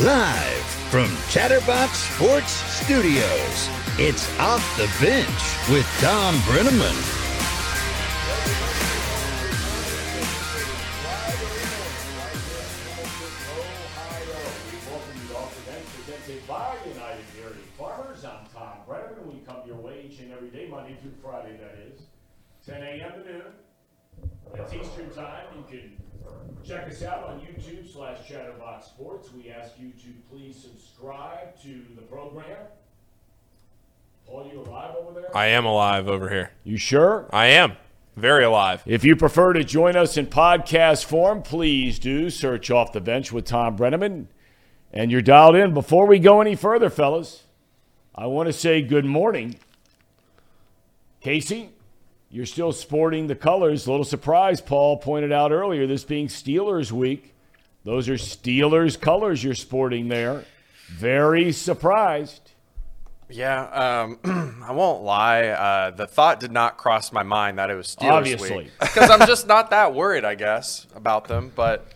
Live from Chatterbox Sports Studios, it's Off the Bench with Thom Brennaman. Check us out on YouTube slash Chatterbox Sports. We ask you to please subscribe to the program. Paul, you alive over there? I am alive over here. You sure? I am. Very alive. If you prefer to join us in podcast form, please do search Off the Bench with Thom Brennaman. And you're dialed in. Before we go any further, fellas, I want to say good morning. Casey, you're still sporting the colors. A little surprise, Paul pointed out earlier, this being Steelers week. Those are Steelers colors you're sporting there. Very surprised. Yeah, um, I won't lie. Uh, the thought did not cross my mind that it was Steelers Obviously. week because I'm just not that worried, I guess, about them. But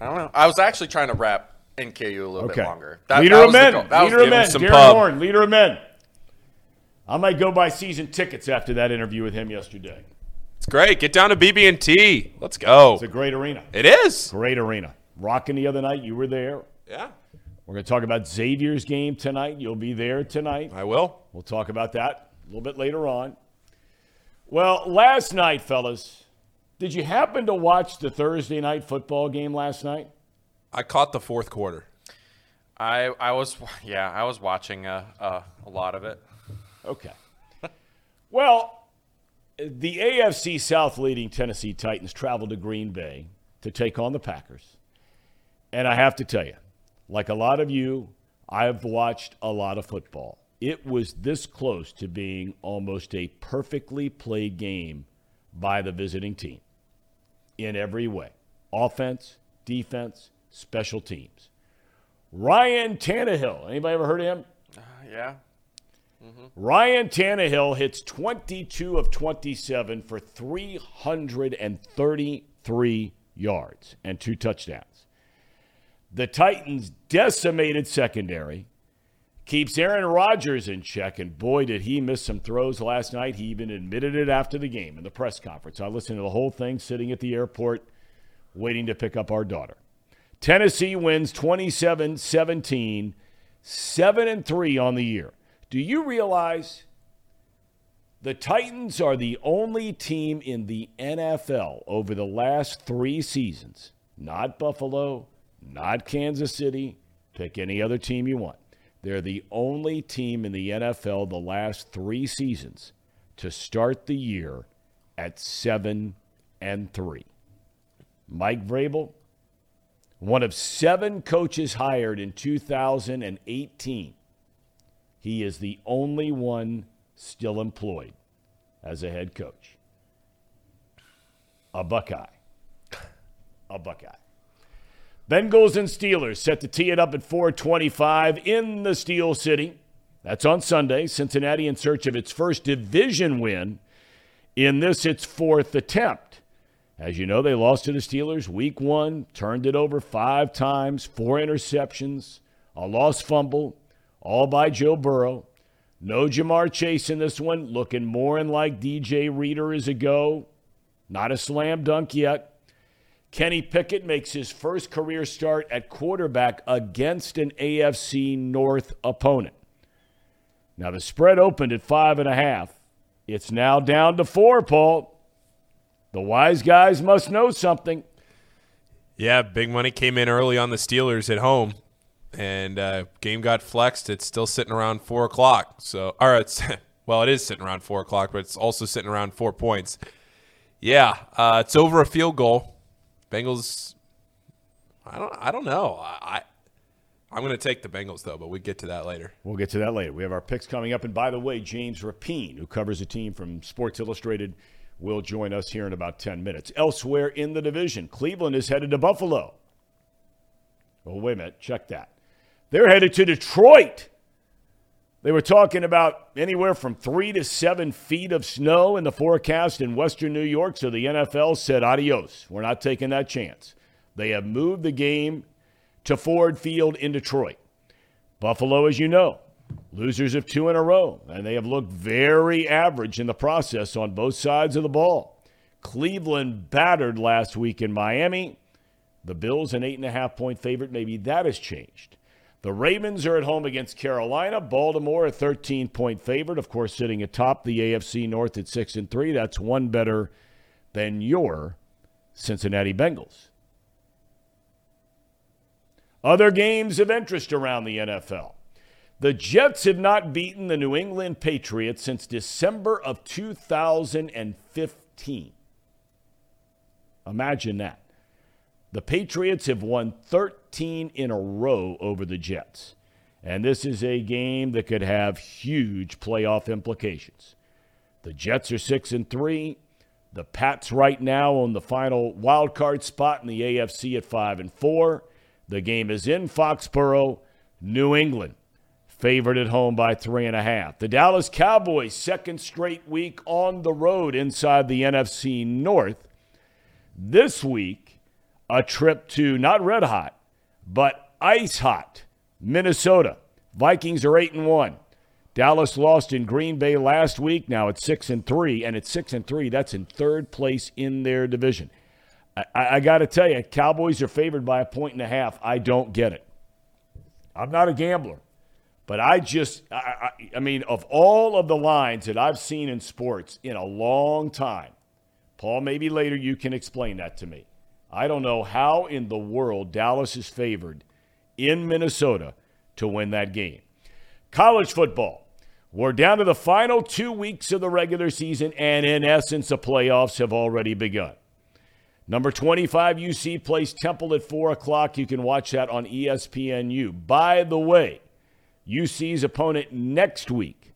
I don't know. I was actually trying to wrap NKU a little Okay. bit longer. That, leader that of men. That Leader of men. some Darrin pub. Horn, leader of men. I might go buy season tickets after that interview with him yesterday. It's great. Get down to BB&T. Let's go. It's a great arena. It is. Great arena. Rocking the other night. You were there. Yeah, We're going to talk about Xavier's game tonight. You'll be there tonight. I will. We'll talk about that a little bit later on. Well, last night, fellas, did you happen to watch the Thursday night football game last night? I caught the fourth quarter. I I was yeah I was watching uh, uh, a lot of it. Okay. well, the AFC South leading Tennessee Titans traveled to Green Bay to take on the Packers. And I have to tell you, like a lot of you, I've watched a lot of football. It was this close to being almost a perfectly played game by the visiting team in every way offense, defense, special teams. Ryan Tannehill, anybody ever heard of him? Uh, yeah, Ryan Tannehill hits 22 of 27 for 333 yards and two touchdowns. The Titans' decimated secondary keeps Aaron Rodgers in check, and boy, did he miss some throws last night. He even admitted it after the game in the press conference. I listened to the whole thing sitting at the airport waiting to pick up our daughter. Tennessee wins 27 17, 7 and 3 on the year. Do you realize the Titans are the only team in the NFL over the last three seasons, not Buffalo, not Kansas City, pick any other team you want. They're the only team in the NFL the last three seasons to start the year at 7 and 3. Mike Vrabel, one of seven coaches hired in 2018. He is the only one still employed as a head coach. A Buckeye. A Buckeye. Bengals and Steelers set to tee it up at 425 in the Steel City. That's on Sunday. Cincinnati in search of its first division win in this, its fourth attempt. As you know, they lost to the Steelers week one, turned it over five times, four interceptions, a lost fumble, all by Joe Burrow. No Ja'Marr Chase in this one, looking more and like DJ Reader is a go. Not a slam dunk yet. Kenny Pickett makes his first career start at quarterback against an AFC North opponent. Now the spread opened at five and a half. It's now down to four, Paul. The wise guys must know something. Yeah, big money came in early on the Steelers at home, and uh, game got flexed. It's still sitting around four o'clock. So, all right, well, it is sitting around four o'clock, but it's also sitting around four points. Yeah, uh, it's over a field goal. Bengals. I don't. I don't know. I. I'm going to take the Bengals though, but we get to that later. We'll get to that later. We have our picks coming up. And by the way, James Rapien, who covers a team from Sports Illustrated, will join us here in about 10 minutes. Elsewhere in the division, Cleveland is headed to Buffalo. Oh, wait a minute. Check that. They're headed to Detroit. They were talking about anywhere from three to seven feet of snow in the forecast in western New York. So the NFL said, adios. We're not taking that chance. They have moved the game to Ford Field in Detroit. Buffalo, as you know, losers of two in a row, and they have looked very average in the process on both sides of the ball. Cleveland battered last week in Miami. The Bills, an eight and a half point favorite. Maybe that has changed. The Ravens are at home against Carolina. Baltimore, a 13 point favorite, of course, sitting atop the AFC North at 6 and 3. That's one better than your Cincinnati Bengals. Other games of interest around the NFL. The Jets have not beaten the New England Patriots since December of 2015. Imagine that. The Patriots have won 13 in a row over the Jets. And this is a game that could have huge playoff implications. The Jets are 6 and 3. The Pats right now on the final wild card spot in the AFC at 5 and 4. The game is in Foxborough, New England, favored at home by three and a half. The Dallas Cowboys, second straight week on the road inside the NFC North. This week, a trip to not red hot, but ice hot, Minnesota. Vikings are eight and one. Dallas lost in Green Bay last week. Now it's six and three, and it's six and three. That's in third place in their division. I, I got to tell you, Cowboys are favored by a point and a half. I don't get it. I'm not a gambler, but I just, I, I, I mean, of all of the lines that I've seen in sports in a long time, Paul, maybe later you can explain that to me. I don't know how in the world Dallas is favored in Minnesota to win that game. College football. We're down to the final two weeks of the regular season, and in essence, the playoffs have already begun. Number 25, UC plays Temple at 4 o'clock. You can watch that on ESPNU. By the way, UC's opponent next week,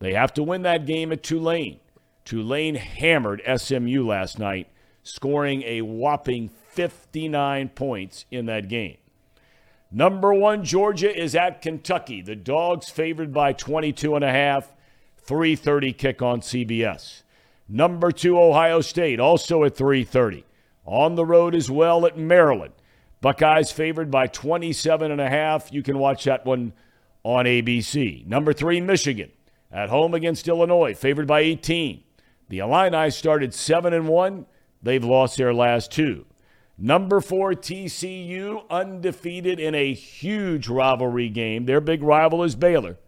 they have to win that game at Tulane. Tulane hammered SMU last night, scoring a whopping 59 points in that game. Number one, Georgia is at Kentucky. The Dogs favored by 22 and a half. 3:30 kick on CBS. Number two, Ohio State, also at 3:30 on the road as well at Maryland. Buckeyes favored by 27 and a half. You can watch that one on ABC. Number 3 Michigan at home against Illinois, favored by 18. The Illini started 7 and 1. They've lost their last two. Number 4 TCU undefeated in a huge rivalry game. Their big rival is Baylor.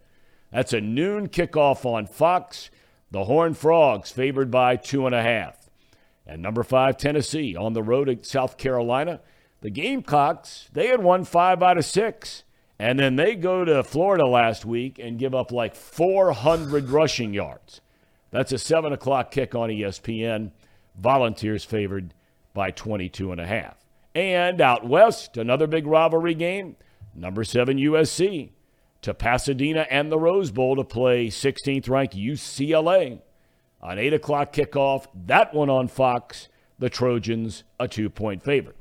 That's a noon kickoff on Fox. The Horned Frogs favored by two and a half. And number five, Tennessee, on the road at South Carolina. The Gamecocks, they had won five out of six. And then they go to Florida last week and give up like 400 rushing yards. That's a 7 o'clock kick on ESPN. Volunteers favored by 22 and a half. And out west, another big rivalry game. Number 7 USC to Pasadena and the Rose Bowl to play 16th ranked UCLA on 8 o'clock kickoff. That one on Fox. The Trojans, a two point favorite.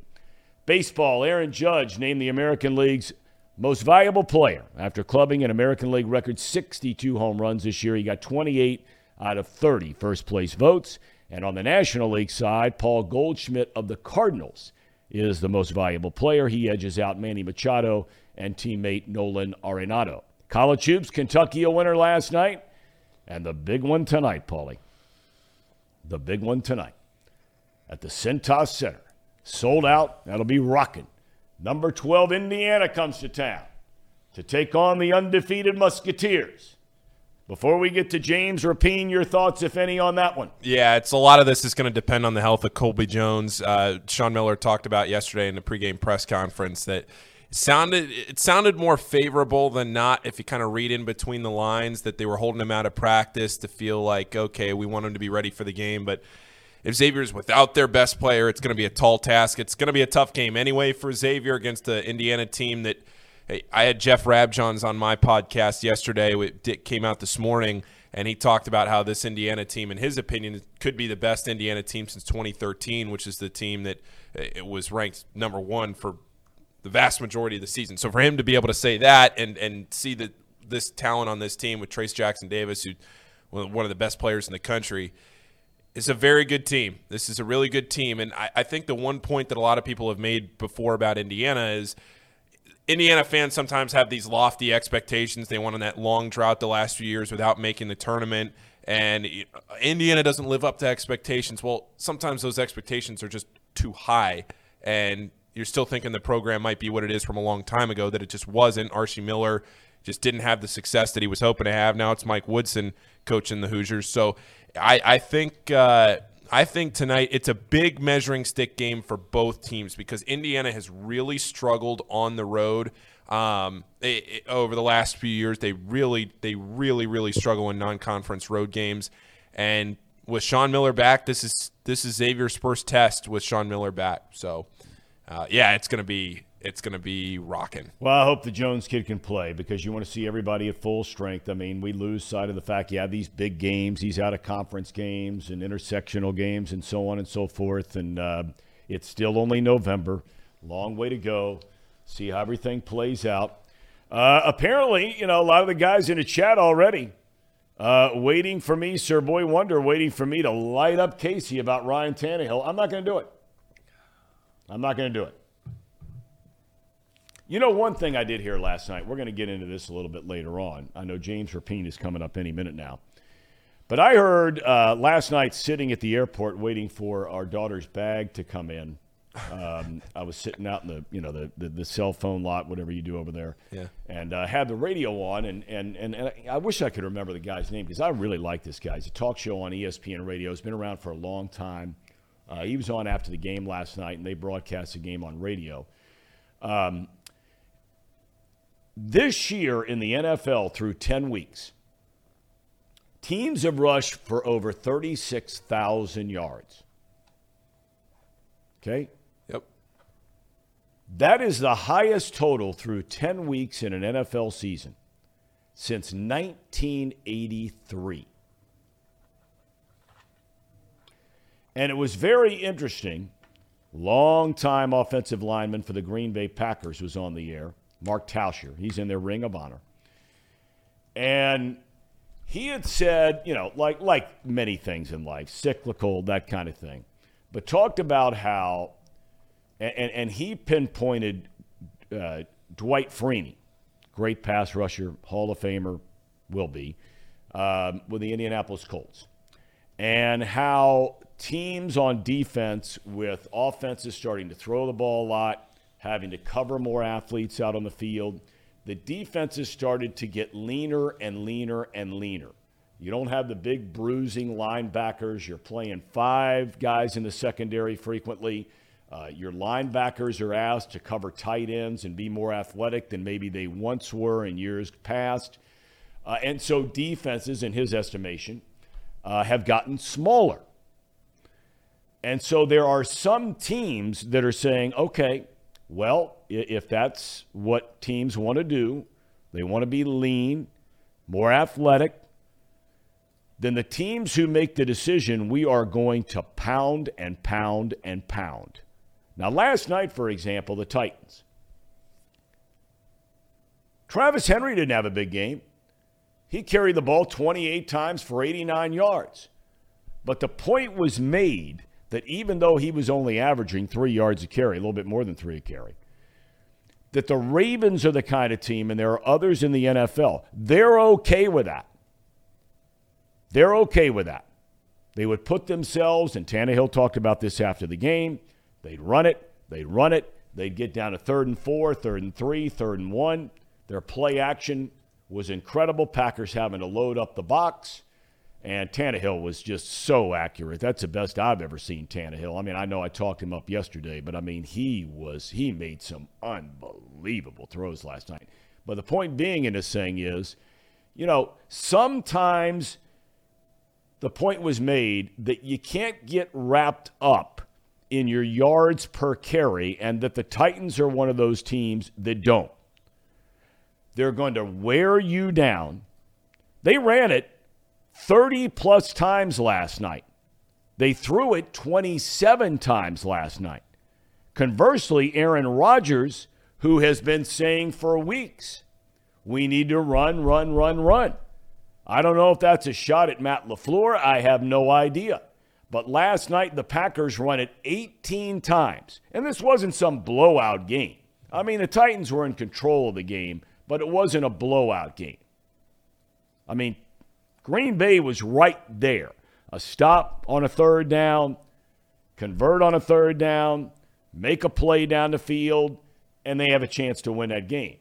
Baseball, Aaron Judge named the American League's most valuable player after clubbing an American League record 62 home runs this year. He got 28 out of 30 first place votes. And on the National League side, Paul Goldschmidt of the Cardinals is the most valuable player. He edges out Manny Machado and teammate Nolan Arenado. College hoops, Kentucky a winner last night, and the big one tonight, Paulie the big one tonight at the Cintas Center. Sold out. That'll be rocking. Number 12, Indiana comes to town to take on the undefeated Musketeers. Before we get to James Rapien, your thoughts, if any, on that one? Yeah, it's a lot of this is going to depend on the health of Colby Jones. Uh, Sean Miller talked about yesterday in the pregame press conference that sounded it sounded more favorable than not if you kind of read in between the lines that they were holding him out of practice to feel like okay we want him to be ready for the game but if Xavier's without their best player it's going to be a tall task it's going to be a tough game anyway for Xavier against the Indiana team that I had Jeff Rabjohns on my podcast yesterday it came out this morning and he talked about how this Indiana team in his opinion could be the best Indiana team since 2013 which is the team that eh, it was ranked number 1 for the vast majority of the season. So for him to be able to say that and and see that this talent on this team with Trace Jackson Davis, who one of the best players in the country, is a very good team. This is a really good team, and I, I think the one point that a lot of people have made before about Indiana is Indiana fans sometimes have these lofty expectations. They went on that long drought the last few years without making the tournament, and Indiana doesn't live up to expectations. Well, sometimes those expectations are just too high, and you're still thinking the program might be what it is from a long time ago, that it just wasn't. Archie Miller just didn't have the success that he was hoping to have. Now it's Mike Woodson coaching the Hoosiers. So I, I think uh, I think tonight it's a big measuring stick game for both teams because Indiana has really struggled on the road. Um, it, it, over the last few years, they really, they really, really struggle in non-conference road games. And with Sean Miller back, this is this is Xavier's first test with Sean Miller back. So, uh, yeah, it's gonna be it's going to be rocking. Well, I hope the Jones kid can play because you want to see everybody at full strength. I mean, we lose sight of the fact have these big games, these out of conference games and intersectional games and so on and so forth. And uh, it's still only November. Long way to go. See how everything plays out. Uh, apparently, you know, a lot of the guys in the chat already uh, waiting for me, Sir Boy Wonder, waiting for me to light up Casey about Ryan Tannehill. I'm not going to do it. I'm not going to do it. You know, one thing I did hear last night, we're going to get into this a little bit later on. I know James Rapien is coming up any minute now. But I heard uh, last night sitting at the airport waiting for our daughter's bag to come in. Um, I was sitting out in the, you know, the, the, the, cell phone lot, whatever you do over there. Yeah. And uh, had the radio on, and, and, and, and I wish I could remember the guy's name because I really like this guy. He's a talk show on ESPN radio. He's been around for a long time. Uh, he was on after the game last night, and they broadcast the game on radio. Um, this year in the NFL, through 10 weeks, teams have rushed for over 36,000 yards. Okay? Yep. That is the highest total through 10 weeks in an NFL season since 1983. And it was very interesting. Long-time offensive lineman for the Green Bay Packers was on the air. Mark Tauscher. He's in their Ring of Honor. And he had said, you know, like like many things in life, cyclical, that kind of thing, but talked about how, and, and he pinpointed uh, Dwight Freeney, great pass rusher, Hall of Famer, will be, um, with the Indianapolis Colts, and how teams on defense with offenses starting to throw the ball a lot having to cover more athletes out on the field. The defenses started to get leaner and leaner and leaner. You don't have the big bruising linebackers. You're playing five guys in the secondary frequently. Uh, your linebackers are asked to cover tight ends and be more athletic than maybe they once were in years past. Uh, and so defenses, in his estimation, uh, have gotten smaller. And so there are some teams that are saying, okay, well, if that's what teams want to do, they want to be lean, more athletic, then the teams who make the decision, we are going to pound and pound and pound. Now, last night, for example, the Titans. Travis Henry didn't have a big game. He carried the ball 28 times for 89 yards. But the point was made that even though he was only averaging three yards a carry, a little bit more than three a carry, that the Ravens are the kind of team, and there are others in the NFL, they're okay with that. They're okay with that. They would put themselves, and Tannehill talked about this after the game, they'd run it, they'd run it, they'd get down to third and four, third and three, third and one. Their play action was incredible. Packers having to load up the box. And Tannehill was just so accurate. That's the best I've ever seen Tannehill. I mean, I know I talked him up yesterday, but I mean, he was he made some unbelievable throws last night. But the point being in this thing is, you know, sometimes the point was made that you can't get wrapped up in your yards per carry, and that the Titans are one of those teams that don't. They're going to wear you down. They ran it 30 plus times last night. They threw it 27 times last night. Conversely, Aaron Rodgers, who has been saying for weeks, we need to run, run, run, run. I don't know if that's a shot at Matt LaFleur. I have no idea. But last night, the Packers run it 18 times. And this wasn't some blowout game. I mean, the Titans were in control of the game, but it wasn't a blowout game. I mean, Green Bay was right there. A stop on a third down, convert on a third down, make a play down the field, and they have a chance to win that game.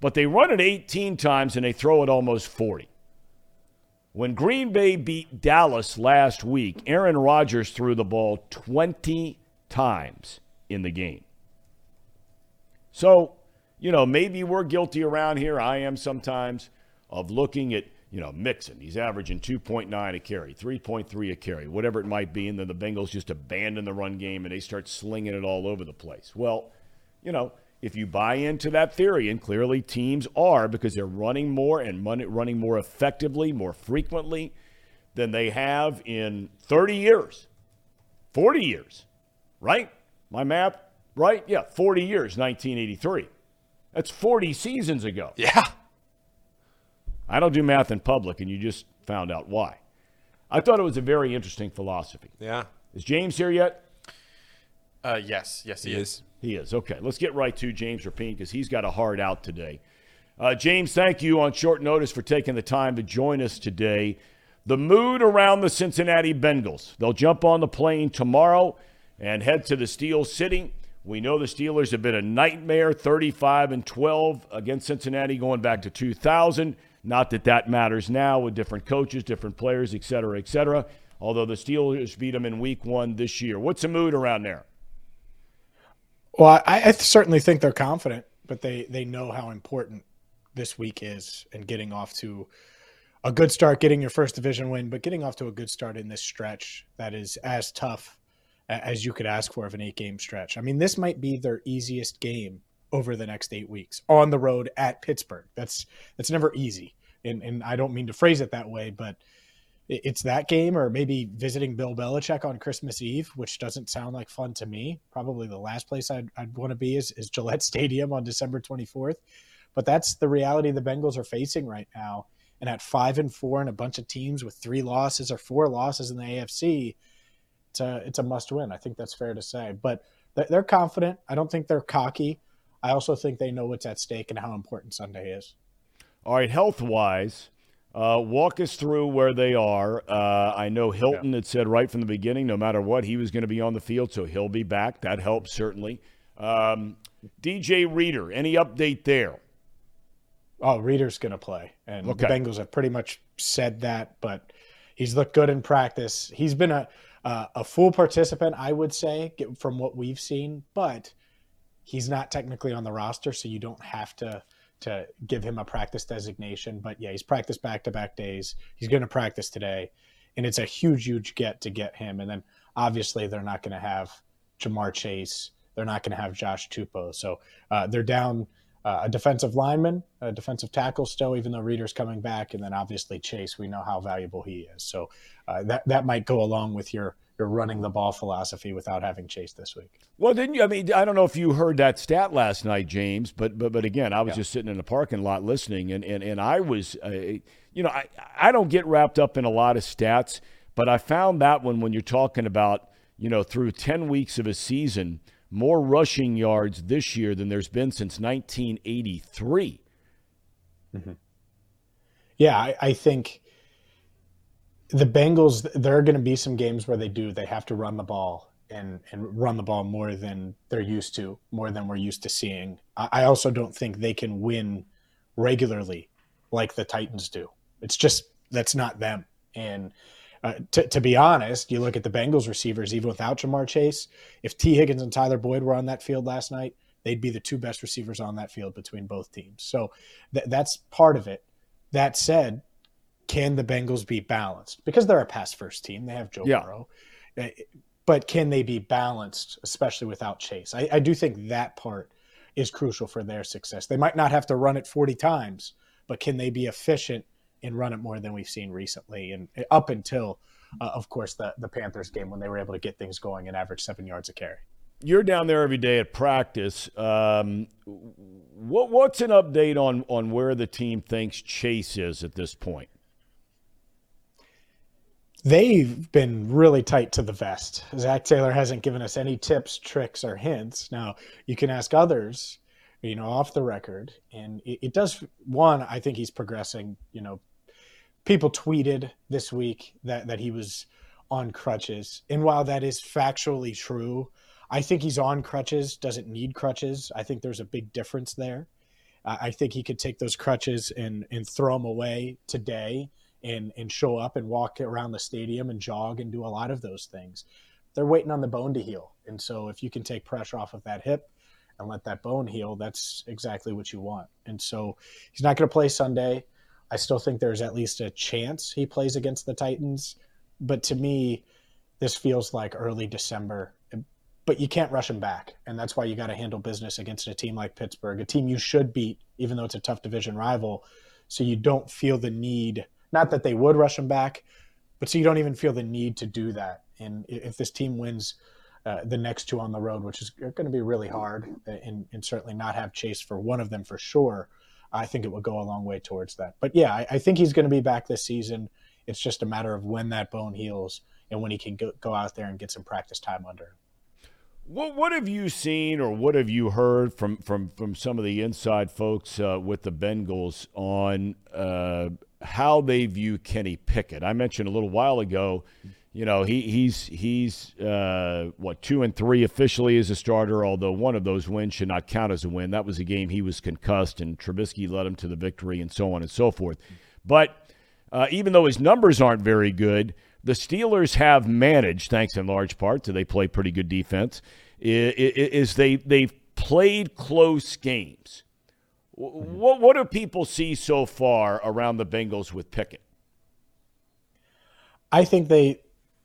But they run it 18 times and they throw it almost 40. When Green Bay beat Dallas last week, Aaron Rodgers threw the ball 20 times in the game. So, you know, maybe we're guilty around here. I am sometimes of looking at, you know, Mixon. He's averaging 2.9 a carry, 3.3 a carry, whatever it might be. And then the Bengals just abandon the run game and they start slinging it all over the place. Well, you know, if you buy into that theory, and clearly teams are because they're running more and running more effectively, more frequently than they have in 30 years, 40 years, right? My math, right? Yeah, 40 years, 1983. That's 40 seasons ago. Yeah. I don't do math in public, and you just found out why. I thought it was a very interesting philosophy. Yeah. Is James here yet? Uh, yes, yes, he, He is. is. He is. Okay, let's get right to James Rapien because he's got a hard out today. Uh, James, thank you on short notice for taking the time to join us today. The mood around the Cincinnati Bengals. They'll jump on the plane tomorrow and head to the Steel City. We know the Steelers have been a nightmare, 35 and 12 against Cincinnati going back to 2000. Not that that matters now with different coaches, different players, et cetera, et cetera. Although the Steelers beat them in week one this year. What's the mood around there? Well, I, I certainly think they're confident, but they they know how important this week is and getting off to a good start, getting your first division win, but getting off to a good start in this stretch that is as tough as you could ask for of an eight game stretch. I mean, this might be their easiest game over the next eight weeks on the road at Pittsburgh. That's that's never easy, and and I don't mean to phrase it that way, but it's that game or maybe visiting Bill Belichick on Christmas Eve, which doesn't sound like fun to me. Probably the last place I'd, I'd want to be is, is Gillette Stadium on December 24th. But that's the reality the Bengals are facing right now. And at five and four and a bunch of teams with three losses or four losses in the AFC, it's a, it's a must win. I think that's fair to say. But they're confident. I don't think they're cocky. I also think they know what's at stake and how important Sunday is. All right, health wise, uh, walk us through where they are. Uh, I know Hilton yeah. had said right from the beginning, no matter what, he was going to be on the field, so he'll be back. That helps certainly. Um, DJ Reader, any update there? Oh, Reader's going to play, and okay. the Bengals have pretty much said that. But he's looked good in practice. He's been a uh, a full participant, I would say, from what we've seen. But he's not technically on the roster, so you don't have to to give him a practice designation. But yeah, he's practiced back to back days. He's going to practice today. And it's a huge, huge get to get him. And then obviously they're not going to have Ja'Marr Chase. They're not going to have Josh Tupou. So uh, they're down uh, a defensive lineman, a defensive tackle still, even though Reader's coming back. And then obviously Chase, we know how valuable he is. So uh, that, that might go along with your your running the ball philosophy without having Chase this week. Well, didn't you? I mean, I don't know if you heard that stat last night, James, but but but again, I was yeah. just sitting in the parking lot listening, and and and I was, uh, you know, I I don't get wrapped up in a lot of stats, but I found that one when you're talking about, you know, through ten weeks of a season, more rushing yards this year than there's been since 1983. Mm-hmm. Yeah, I, I think the Bengals, there are going to be some games where they do. They have to run the ball and and run the ball more than they're used to, more than we're used to seeing. I also don't think they can win regularly like the Titans do. It's just that's not them. And uh, to, to be honest, you look at the Bengals receivers, even without Ja'Marr Chase, if T. Higgins and Tyler Boyd were on that field last night, they'd be the two best receivers on that field between both teams. So th- that's part of it. That said, can the Bengals be balanced? Because they're a pass first team. They have Joe yeah. Burrow. Eh, but can they be balanced, especially without Chase? I, I do think that part is crucial for their success. They might not have to run it 40 times, but can they be efficient and run it more than we've seen recently? And eh, up until, uh, of course, the, the Panthers game when they were able to get things going and average seven yards a carry. You're down there every day at practice. Um, what, what's an update on, on where the team thinks Chase is at this point? They've been really tight to the vest. Zac Taylor hasn't given us any tips, tricks, or hints. Now, you can ask others, you know, off the record. And it, it does, one, I think he's progressing. You know, people tweeted this week that, that he was on crutches. And while that is factually true, I think he's on crutches, doesn't need crutches. I think there's a big difference there. I think he could take those crutches and, and throw them away today and, and show up and walk around the stadium and jog and do a lot of those things. They're waiting on the bone to heal. And so if you can take pressure off of that hip and let that bone heal, that's exactly what you want. And so he's not going to play Sunday. I still think there's at least a chance he plays against the Titans. But to me, this feels like early December but you can't rush them back. And that's why you got to handle business against a team like Pittsburgh, a team you should beat, even though it's a tough division rival. So you don't feel the need, not that they would rush him back, but so you don't even feel the need to do that. And if this team wins uh, the next two on the road, which is going to be really hard, uh, and, and, certainly not have Chase for one of them for sure, I think it will go a long way towards that. But yeah, I, I think he's going to be back this season. It's just a matter of when that bone heals and when he can go, go out there and get some practice time under. What what have you seen or what have you heard from from from some of the inside folks uh, with the Bengals on uh, how they view Kenny Pickett? I mentioned a little while ago, you know, he he's he's uh, what two and three officially as a starter, although one of those wins should not count as a win. That was a game he was concussed, and Trubisky led him to the victory, and so on and so forth. But uh, even though his numbers aren't very good the Steelers have managed, thanks in large part to they play pretty good defense, is they they've played close games. What what do people see so far around the Bengals with Pickett? I think they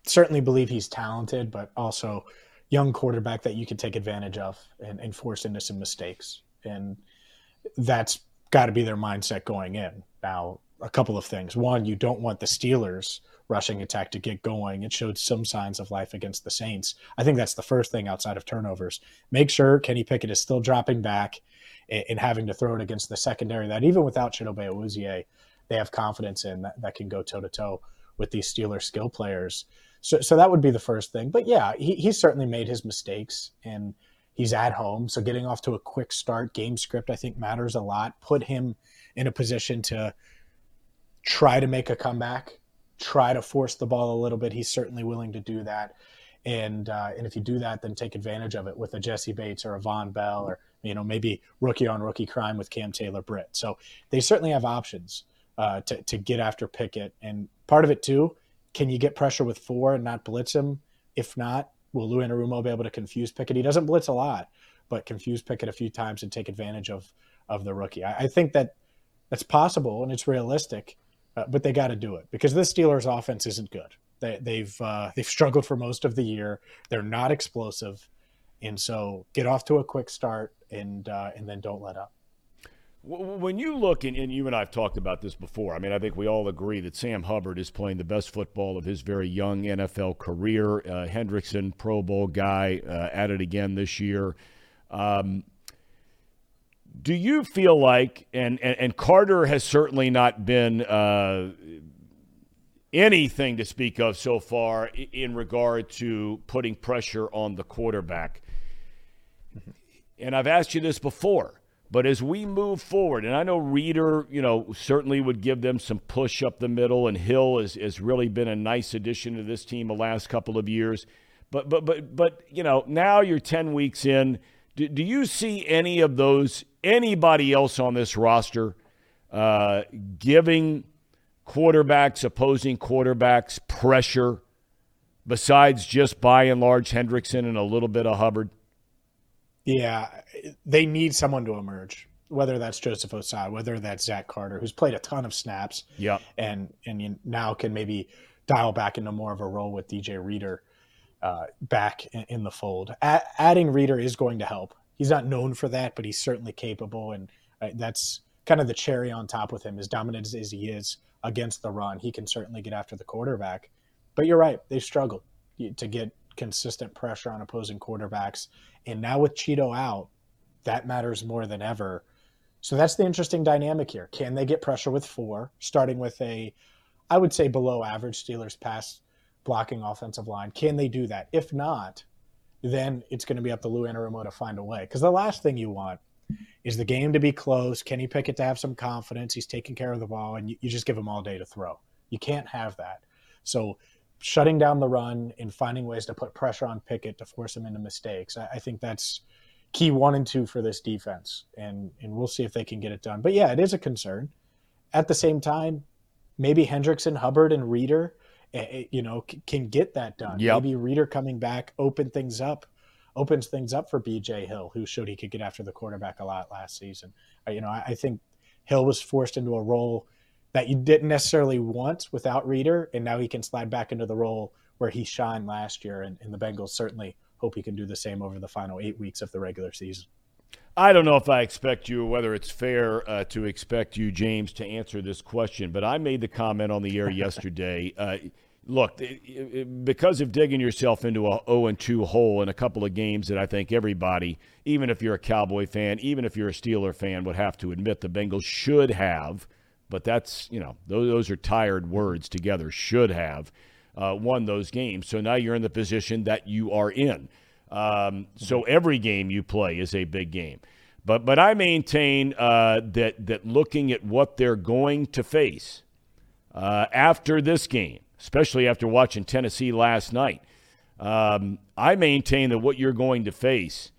certainly believe he's talented, but also young quarterback that you can take advantage of and, and force into some mistakes. And that's got to be their mindset going in. Now, a couple of things. One, you don't want the Steelers rushing attack to get going. It showed some signs of life against the Saints. I think that's the first thing outside of turnovers. Make sure Kenny Pickett is still dropping back and having to throw it against the secondary that even without Chidobe Awuzie, they have confidence in that, that can go toe to toe with these Steelers skill players. So, so that would be the first thing. But yeah, he, he's certainly made his mistakes and he's at home. So getting off to a quick start, game script, I think matters a lot. Put him in a position to try to make a comeback try to force the ball a little bit, he's certainly willing to do that. And uh, and if you do that, then take advantage of it with a Jessie Bates or a Vonn Bell or you know maybe rookie on rookie crime with Cam Taylor Britt. So they certainly have options uh, to to get after Pickett. And part of it too, can you get pressure with four and not blitz him? If not, will Lou Anarumo be able to confuse Pickett? He doesn't blitz a lot, but confuse Pickett a few times and take advantage of of the rookie. I, I think that that's possible and it's realistic uh, but they got to do it because this Steelers offense isn't good. They, have they've, uh, they've struggled for most of the year. They're not explosive, and so get off to a quick start and uh, and then don't let up. When you look, and, and you and I have talked about this before, I mean, I think we all agree that Sam Hubbard is playing the best football of his very young NFL career. Uh, Hendrickson, Pro Bowl guy, uh, at it again this year. Um, do you feel like, and, and, and Carter has certainly not been uh, anything to speak of so far in regard to putting pressure on the quarterback. And I've asked you this before, but as we move forward, and I know Reader, you know, certainly would give them some push up the middle, and Hill has, has really been a nice addition to this team the last couple of years. But but but but you know, now you're ten weeks in do, do you see any of those, anybody else on this roster, uh, giving quarterbacks, opposing quarterbacks, pressure besides just by and large Hendrickson and a little bit of Hubbard? Yeah, they need someone to emerge. Whether that's Joseph Ossai, whether that's Zach Carter, who's played a ton of snaps, yeah, and and now can maybe dial back into more of a role with DJ Reader uh, back in, in, the fold. A- adding Reader is going to help. He's not known for that, but he's certainly capable, and uh, that's kind of the cherry on top with him. As dominant as, as he is against the run, he can certainly get after the quarterback. But you're right; they've struggled to get consistent pressure on opposing quarterbacks, and now with Chido out, that matters more than ever. So that's the interesting dynamic here. Can they get pressure with four, starting with a, I would say below average Steelers pass blocking offensive line. Can they do that? If not, then it's going to be up to Lou Anarumo to find a way. Because the last thing you want is the game to be close. Kenny Pickett to have some confidence. He's taking care of the ball, and you, you just give him all day to throw. You can't have that. So shutting down the run and finding ways to put pressure on Pickett to force him into mistakes. I, I think that's key one and two for this defense, and and we'll see if they can get it done. But yeah, it is a concern. At the same time, maybe Hendrickson, Hubbard, and Reader, eh, eh, you know, can get that done. Yep. Maybe Reader coming back open things up, opens things up for B.J. Hill, who showed he could get after the quarterback a lot last season. You know, I, I think Hill was forced into a role that you didn't necessarily want without Reader, and now he can slide back into the role where he shined last year. And, and the Bengals certainly hope he can do the same over the final eight weeks of the regular season. I don't know if I expect you, whether it's fair uh, to expect you, James, to answer this question, but I made the comment on the air yesterday. Uh, look, it, it, because of digging yourself into a 0 and 2 hole in a couple of games that I think everybody, even if you're a Cowboy fan, even if you're a Steeler fan, would have to admit the Bengals should have, but that's, you know, those, those are tired words together, should have uh, won those games. So now you're in the position that you are in. Um, so every game you play is a big game. But but I maintain uh, that that looking at what they're going to face uh, after this game, especially after watching Tennessee last night, um, I maintain that what you're going to face,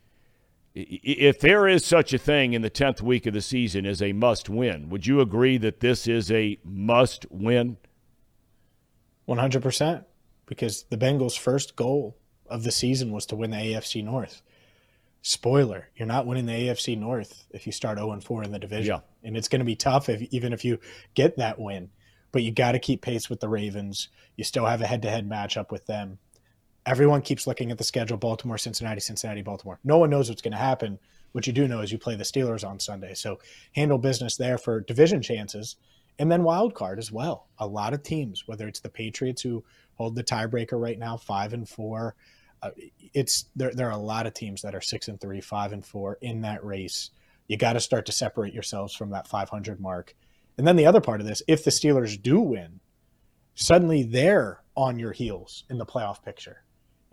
if there is such a thing in the tenth week of the season, as a must win. Would you agree that this is a must win? 100%. Because the Bengals' first goal of the season was to win the AFC North. Spoiler, you're not winning the AFC North if you start 0 4 in the division. Yeah. And it's going to be tough if, even if you get that win. But you got to keep pace with the Ravens. You still have a head to head matchup with them. Everyone keeps looking at the schedule Baltimore, Cincinnati, Cincinnati, Baltimore. No one knows what's going to happen. What you do know is you play the Steelers on Sunday. So handle business there for division chances and then wild card as well. A lot of teams, whether it's the Patriots who hold the tiebreaker right now, five and four, uh, it's there. There are a lot of teams that are six and three, five and four in that race. You got to start to separate yourselves from that 500 mark. And then the other part of this, if the Steelers do win, suddenly they're on your heels in the playoff picture.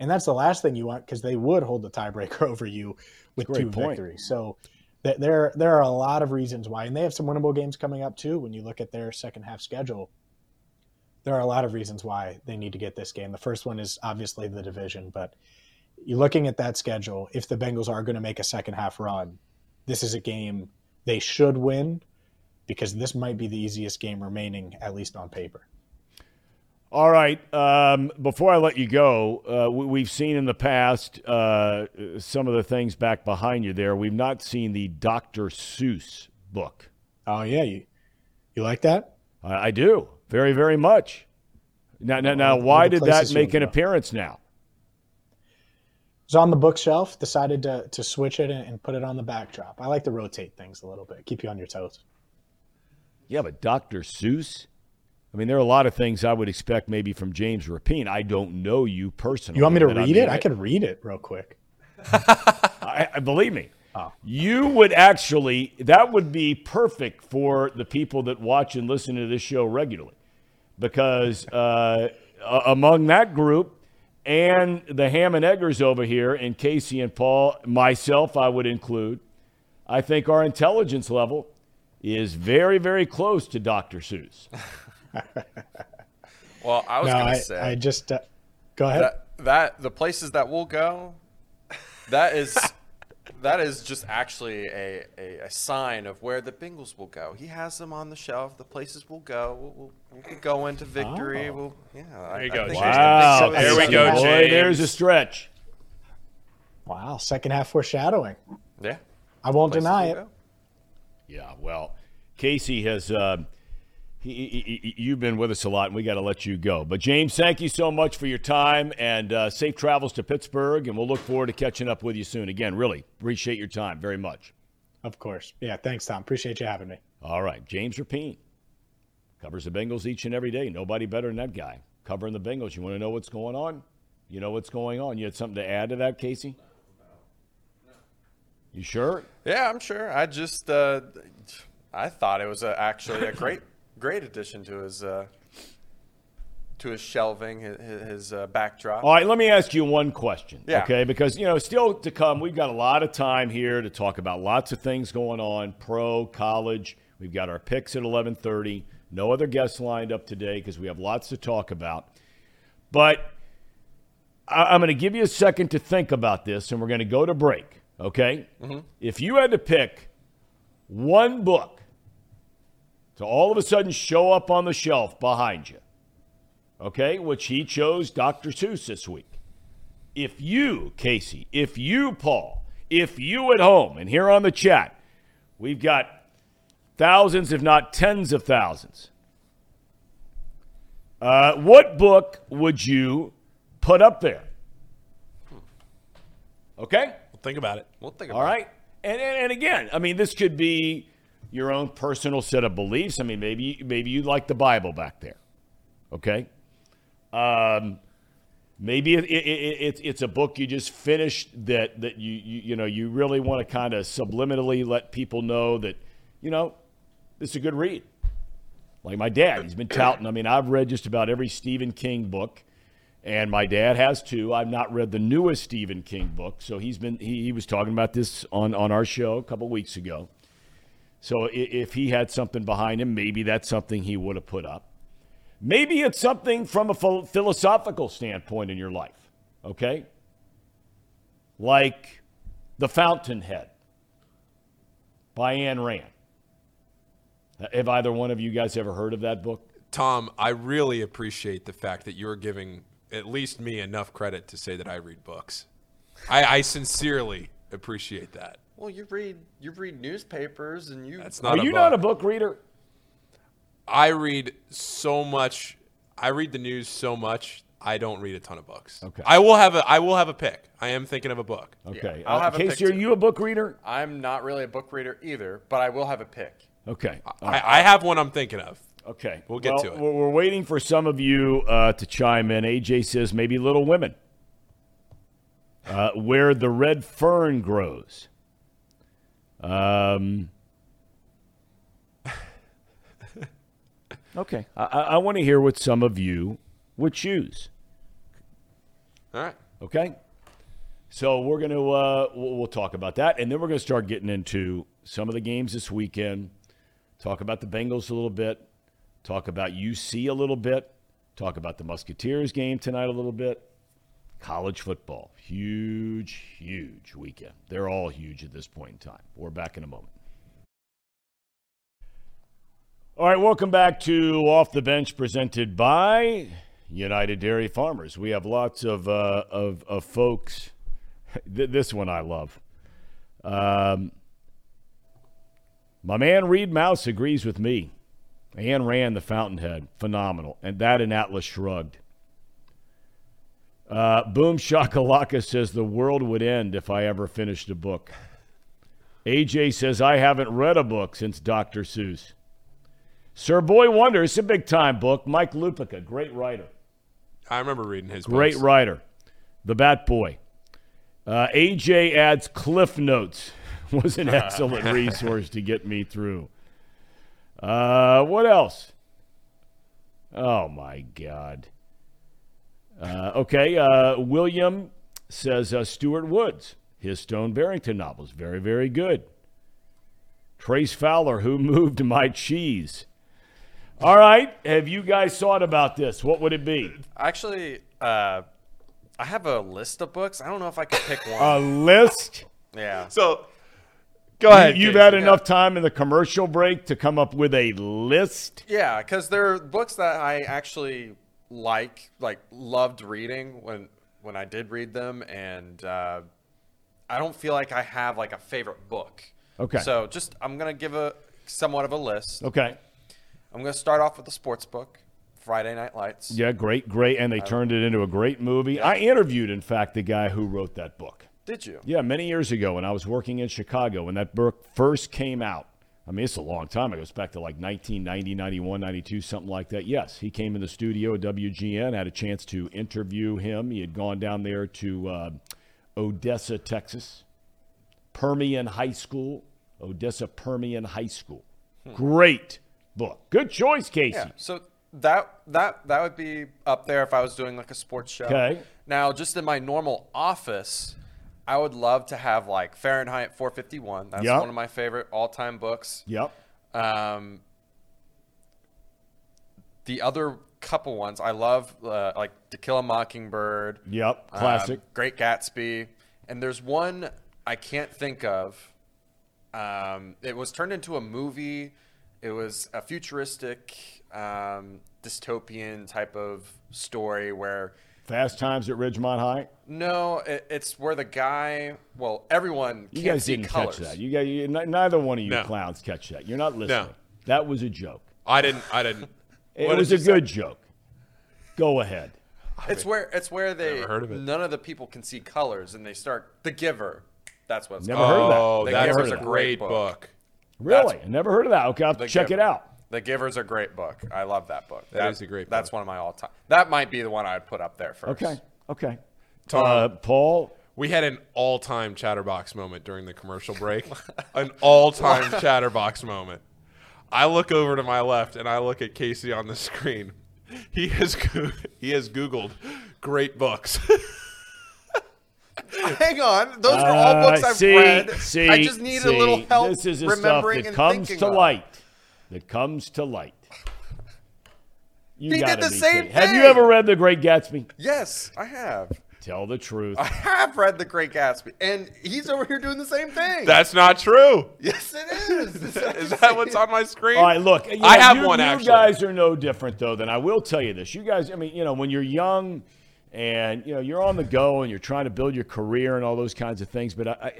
And that's the last thing you want because they would hold the tiebreaker over you with two point. victories. So th- there, there are a lot of reasons why, and they have some winnable games coming up too. When you look at their second half schedule, there are a lot of reasons why they need to get this game. The first one is obviously the division, but you're looking at that schedule. If the Bengals are going to make a second half run, this is a game they should win because this might be the easiest game remaining, at least on paper. All right. Um, before I let you go, uh, we, we've seen in the past uh, some of the things back behind you there. We've not seen the Dr. Seuss book. Oh yeah, you you like that? I, I do very, very much. Now, now, now why did that make an appearance now? It was on the bookshelf. Decided to to switch it and, and put it on the backdrop. I like to rotate things a little bit, keep you on your toes. Yeah, but Dr. Seuss. I mean, there are a lot of things I would expect maybe from James Rapien. I don't know you personally. You want me to but I read mean, it? I can read it real quick. I, I believe me. You would actually that would be perfect for the people that watch and listen to this show regularly, because uh, among that group and the Ham and Eggers over here, and Casey and Paul, myself, I would include. I think our intelligence level is very, very close to Dr. Seuss. Well, I was No, gonna I, say I just uh, go ahead. that that the places that we'll go, that is that is just actually a, a, a sign of where the Bengals will go. He has them on the shelf. The places we'll go. We'll, we'll, we'll be going to victory. Oh. We'll yeah. There you go, James. Wow, There we go, Boy, James. there's a stretch. wow, second half foreshadowing. Yeah. I won't places deny we'll it. go. Yeah, well, Casey has. Uh, he, he, he- you've been with us a lot, and we got to let you go. But James, thank you so much for your time and uh, safe travels to Pittsburgh, and we'll look forward to catching up with you soon. Again, really appreciate your time very much. Of course. Yeah, thanks, Thom. Appreciate you having me. All right, James Rapien covers the Bengals each and every day. Nobody better than that guy covering the Bengals. You want to know what's going on? You know what's going on. You had something to add to that, Casey? You sure? Yeah, I'm sure. I just uh, I thought it was a, actually a great great addition to his uh, to his shelving, his, his uh, backdrop. All right, let me ask you one question. Yeah. Okay, because you know, still to come, we've got a lot of time here to talk about lots of things going on, pro, college. We've got our picks at 11:30. No other guests lined up today because we have lots to talk about. But I- I'm going to give you a second to think about this, and we're going to go to break. Okay? If you had to pick one book to all of a sudden show up on the shelf behind you, okay, which he chose Dr. Seuss this week. If you, Casey, if you, Paul, if you at home, and here on the chat, we've got thousands, if not tens of thousands. Uh, what book would you put up there? Okay? Think about it. We'll think about All it. right. And, and and again, I mean, this could be your own personal set of beliefs. I mean, maybe maybe you like the Bible back there. Okay. Um, maybe it, it, it, it's it's a book you just finished that that you you, you know you really want to kind of subliminally let people know that you know is a good read. Like my dad, he's been touting. I mean, I've read just about every Stephen King book, and my dad has too. I've not read the newest Stephen King book, so he's been he, he was talking about this on on our show a couple weeks ago. So if he had something behind him, maybe that's something he would have put up. Maybe it's something from a philosophical standpoint in your life, okay? Like The Fountainhead by Ayn Rand. Uh, have either one of you guys ever heard of that book? Thom, I really appreciate the fact that you're giving at least me enough credit to say that I read books. I, I sincerely appreciate that. Well, you read you read newspapers and you. That's Are not a you book. not a book reader? I read so much. I read the news so much. I don't read a ton of books. Okay. I will have a. I will have a pick. I am thinking of a book. Okay. I'll Uh, have a Casey, pick are too. you a book reader? I'm not really a book reader either, but I will have a pick. Okay. I, I have one I'm thinking of. Okay. We'll get Well, to it. We're, we're waiting for some of you uh, to chime in. AJ says maybe Little Women, uh, where the red fern grows. Um. Okay. I, I, I want to hear what some of you would choose. All right. Okay. So we're going to uh, we'll, we'll talk about that, and then we're going to start getting into some of the games this weekend. Talk about the Bengals a little bit. Talk about UC a little bit. Talk about the Musketeers game tonight a little bit. College football, huge, huge weekend. They're all huge at this point in time. We're back in a moment. All right, welcome back to Off the Bench, presented by United Dairy Farmers. We have lots of uh, of, of folks. This one I love. Um, my man Reed Mouse agrees with me. Ayn Rand, the Fountainhead, phenomenal, and that and Atlas Shrugged. Uh, Boom Shakalaka says the world would end if I ever finished a book. AJ says I haven't read a book since Dr. Seuss. Sir Boy Wonder, it's a big time book. Mike Lupica, great writer. I remember reading his book. Great books. writer. The Bat Boy. Uh, AJ adds Cliff Notes was an excellent resource to get me through. Uh, what else? Oh my God. Uh, okay. Uh, William says uh, Stuart Woods, his Stone Barrington novels, very, very good. Trace Fowler, who moved my cheese. All right. Have you guys thought about this? What would it be? Actually, uh, I have a list of books. I don't know if I could pick one. A list? yeah. So, go ahead. You've Casey. had enough time in the commercial break to come up with a list? Yeah, because there are books that I actually like, like loved reading when when I did read them, and uh, I don't feel like I have like a favorite book. Okay. So just I'm gonna give a somewhat of a list. Okay. I'm gonna start off with the sports book, Friday Night Lights. Yeah, great, great. And they turned it into a great movie. I interviewed, in fact, the guy who wrote that book. Did you? Yeah, many years ago when I was working in Chicago when that book first came out. I mean, it's a long time. It goes back to like 1990, 91, 92, something like that. Yes, he came in the studio at WGN, had a chance to interview him. He had gone down there to uh, Odessa, Texas, Permian High School, Odessa Permian High School. Great book. Good choice, Casey. Yeah. So that that that would be up there if I was doing like a sports show. Okay. Now, just in my normal office, I would love to have like Fahrenheit 451. That's Yep. one of my favorite all-time books. Yep. Um, the other couple ones I love, uh, like To Kill a Mockingbird. Yep. um, Classic. Great Gatsby. And there's one I can't think of. Um, it was turned into a movie. It was a futuristic, um, dystopian type of story where Fast Times at Ridgemont High. no, it, it's where the guy. Well, everyone You can't guys see didn't colors. catch that. You guys, you, n- neither one of you No. clowns catch that. You're not listening. No. That was a joke. I didn't. I didn't. It What was did a you say? good joke. Go ahead. It's where it's where they Never heard of it. none of the people can see colors, and they start The Giver. That's what it's Never called. heard of that. Oh, The that's Giver's a a great great book. book. Really? I never heard of that. Okay, I'll have to The check it out. The Giver's a great book. I love that book. That is a great book. That's book. one of my all time. That might be the one I'd put up there first. Okay. Okay. Thom. Uh, Paul, We had an all-time chatterbox moment during the commercial break. an all-time chatterbox moment. I look over to my left and I look at Casey on the screen. He has goo- he has Googled great books. Hang on. Those are all Uh, books I've see, read. See, I just need see, a little help This is the stuff remembering that and comes thinking to of. light. That comes to light. You He did the same kidding. Have you ever read The Great Gatsby? Yes, I have. Tell the truth. I have read The Great Gatsby, and he's over here doing the same thing. That's not true. yes, it is. Is that what's on my screen? All right, look. you I have you, one you actually. You guys are no different though than I will tell you this. You guys, I mean, you know, when you're young and you know you're on the go and you're trying to build your career and all those kinds of things, but I, I,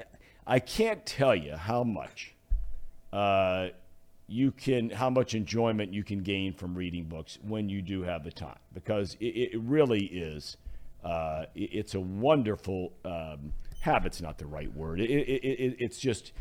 I can't tell you how much uh, you can, how much enjoyment you can gain from reading books when you do have the time, because it, it really is. Uh, it- it's a wonderful um, habit's not the right word. It, it, it, it's just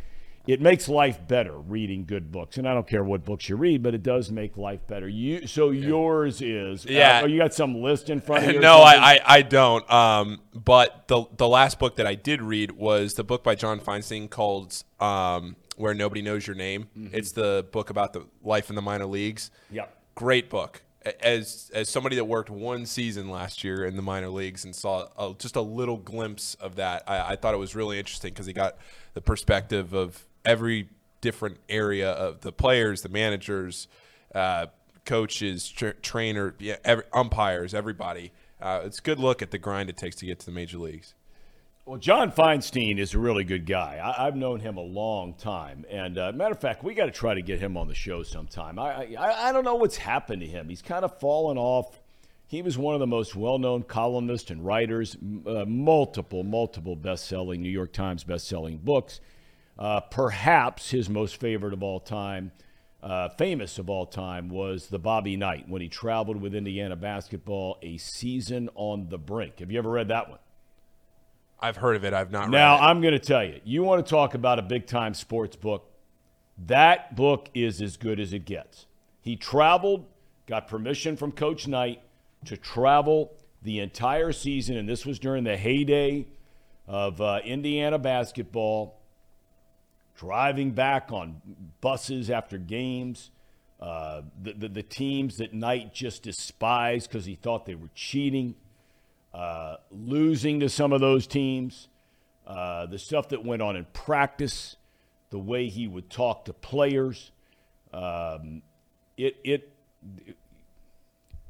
it makes life better reading good books, and I don't care what books you read, but it does make life better. You so yours is Yeah. Uh, you got some list in front of you? no. I, I, I don't. Um, but the the last book that I did read was the book by John Feinstein called um, "Where Nobody Knows Your Name." It's the book about the life in the minor leagues. Yep. Great book. As as somebody that worked one season last year in the minor leagues and saw a, just a little glimpse of that, I, I thought it was really interesting because he got the perspective of every different area of the players, the managers, uh, coaches, tra- trainer, yeah, every, umpires, everybody. Uh, it's a good look at the grind it takes to get to the major leagues. Well, John Feinstein is a really good guy. I, I've known him a long time, and uh, matter of fact, we got to try to get him on the show sometime. I, I I don't know what's happened to him. He's kind of fallen off. He was one of the most well-known columnists and writers, uh, multiple, multiple best-selling New York Times best-selling books. Uh, perhaps his most favorite of all time, uh, famous of all time, was the Bobby Knight when he traveled with Indiana basketball, a season on the brink. Have you ever read that one? I've heard of it. I've not Now, read it. I'm going to tell you, you want to talk about a big time sports book. That book is as good as it gets. He traveled, got permission from Coach Knight to travel the entire season, and this was during the heyday of uh, Indiana basketball, driving back on buses after games. Uh, the, the, the teams that Knight just despised because he thought they were cheating uh, losing to some of those teams, uh, the stuff that went on in practice, the way he would talk to players. Um, it it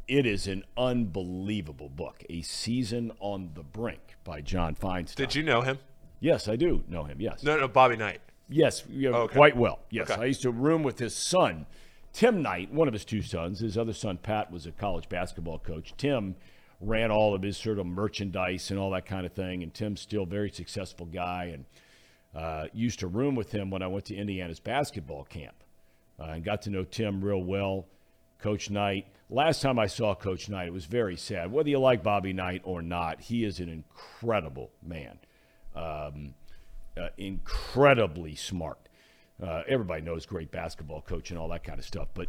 it is an unbelievable book. A season on the brink by John Feinstein. Did you know him? Yes, I do know him. Yes. No, no, Bobby Knight. Yes, you know, Okay. quite well. Yes, Okay. I used to room with his son, Tim Knight, one of his two sons. His other son, Pat, was a college basketball coach. Tim ran all of his sort of merchandise and all that kind of thing. And Tim's still a very successful guy and uh, used to room with him when I went to Indiana's basketball camp uh, and got to know Tim real well. Coach Knight. Last time I saw Coach Knight, it was very sad. Whether you like Bobby Knight or not, he is an incredible man. Um, uh, incredibly smart. Uh, everybody knows great basketball coach and all that kind of stuff, but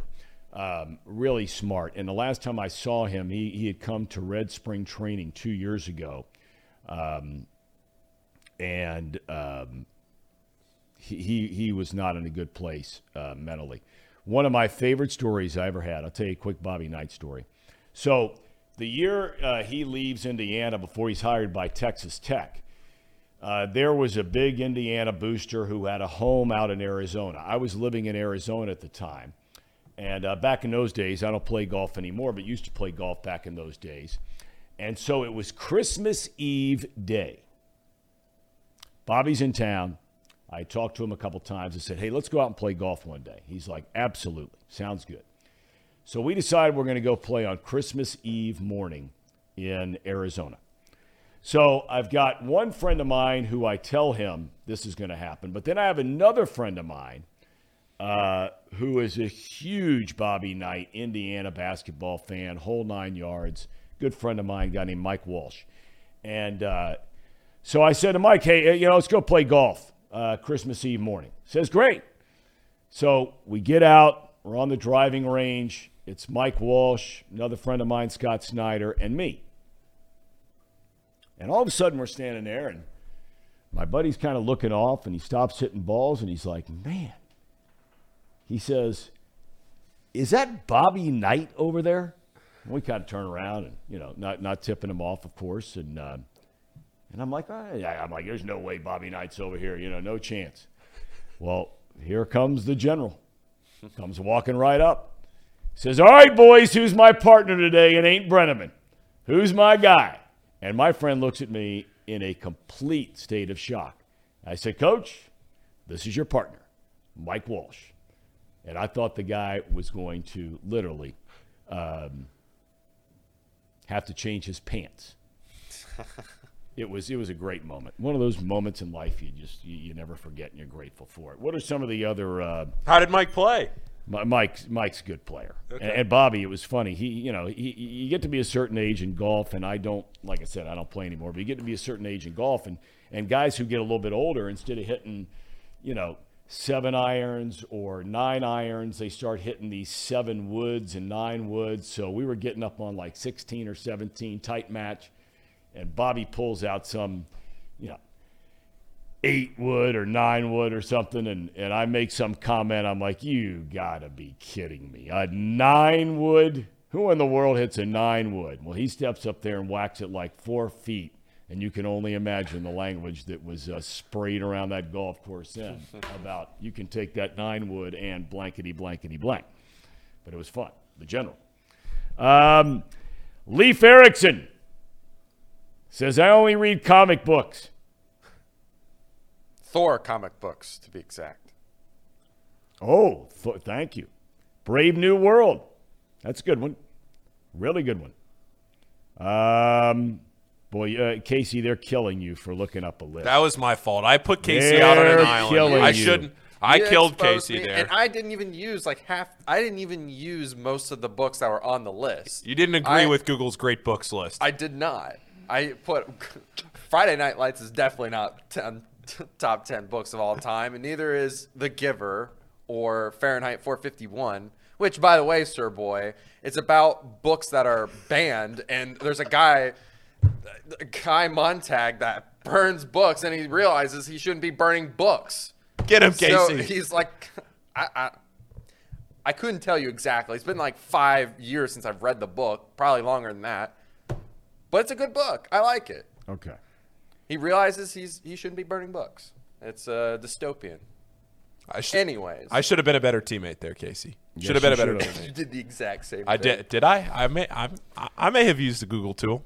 um, really smart. And the last time I saw him, he, he had come to Red Spring Training two years ago. Um, and um, he, he, was not in a good place uh, mentally. one of my favorite stories I ever had. I'll tell you a quick Bobby Knight story. So, the year uh, he leaves Indiana before he's hired by Texas Tech, uh, there was a big Indiana booster who had a home out in Arizona. I was living in Arizona at the time. And uh, back in those days, I don't play golf anymore, but used to play golf back in those days. And so it was Christmas Eve day. Bobby's in town. I talked to him a couple times and said, hey, let's go out and play golf one day. He's like, absolutely. Sounds good. So we decided we're going to go play on Christmas Eve morning in Arizona. So I've got one friend of mine who I tell him this is going to happen, but then I have another friend of mine uh, who is a huge Bobby Knight, Indiana basketball fan, whole nine yards. Good friend of mine, guy named Mike Walsh. And uh, so I said to Mike, hey, you know, let's go play golf uh, Christmas Eve morning. Says, great. So we get out, we're on the driving range. It's Mike Walsh, another friend of mine, Scott Snyder, and me. And all of a sudden, we're standing there, and my buddy's kind of looking off, and he stops hitting balls, and he's like, man, he says, Is that Bobby Knight over there? And we kind of turn around and, you know, not, not tipping him off, of course. And, uh, and I'm like, oh. I'm like, there's no way Bobby Knight's over here. You know, no chance. Well, here comes the general. Comes walking right up. Says, All right, boys, who's my partner today? It ain't Brennaman. Who's my guy? And my friend looks at me in a complete state of shock. I said, Coach, this is your partner, Mike Walsh. And I thought the guy was going to literally um, have to change his pants. it was it was a great moment. One of those moments in life you just you, you never forget and you're grateful for it. What are some of the other? Uh, How did Mike play? Mike's Mike's a good player, okay. and, and, Bobby. It was funny. He, you know, he, you get to be a certain age in golf, and I don't, like I said, I don't play anymore. But you get to be a certain age in golf, and and guys who get a little bit older, instead of hitting, you know, seven irons or nine irons. They start hitting these seven woods and nine woods. So we were getting up on like 16 or 17, tight match. And Bobby pulls out some, you know, eight wood or nine wood or something. And, and I make some comment. I'm like, you got to be kidding me. A nine wood? Who in the world hits a nine wood? Well, he steps up there and whacks it like four feet and you can only imagine the language that was uh, sprayed around that golf course then about you can take that nine wood and blankety blankety blank. But it was fun. The general. Um, Leif Erikson says, I only read comic books. Thor comic books, to be exact. Oh, th- thank you. Brave New World. That's a good one. Really good one. Um, Boy, uh, Casey, they're killing you for looking up a list. That was my fault. I put Casey they're out on an island. I shouldn't. I you killed Casey me, there. And I didn't even use like half. I didn't even use most of the books that were on the list. You didn't agree I, with Google's great books list. I did not. I put Friday Night Lights is definitely not 10, top ten books of all time, and neither is The Giver or Fahrenheit 451. Which, by the way, Sir Boy, it's about books that are banned, and there's a guy Guy Montag that burns books and he realizes he shouldn't be burning books. Get him, Casey. So he's like, I, I, I couldn't tell you exactly. It's been like five years since I've read the book, probably longer than that. But it's a good book. I like it. Okay. He realizes he's he shouldn't be burning books. It's a dystopian. I should, Anyways, I should have been a better teammate there, Casey. Should yes, have been a better teammate. you did the exact same. I thing. did. Did I? I may. I'm, I may have used the Google tool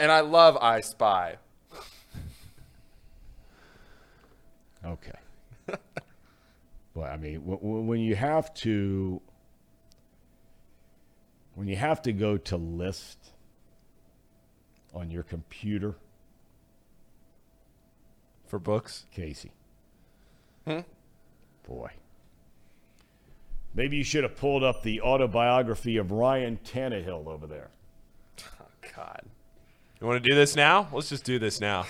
and I love I Spy. Okay. but I mean, when you have to, when you have to go to list on your computer for books, Casey. Hmm? Boy. Maybe you should have pulled up the autobiography of Ryan Tannehill over there. Oh, God. You want to do this now? Let's just do this now.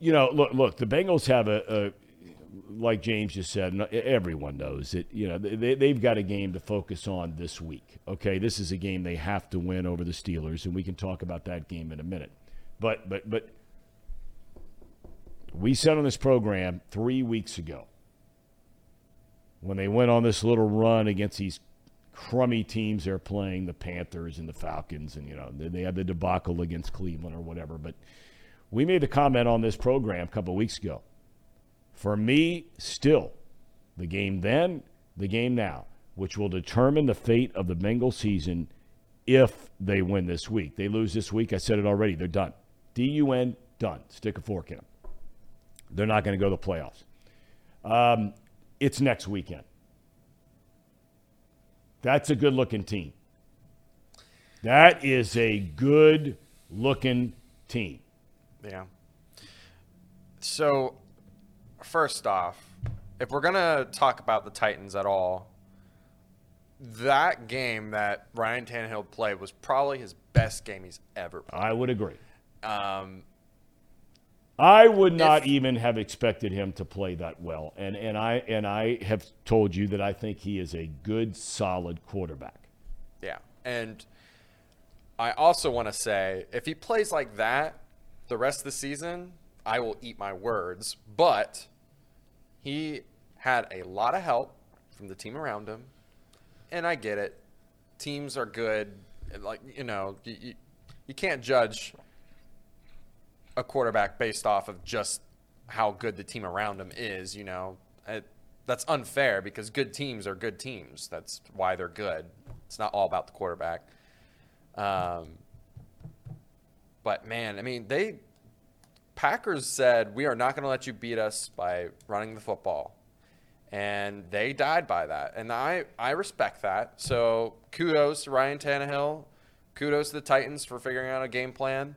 You know, look, look. The Bengals have a, a like James just said. Everyone knows it. You know, they, they've got a game to focus on this week. Okay, this is a game they have to win over the Steelers, and we can talk about that game in a minute. But, but, but, we said on this program three weeks ago when they went on this little run against these crummy teams they're playing, the Panthers and the Falcons, and you know they, had the debacle against Cleveland or whatever. But we made the comment on this program a couple weeks ago. For me, still, the game then, the game now, which will determine the fate of the Bengal season if they win this week. They lose this week. I said it already. They're done. D U N, done. Stick a fork in them. They're not going to go to the playoffs. Um, it's next weekend. That's a good looking team. That is a good looking team. Yeah. So, first off, if we're gonna talk about the Titans at all, that game that Ryan Tannehill played was probably his best game he's ever played. I would agree. Um, I would not If- even have expected him to play that well. And and I and I have told you that I think he is a good solid quarterback. yeah, and I also want to say if he plays like that the rest of the season, I will eat my words. But he had a lot of help from the team around him, and I get it. Teams are good. Like you know, you, you, you can't judge a quarterback based off of just how good the team around him is. You know, it, that's unfair because good teams are good teams. That's why they're good. It's not all about the quarterback. Um, but man, I mean, they Packers said we are not going to let you beat us by running the football, and they died by that, and I I respect that. So kudos to Ryan Tannehill, kudos to the Titans for figuring out a game plan.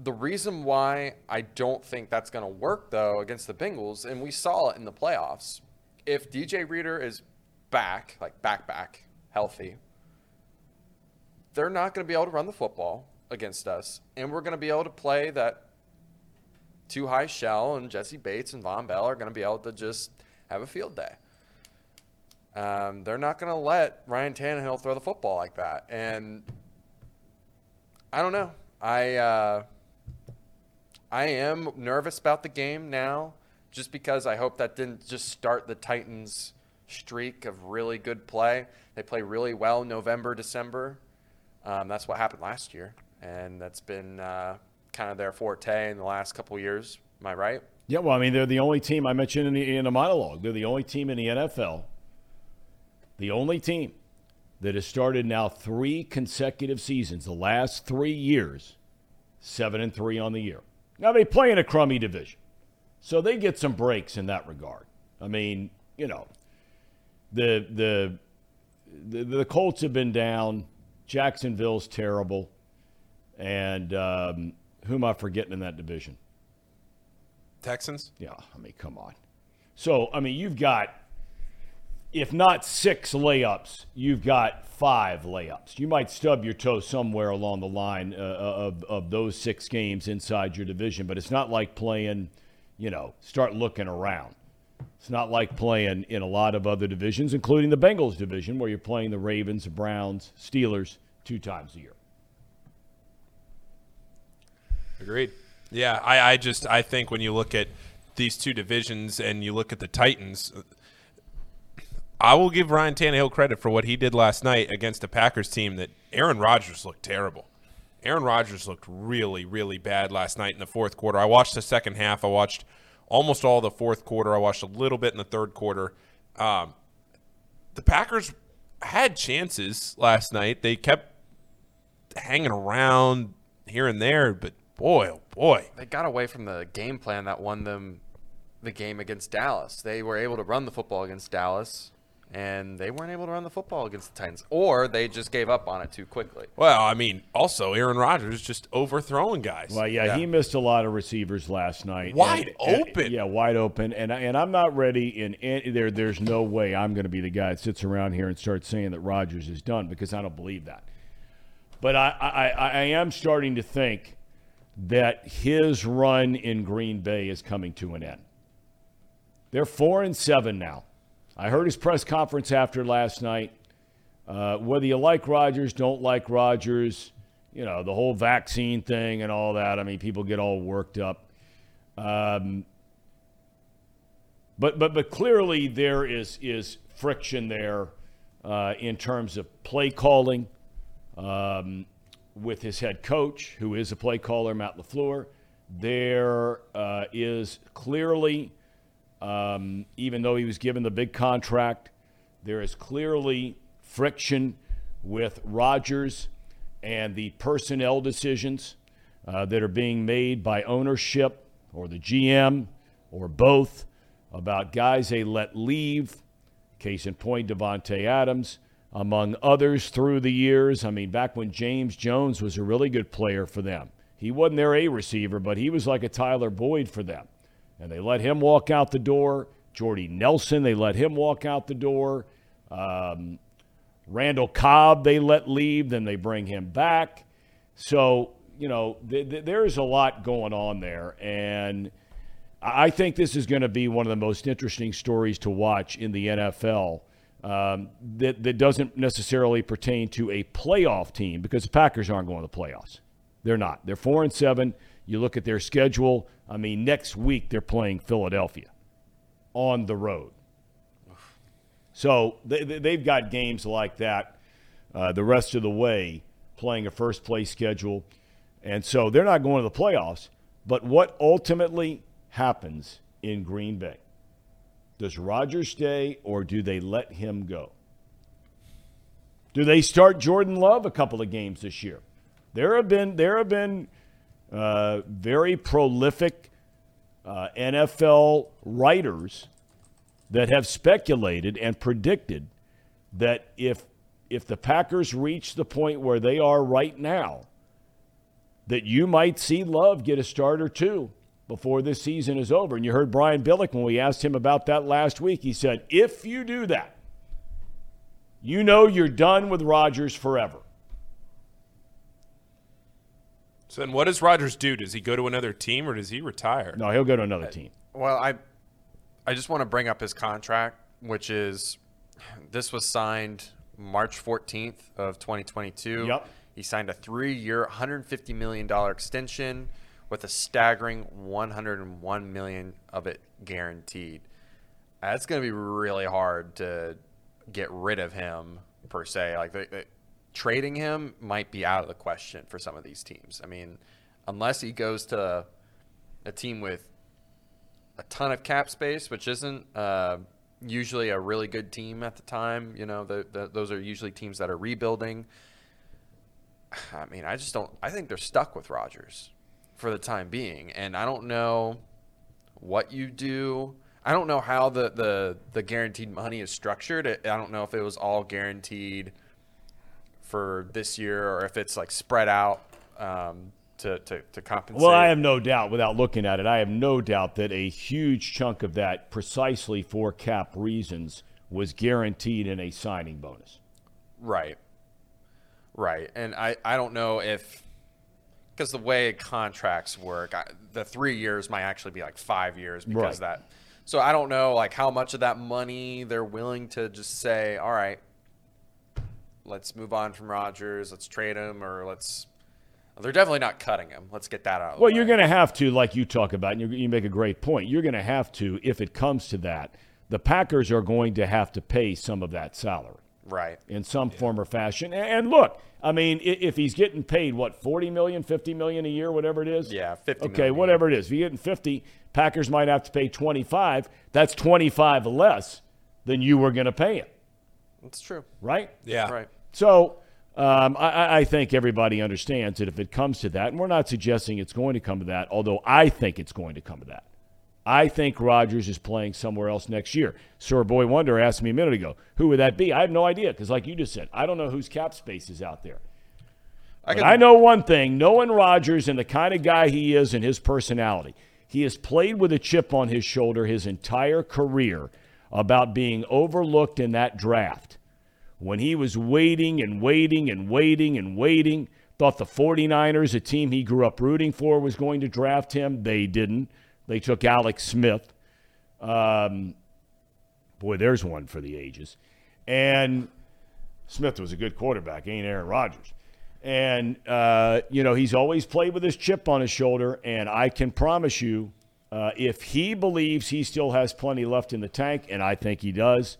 The reason why I don't think that's going to work though against the Bengals, and we saw it in the playoffs, if DJ Reader is back, like back back, healthy, they're not going to be able to run the football against us, and we're going to be able to play that two high shell, and Jessie Bates and Vonn Bell are going to be able to just have a field day. Um, they're not going to let Ryan Tannehill throw the football like that, and I don't know. I uh, I am nervous about the game now, just because I hope that didn't just start the Titans' streak of really good play. They play really well November, December. Um, that's what happened last year, and that's been uh, kind of their forte in the last couple years. Am I right? Yeah, well, I mean, they're the only team I mentioned in the in the monologue. They're the only team in the NFL, the only team that has started now three consecutive seasons, the last three years, seven and three on the year. Now they play in a crummy division, so they get some breaks in that regard. I mean, you know, the the the, the Colts have been down. Jacksonville's terrible, and um, who am I forgetting in that division? Texans. Yeah, I mean, come on. So, I mean, you've got, if not six layups, you've got five layups. You might stub your toe somewhere along the line uh, of, of those six games inside your division, but it's not like playing, you know, start looking around. It's not like playing in a lot of other divisions, including the Bengals division, where you're playing the Ravens, Browns, Steelers two times a year. Agreed. Yeah, I, I just I think when you look at these two divisions and you look at the Titans, I will give Ryan Tannehill credit for what he did last night against a Packers team that Aaron Rodgers looked terrible. Aaron Rodgers looked really, really bad last night in the fourth quarter. I watched the second half. I watched almost all the fourth quarter. I watched a little bit in the third quarter. Um, the Packers had chances last night. They kept hanging around here and there, but boy, oh boy. They got away from the game plan that won them the game against Dallas. They were able to run the football against Dallas, and they weren't able to run the football against the Titans, or they just gave up on it too quickly. Well, I mean, also Aaron Rodgers just overthrowing guys. Well, yeah, he missed a lot of receivers last night. Wide And- and- open. yeah, wide open. And I- and I'm not ready. In, in there, there's no way I'm going to be the guy that sits around here and starts saying that Rodgers is done because I don't believe that. But I, I, I I am starting to think that his run in Green Bay is coming to an end. They're four and seven now. I heard his press conference after last night. Uh, whether you like Rodgers, don't like Rodgers, you know, the whole vaccine thing and all that. I mean, people get all worked up. Um, but but but clearly there is is friction there uh, in terms of play calling um, with his head coach, who is a play caller, Matt LaFleur. There uh, is clearly, um, even though he was given the big contract, there is clearly friction with Rodgers and the personnel decisions uh, that are being made by ownership or the GM or both about guys they let leave. Case in point, Davante Adams, among others through the years. I mean, back when James Jones was a really good player for them. He wasn't their A receiver, but he was like a Tyler Boyd for them. And they let him walk out the door. Jordy Nelson, they let him walk out the door. Um, Randall Cobb, they let leave, then they bring him back. So, you know, th- th- there's a lot going on there. And I think this is going to be one of the most interesting stories to watch in the NFL um, that, that doesn't necessarily pertain to a playoff team because the Packers aren't going to the playoffs. They're not. They're four and seven. You look at their schedule. I mean, next week they're playing Philadelphia on the road. So they, they've got games like that uh, the rest of the way, playing a first place schedule. And so they're not going to the playoffs. But what ultimately happens in Green Bay? Does Rodgers stay or do they let him go? Do they start Jordan Love a couple of games this year? There have been there have been uh, very prolific uh, NFL writers that have speculated and predicted that if if the Packers reach the point where they are right now, that you might see Love get a start or two before this season is over. And you heard Brian Billick when we asked him about that last week. He said, if you do that, you know you're done with Rodgers forever. So then what does Rodgers do? Does he go to another team or does he retire? No, he'll go to another team. Well, I I just want to bring up his contract, which is this was signed March 14th of 2022. Yep. He signed a 3-year, 150 million dollar extension with a staggering 101 million of it guaranteed. That's going to be really hard to get rid of him per se. Like they, they, trading him might be out of the question for some of these teams. I mean, unless he goes to a team with a ton of cap space, which isn't uh, usually a really good team at the time. You know, the, the, those are usually teams that are rebuilding. I mean, I just don't. I think they're stuck with Rodgers for the time being, and I don't know what you do. I don't know how the the the guaranteed money is structured. I don't know if it was all guaranteed for this year or if it's like spread out. Um, to, to, to compensate. Well, I have no doubt, without looking at it, I have no doubt that a huge chunk of that, precisely for cap reasons, was guaranteed in a signing bonus. Right. Right. And I, I don't know if, because the way contracts work, I, the three years might actually be like five years because Right. that. So I don't know like how much of that money they're willing to just say, all right, let's move on from Rodgers, let's trade him, or let's. They're definitely not cutting him. Let's get that out. Of the Well, you're going to have to, like you talk about, and you, you make a great point. You're going to have to, if it comes to that, the Packers are going to have to pay some of that salary right. in some form or fashion. And, and look, I mean, if he's getting paid what 40 million, 50 million a year, whatever it is. Yeah, 50 Okay, million whatever it is. If you're getting 50, Packers might have to pay 25. That's 25 less than you were going to pay him, That's true. right? Yeah. Right. So um, I- I, I think everybody understands that if it comes to that, and we're not suggesting it's going to come to that, although I think it's going to come to that. I think Rodgers is playing somewhere else next year. Sir Boy Wonder asked me a minute ago, who would that be? I have no idea because, like you just said, I don't know whose cap space is out there. I can, I know one thing knowing Rodgers and the kind of guy he is and his personality, he has played with a chip on his shoulder his entire career about being overlooked in that draft. When he was waiting and waiting and waiting and waiting, thought the 49ers, a team he grew up rooting for, was going to draft him. They didn't. They took Alex Smith. Um, boy, there's one for the ages. And Smith was a good quarterback, ain't Aaron Rodgers. And, uh, you know, he's always played with his chip on his shoulder. And I can promise you, Uh, if he believes he still has plenty left in the tank, and I think he does,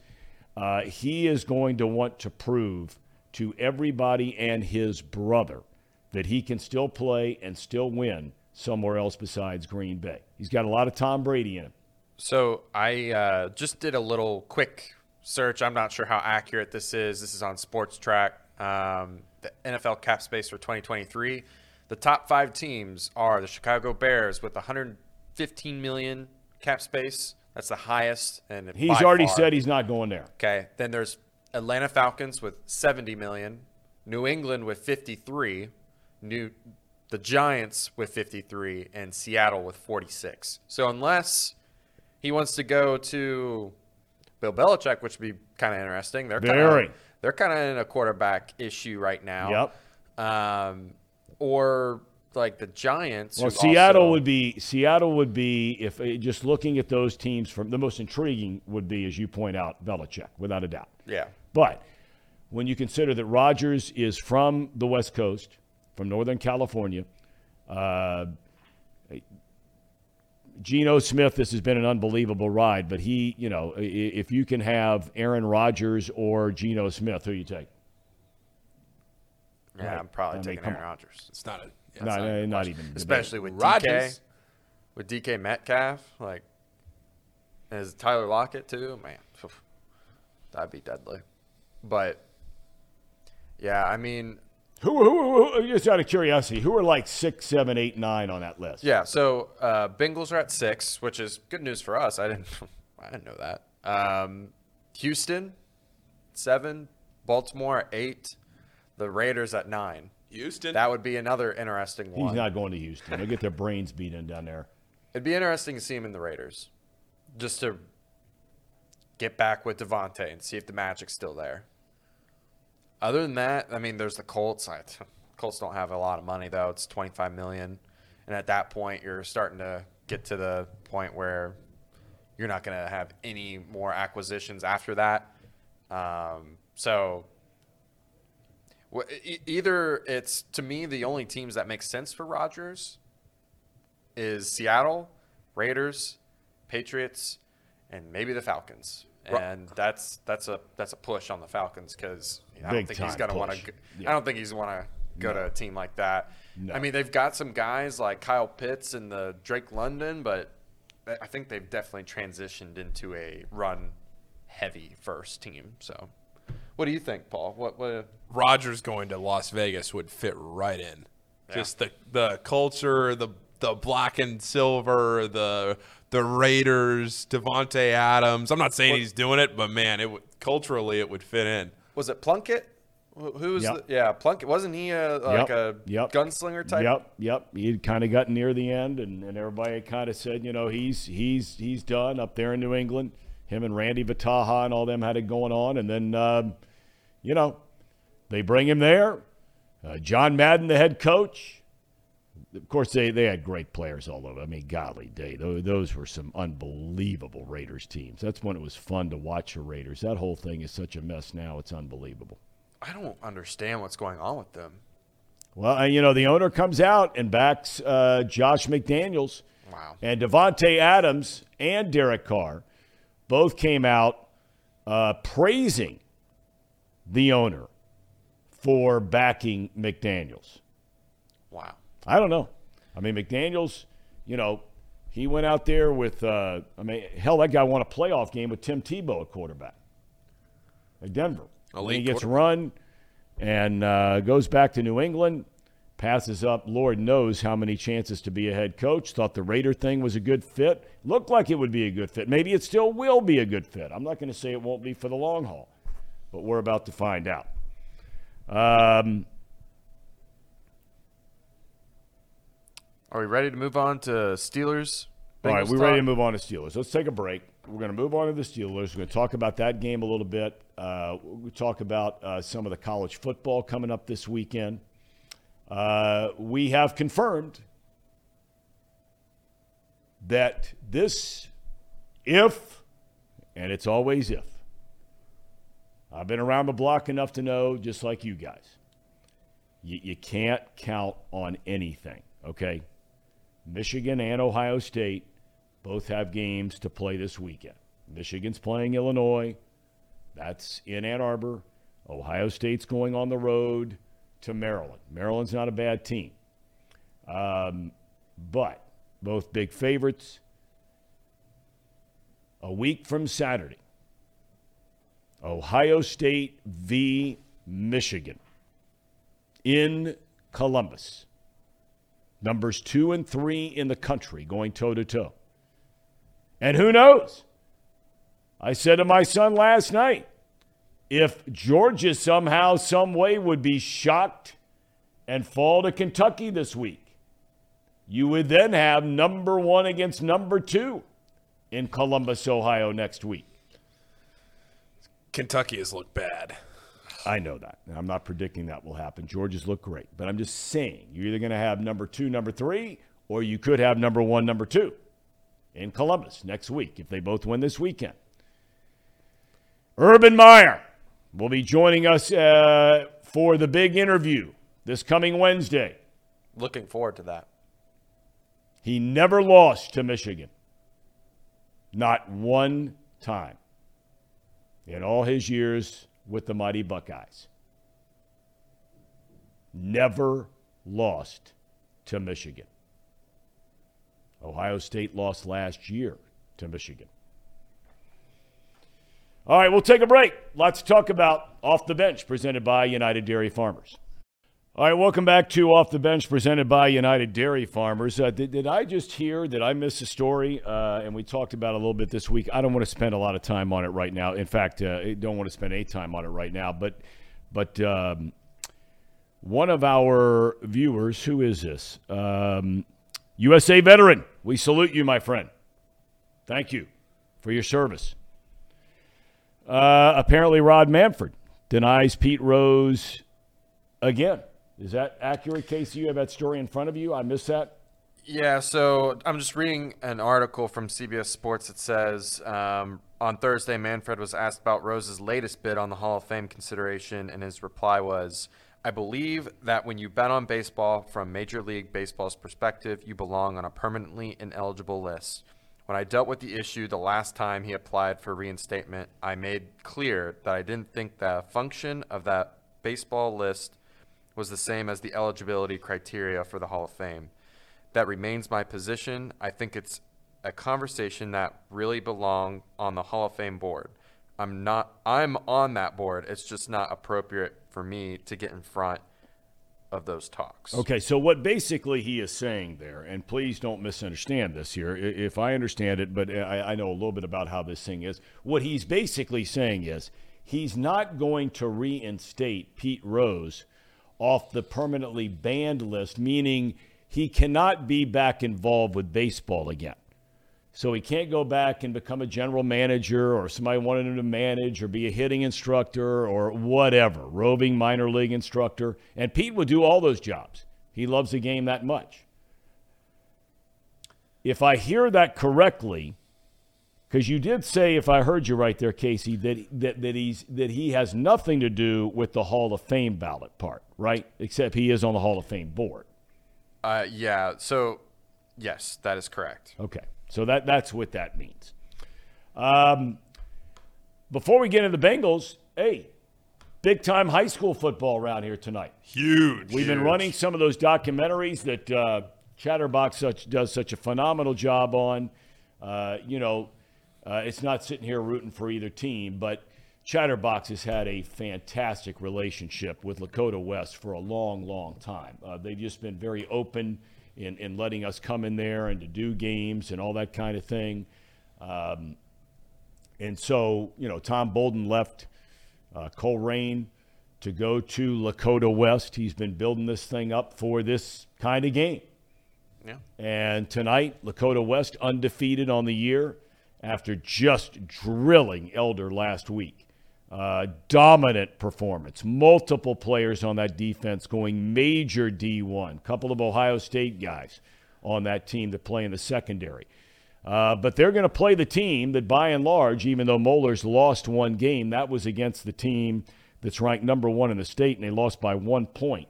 uh, he is going to want to prove to everybody and his brother that he can still play and still win somewhere else besides Green Bay. He's got a lot of Tom Brady in him. So I uh, just did a little quick search. I'm not sure how accurate this is. This is on Spotrac, um, the NFL cap space for 2023. The top five teams are the Chicago Bears with 115 million cap space. That's the highest, and He's already far. said he's not going there. Okay. Then there's Atlanta Falcons with 70 million, New England with 53, New the Giants with 53, and Seattle with 46. So unless he wants to go to Bill Belichick, which would be kind of interesting. They're kind Very. of they're kind of in a quarterback issue right now. Yep. Um, or like the Giants. Well, Seattle also- would be Seattle would be if uh, just looking at those teams from the most intriguing would be as you point out Belichick without a doubt. Yeah. But when you consider that Rodgers is from the West Coast, from Northern California, uh, Geno Smith, this has been an unbelievable ride. But he, you know, if you can have Aaron Rodgers or Geno Smith, who you take? Yeah, Right. I'm probably I mean, taking Aaron on. Rodgers. It's not a. Yeah, No, not no, not even. especially with Rodgers. DK, with DK Metcalf, like as Tyler Lockett too. Man, that'd be deadly. But yeah, I mean, Who, who, who, just out of curiosity, who are like six, seven, eight, nine on that list? yeah. So uh, Bengals are at six, which is good news for us. I didn't, I didn't know that. Um, Houston, seven. Baltimore at eight. The Raiders at nine. Houston. That would be another interesting one. He's not going to Houston. They'll get their brains beaten down there. It'd be interesting to see him in the Raiders, just to get back with Davante and see if the magic's still there. Other than that, I mean, there's the Colts. I, Colts don't have a lot of money though; it's 25 million, and at that point, you're starting to get to the point where you're not going to have any more acquisitions after that. Um, so. E- Either it's to me the only teams that make sense for Rodgers is Seattle, Raiders, Patriots, and maybe the Falcons. And that's that's a that's a push on the Falcons because I Big don't think he's gonna want to. I don't think he's want to go to a team like that. No. I mean, they've got some guys like Kyle Pitts and the Drake London, but I I think they've definitely transitioned into a run heavy first team. So, what do you think, Paul? What what? Uh, Rodgers going to Las Vegas would fit right in. Just the the culture, the the black and silver, the the Raiders, Davante Adams. I'm not saying he's doing it, but man, it would culturally it would fit in. Was it Plunkett? Who who was Yep. the, yeah Plunkett? Wasn't he a, like Yep. a Yep. gunslinger type? Yep, yep. He kind of got near the end, and, and everybody kind of said, you know, he's he's he's done up there in New England. Him and Randy Vataha and all them had it going on, and then um, you know they bring him there. Uh, John Madden, the head coach. Of course, they, they had great players all over. I mean, golly day, those, those were some unbelievable Raiders teams. That's when it was fun to watch the Raiders. That whole thing is such a mess now; it's unbelievable. I don't understand what's going on with them. Well, and, you know, the owner comes out and backs uh, Josh McDaniels. Wow. And Davante Adams and Derek Carr both came out uh, praising the owner for backing McDaniels. Wow. I don't know. I mean, McDaniels, you know, he went out there with, uh, I mean, hell, that guy won a playoff game with Tim Tebow at quarterback at Denver. And he gets run and uh, goes back to New England, passes up, Lord knows how many chances to be a head coach. Thought the Raider thing was a good fit. Looked like it would be a good fit. Maybe it still will be a good fit. I'm not going to say it won't be for the long haul, but we're about to find out. Um, Are we ready to move on to Steelers? All right, we're ready to move on to Steelers. Let's take a break. We're going to move on to the Steelers. We're going to talk about that game a little bit. Uh, we'll talk about uh, some of the college football coming up this weekend. Uh, we have confirmed that this, if, and it's always if, I've been around the block enough to know, just like you guys, you, you can't count on anything, okay? Michigan and Ohio State both have games to play this weekend. Michigan's playing Illinois. That's in Ann Arbor. Ohio State's going on the road to Maryland. Maryland's not a bad team. Um, but both big favorites. A week from Saturday, Ohio State v. Michigan in Columbus. Numbers two and three in the country going toe to toe. And who knows? I said to my son last night if Georgia somehow, some way would be shocked and fall to Kentucky this week, you would then have number one against number two in Columbus, Ohio next week. Kentucky has looked bad. I know that. I'm not predicting that will happen. Georgia's look great. But I'm just saying, you're either going to have number two, number three, or you could have number one, number two in Columbus next week if they both win this weekend. Urban Meyer will be joining us uh, for the big interview this coming Wednesday. Looking forward to that. He never lost to Michigan. Not one time in all his years with the mighty Buckeyes. Never lost to Michigan. Ohio State lost last year to Michigan. All right, we'll take a break. Lots to talk about off the bench presented by United Dairy Farmers. All right, welcome back to Off the Bench presented by United Dairy Farmers. Uh, did, did I just hear that I missed a story uh, and we talked about a little bit this week? I don't want to spend a lot of time on it right now. In fact, uh, I don't want to spend any time on it right now. But, but um, one of our viewers, who is this? Um, USA veteran. We salute you, my friend. Thank you for your service. Uh, apparently, Rob Manfred denies Pete Rose again. Is that accurate, Casey? You have that story in front of you. I missed that. Yeah, so I'm just reading an article from CBS Sports that says um, on Thursday, Manfred was asked about Rose's latest bid on the Hall of Fame consideration, and his reply was, I believe that when you bet on baseball from Major League Baseball's perspective, you belong on a permanently ineligible list. When I dealt with the issue the last time he applied for reinstatement, I made clear that I didn't think the function of that baseball list was the same as the eligibility criteria for the Hall of Fame. That remains my position. I think it's a conversation that really belong on the Hall of Fame board. I'm not I'm on that board. It's just not appropriate for me to get in front of those talks. Okay, so what basically he is saying there, and please don't misunderstand this here, if I understand it, but I, I know a little bit about how this thing is. What he's basically saying is he's not going to reinstate Pete Rose off the permanently banned list, meaning he cannot be back involved with baseball again. So he can't go back and become a general manager or somebody wanted him to manage or be a hitting instructor or whatever, roving minor league instructor. And Pete would do all those jobs. He loves the game that much. If I hear that correctly, because you did say, if I heard you right there, Casey, that, that, that, he's, that he has nothing to do with the Hall of Fame ballot part, right? Except he is on the Hall of Fame board. Uh, yeah. So, yes, that is correct. Okay. So that, that's what that means. Um, before we get into the Bengals, hey, big time high school football around here tonight. Huge. We've been running some of those documentaries that uh, Chatterbox such, does such a phenomenal job on. Uh, you know, uh, it's not sitting here rooting for either team, but Chatterbox has had a fantastic relationship with Lakota West for a long, long time. Uh, they've just been very open in, in letting us come in there and to do games and all that kind of thing. Um, and so, you know, Tom Bolden left uh, Colerain to go to Lakota West. He's been building this thing up for this kind of game. Yeah. And tonight, Lakota West undefeated on the year after just drilling Elder last week. Uh, dominant performance. Multiple players on that defense going major D1. Couple of Ohio State guys on that team that play in the secondary. Uh, but they're going to play the team that, by and large, even though Moeller's lost one game, that was against the team that's ranked number one in the state, and they lost by one point.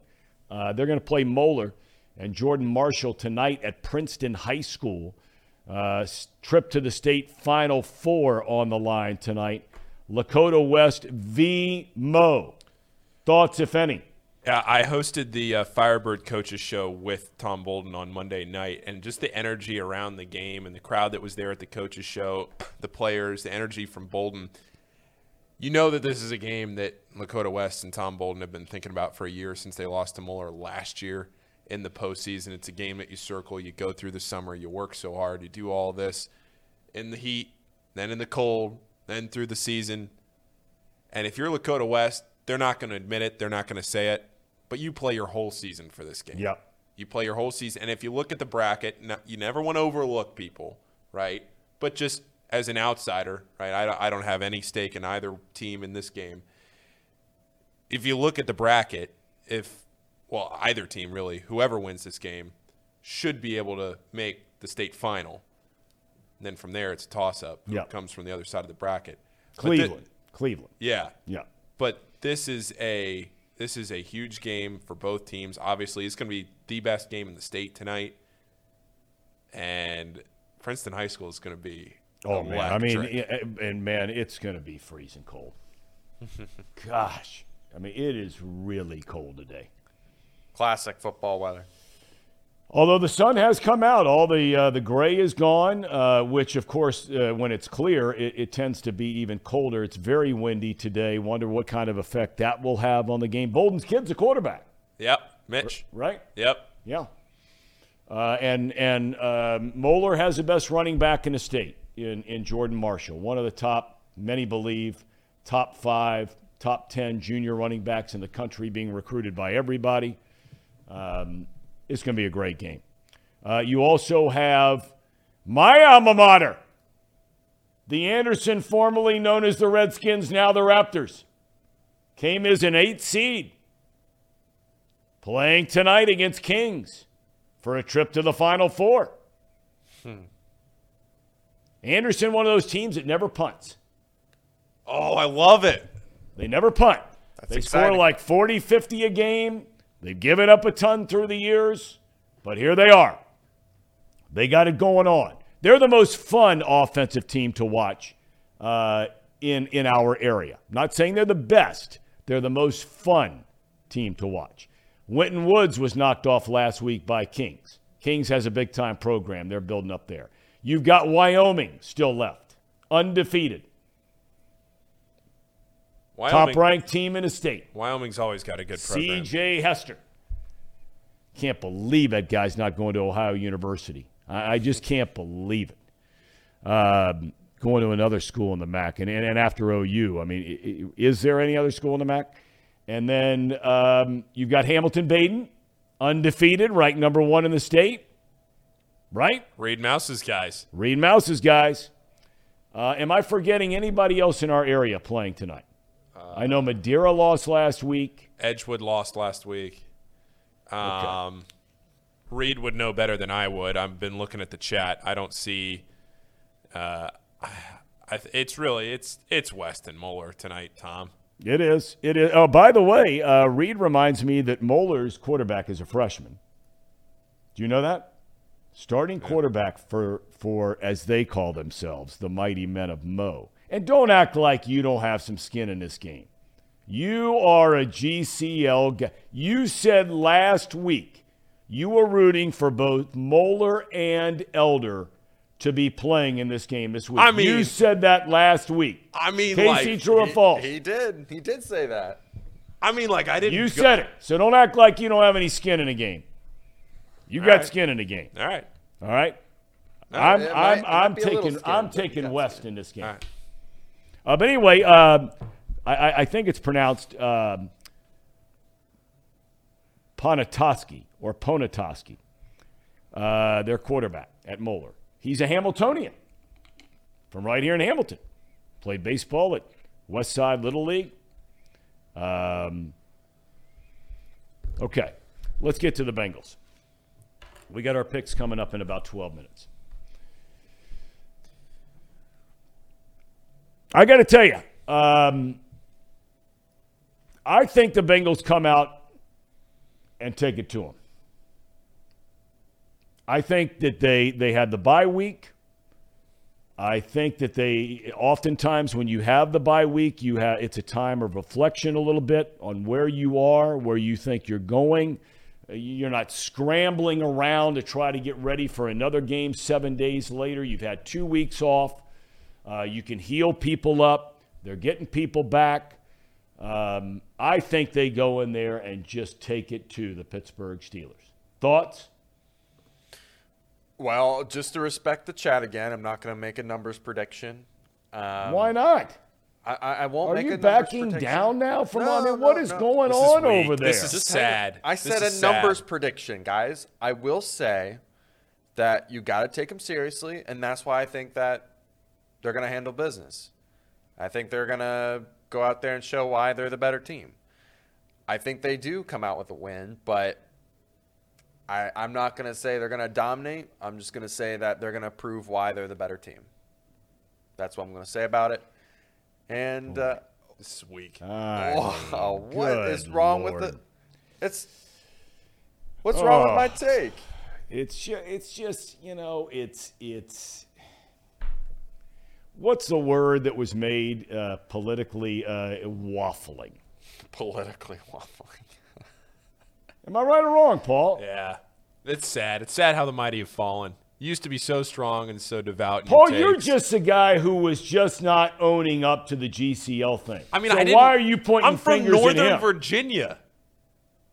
Uh, they're going to play Moeller and Jordan Marshall tonight at Princeton High School. Uh, trip to the state Final Four on the line tonight. Lakota West v. Mo. Thoughts, if any? I hosted the uh, Firebird coaches show with Tom Bolden on Monday night, and just the energy around the game and the crowd that was there at the coaches show, the players, the energy from Bolden. You know that this is a game that Lakota West and Tom Bolden have been thinking about for a year since they lost to Moeller last year in the postseason. It's a game that you circle, you go through the summer, you work so hard, you do all this in the heat, then in the cold, then through the season. And if you're Lakota West, they're not going to admit it, they're not going to say it, but you play your whole season for this game. Yep. You play your whole season. And if you look at the bracket, you never want to overlook people, right? But just as an outsider, right? I I don't have any stake in either team in this game. If you look at the bracket, if, well, either team really, whoever wins this game should be able to make the state final. And then from there, it's a toss up. Who Yep. comes from the other side of the bracket? But thi- Cleveland. Cleveland. yeah. Yeah. But this is a this is a huge game for both teams. Obviously, it's going to be the best game in the state tonight, and Princeton High School is going to be. Oh man, I mean, electric. Eh, and man, it's going to be freezing cold. Gosh, I mean, it is really cold today. Classic football weather. Although the sun has come out, all the uh, the gray is gone, uh, which of course, uh, when it's clear, it, it tends to be even colder. It's very windy today. Wonder what kind of effect that will have on the game. Bolden's kid's a quarterback, yep, Mitch. right? Yep. Yeah. Uh, and and um, Moeller has the best running back in the state in, in Jordan Marshall, one of the top, many believe, top five, top 10 junior running backs in the country being recruited by everybody. Um, it's going to be a great game. Uh, you also have my alma mater, the Anderson, formerly known as the Redskins, now the Raptors, came as an eight seed, playing tonight against Kings for a trip to the Final Four. Anderson, one of those teams that never punts. Oh, I love it. They never punt. they score like 40, 50 a game. They've given up a ton through the years, but here they are. They got it going on. They're the most fun offensive team to watch uh, in, in our area. I'm not saying they're the best, they're the most fun team to watch. Winton Woods was knocked off last week by Kings. Kings has a big time program they're building up there. You've got Wyoming still left, undefeated, Wyoming, top ranked team in the state. Wyoming's always got a good program. CJ Hester. Can't believe that guy's not going to Ohio University. I, I just can't believe it. Um, going to another school in the MAC. And, and, and after OU, I mean, is there any other school in the MAC? And then um, you've got Hamilton Badin, undefeated, ranked number one in the state, right? Reed Mouse's guys. Reed Mouse's guys. Uh, am I forgetting anybody else in our area playing tonight? I know Madeira lost last week. Edgewood lost last week. Um, Reed would know better than I would. I've been looking at the chat. I don't see. Uh, I, it's really it's it's Weston Moeller tonight, Tom. It is. It is. Oh, by the way, uh, Reed reminds me that Moeller's quarterback is a freshman. Do you know that? Starting quarterback for for as they call themselves, the mighty men of Mo. And don't act like you don't have some skin in this game. You are a GCL guy. You said last week you were rooting for both Moeller and Elder to be playing in this game this week. I mean- you said that last week. I mean, Casey, like, true or false? He did. He did say that. I mean, like I didn't. You go- said it. So don't act like you don't have any skin in the game. You got right. skin in the game. All right. All right. I'm might- I'm I'm be a little taking skin, I'm taking West skin. in this game. Uh, but anyway, um, I, I, think it's pronounced um, Ponatoski or Ponatoski. Uh, their quarterback at Moeller. He's a Hamiltonian from right here in Hamilton. Played baseball at West Side Little League. Um, okay, let's get to the Bengals. We got our picks coming up in about 12 minutes. I got to tell you, um, I think the Bengals come out and take it to them. I think that they they had the bye week. I think that they oftentimes when you have the bye week, you have it's a time of reflection a little bit on where you are, where you think you're going. You're not scrambling around to try to get ready for another game seven days later. You've had two weeks off. Uh, you can heal people up. They're getting people back. Um, I think they go in there and just take it to the Pittsburgh Steelers. Thoughts? Well, just to respect the chat again, I'm not going to make a numbers prediction. Um, Why not? I, I I won't Are make you a numbers backing prediction. down now from No, I mean, what no, is no. going This is on weak. over there? This is Just sad. I said a sad. numbers prediction, guys. I will say that you got to take them seriously, and that's why I think that they're going to handle business. I think they're going to go out there and show why they're the better team. I think they do come out with a win, but I, I'm not going to say they're going to dominate. I'm just going to say that they're going to prove why they're the better team. That's what I'm going to say about it. And uh, This week, weak. Oh, what is good wrong with Lord. it? It's what's wrong with Oh. my take? It's just, it's just you know it's it's what's the word that was made uh, politically uh, waffling? Politically waffling. Am I right or wrong, Paul? Yeah. It's sad. It's sad how the mighty have fallen. You used to be so strong and so devout. Paul, your you're just a guy who was just not owning up to the GCL thing. I mean, so I why are you pointing I'm from fingers at Northern him? Virginia.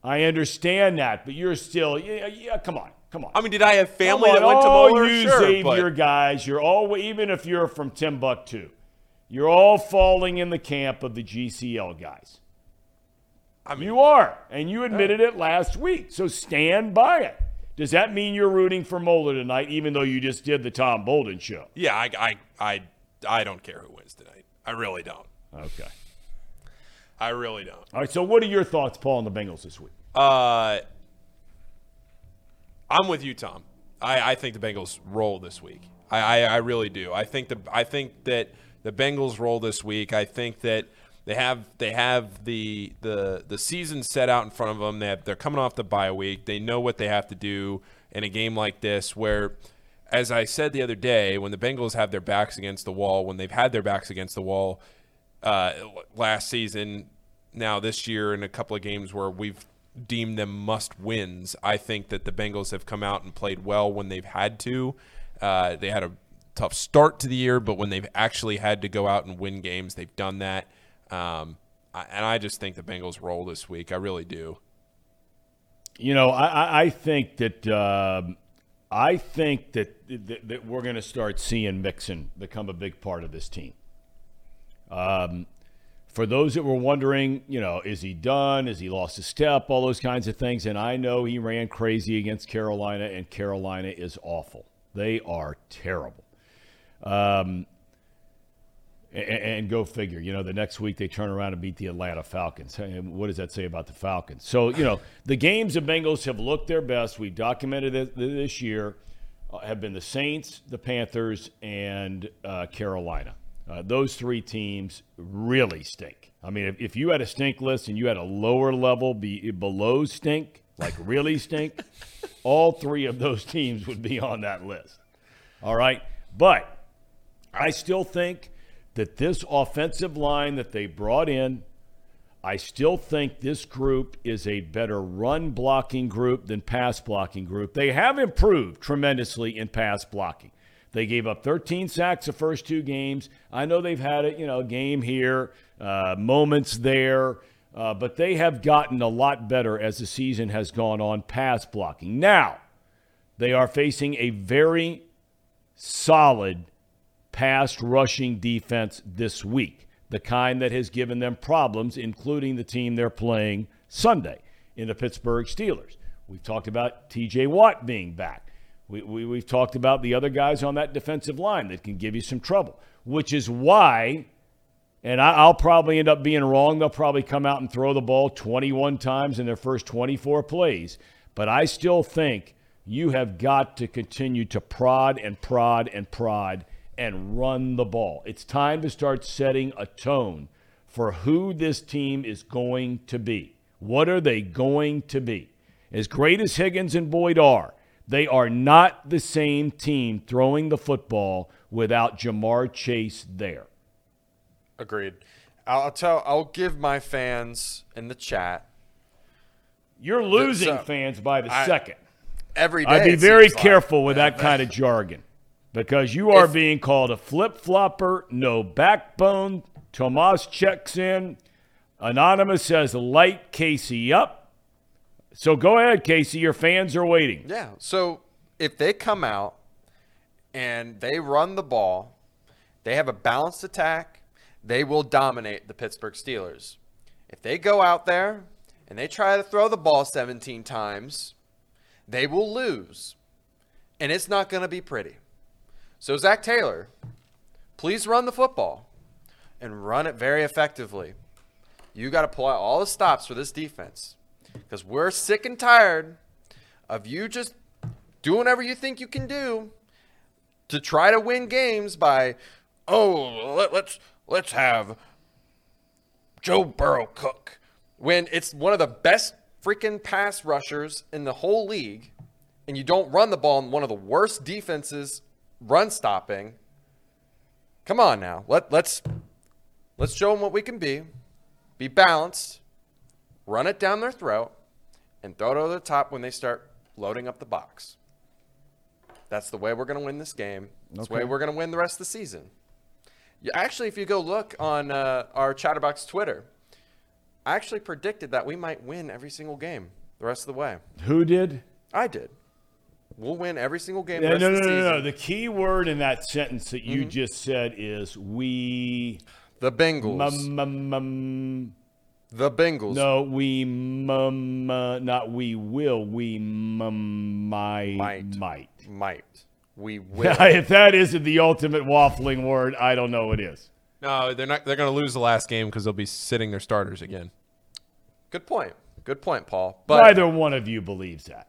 I understand that, but you're still yeah, yeah come on, come on. I mean, did I have family that went to all Moeller? you Sure, Xavier but guys, you're all even if you're from Timbuktu, you're all falling in the camp of the GCL guys. I mean, You are, and you admitted it last week. So stand by it. Does that mean you're rooting for Moeller tonight, even though you just did the Tom Bolden show? yeah, I, I, I, I don't care who wins tonight. I really don't. Okay. I really don't. All right. So, what are your thoughts, Paul, on the Bengals this week? Uh, I'm with you, Tom. I, I think the Bengals roll this week. I, I, I really do. I think the I think that the Bengals roll this week. I think that they have they have the the the season set out in front of them. They have, they're coming off the bye week. They know what they have to do in a game like this where as I said the other day, when the Bengals have their backs against the wall, when they've had their backs against the wall uh, last season, now this year in a couple of games where we've deemed them must wins, I think that the Bengals have come out and played well when they've had to. Uh, they had a tough start to the year, but when they've actually had to go out and win games, they've done that. Um, I, and I just think the Bengals roll this week. I really do. You know, I, I- think that um, I think that that, that we're going to start seeing Mixon become a big part of this team. Um, for those that were wondering, you know, is he done? Is he lost a step? All those kinds of things. And I know he ran crazy against Carolina, and Carolina is awful. They are terrible. Um, and, and go figure. You know, the next week they turn around and beat the Atlanta Falcons. What does that say about the Falcons? So, you know, the games the Bengals have looked their best. We've documented it this year. Uh, have been the Saints, the Panthers, and uh, Carolina. Uh, those three teams really stink. I mean, if, if you had a stink list and you had a lower level be, below stink, like really stink, all three of those teams would be on that list. All right. But I still think that this offensive line that they brought in, I still think this group is a better run blocking group than pass blocking group. They have improved tremendously in pass blocking. They gave up 13 sacks the first two games. I know they've had a you know game here, uh, moments there, uh, but they have gotten a lot better as the season has gone on pass blocking. Now they are facing a very solid pass rushing defense this week, the kind that has given them problems, including the team they're playing Sunday in the Pittsburgh Steelers. We've talked about TJ Watt being back. We, we, we've talked about the other guys on that defensive line that can give you some trouble, which is why, and I, I'll probably end up being wrong. They'll probably come out and throw the ball 21 times in their first 24 plays. But I still think you have got to continue to prod and prod and prod and run the ball. It's time to start setting a tone for who this team is going to be. What are they going to be? As great as Higgins and Boyd are, They are not the same team throwing the football without Ja'Marr Chase there. Agreed. I'll tell. I'll give my fans in the chat You're losing so- fans by the I- second. every day. I'd be very seems like. careful with that kind of jargon because you are If- being called a flip flopper, no backbone. Tomas checks in. Anonymous says, light Casey up. So go ahead, Casey. Your fans are waiting. Yeah. So if they come out and they run the ball, they have a balanced attack, they will dominate the Pittsburgh Steelers. If they go out there and they try to throw the ball 17 times, they will lose. And it's not going to be pretty. So, Zac Taylor, please run the football and run it very effectively. You got to pull out all the stops for this defense because we're sick and tired of you just doing whatever you think you can do to try to win games by, oh, let, let's let's have Joe Burrow cook when it's one of the best freaking pass rushers in the whole league, and you don't run the ball in one of the worst defenses run stopping. Come on now, let let's let's show them what we can be. Be balanced, run it down their throat, and throw it over the top when they start loading up the box. That's the way we're going to win this game. That's the way we're going to win the rest of the season. Yeah, actually, if you go look on uh, our Chatterbox Twitter, I actually predicted that we might win every single game the rest of the way. Who did? I did. We'll win every single game. The no, rest no, of the no, season. no. The key word in that sentence that Mm-hmm. you just said is we. The Bengals. Mum, mum, mum, the Bengals. no, we mum, uh, not we will. We mum, might, Might. might. Might. We will. if that isn't the ultimate waffling word, I don't know what is. No, they're not. They're going to lose the last game because they'll be sitting their starters again. Good point. Good point, Paul. But Neither one of you believes that.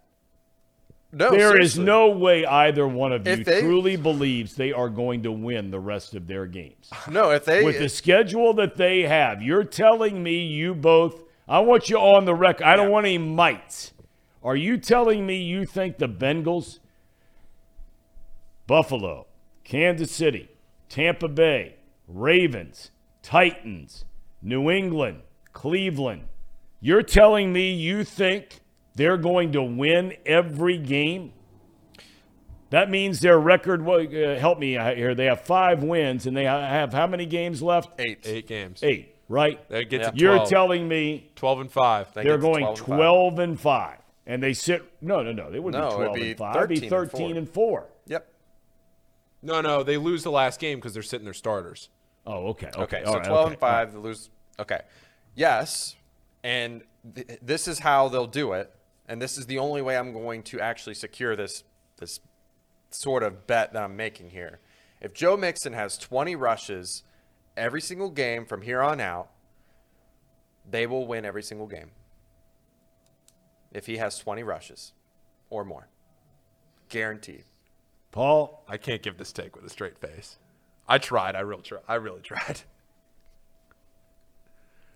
No, There is seriously. no way either one of you they- truly believes they are going to win the rest of their games. no. If they With the schedule that they have, you're telling me you both, I want you on the record. I don't want any mites. Are you telling me you think the Bengals, Buffalo, Kansas City, Tampa Bay, Ravens, Titans, New England, Cleveland, you're telling me you think they're going to win every game? That means their record. well, Uh, help me out here. They have five wins, and they have how many games left? eight, Eight games. Eight, right? They get Yeah. to You're 12. telling me twelve and five. They they're going 12 and five. 12 and 5, and they sit. No, no, no. They wouldn't No, be it'd 12 be and 5. It'd be 13 and 13 and 4. Yep. No, no, they lose the last game because they're sitting their starters. Oh, okay. Okay. Okay, so right, 12 okay, and 5, they lose. Okay. Yes, and th- this is how they'll do it, and this is the only way I'm going to actually secure this this sort of bet that I'm making here. If Joe Mixon has 20 rushes every single game from here on out, they will win every single game. If he has 20 rushes or more. Guaranteed. Paul, I can't give this take with a straight face. I tried. I real try. I really tried.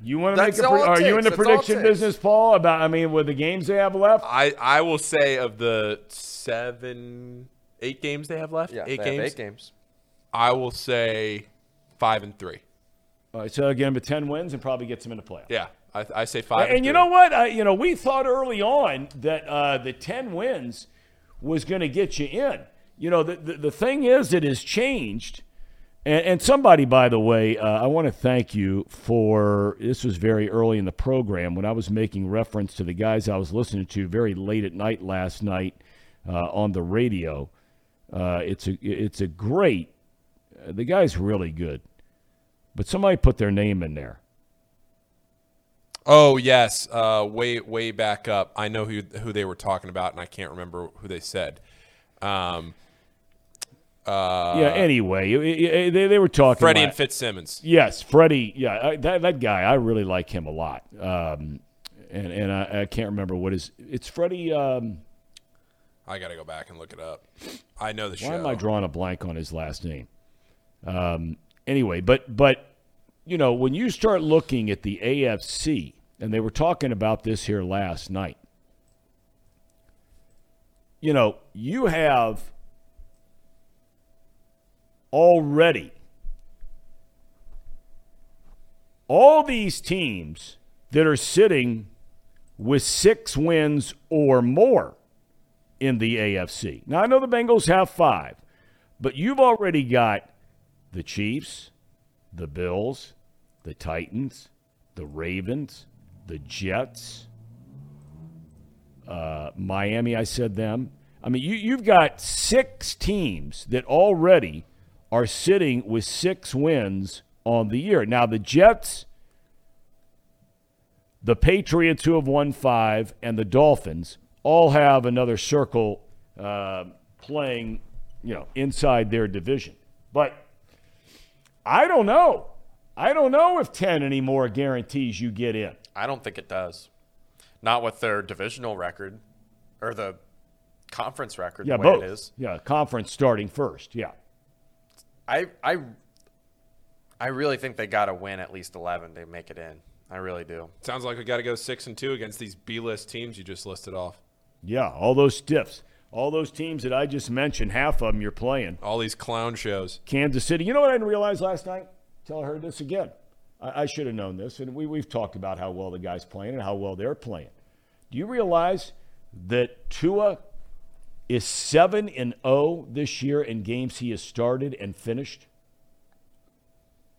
You want to make a pre- Are you in the That's prediction business, Paul? About, I mean, with the games they have left? I I will say of the seven, eight games they have left. Yeah, eight they have games. eight games. I will say five and three. All right, so again, with 10 wins and probably gets them in the playoffs. Yeah, I, I say five. And, and you know what? I, you know, we thought early on that uh, the 10 wins was going to get you in. You know, the, the, the thing is, it has changed. And, and somebody, by the way, uh, I want to thank you for this was very early in the program when I was making reference to the guys I was listening to very late at night last night uh, on the radio. Uh, it's a it's a great. Uh, the guy's really good, but somebody put their name in there. Oh yes, uh, way way back up. I know who who they were talking about, and I can't remember who they said. Um, uh, yeah. Anyway, it- it- they, they were talking. Freddie about- and Fitzsimmons. Yes, Freddie. Yeah, I, that that guy. I really like him a lot. Um, and and I, I can't remember what is. It's Freddie. Um, I got to go back and look it up. I know the why show. Why am I drawing a blank on his last name? Um, anyway, but but you know when you start looking at the AFC, and they were talking about this here last night. you know, you have already all these teams that are sitting with six wins or more in the AFC. Now, I know the Bengals have five, but you've already got the Chiefs, the Bills, the Titans, the Ravens, the Jets, uh, Miami, I said them. I mean, you, you've got six teams that already are sitting with six wins on the year. Now, the Jets, the Patriots, who have won five, and the Dolphins all have another circle uh, playing, you know, inside their division. But I don't know. I don't know if 10 anymore guarantees you get in. I don't think it does. Not with their divisional record or the conference record. Yeah, the way both. It is. Yeah, conference starting first. Yeah. I I I really think they got to win at least eleven to make it in. I really do. Sounds like we got to go six and two against these B-list teams you just listed off. Yeah, all those stiffs. All those teams that I just mentioned, half of them you're playing. All these clown shows. Kansas City. You know what I didn't realize last night? Until I heard this again. I, I should have known this, and we, we've talked about how well the guy's playing and how well they're playing. Do you realize that Tua is 7 and 0 this year in games he has started and finished?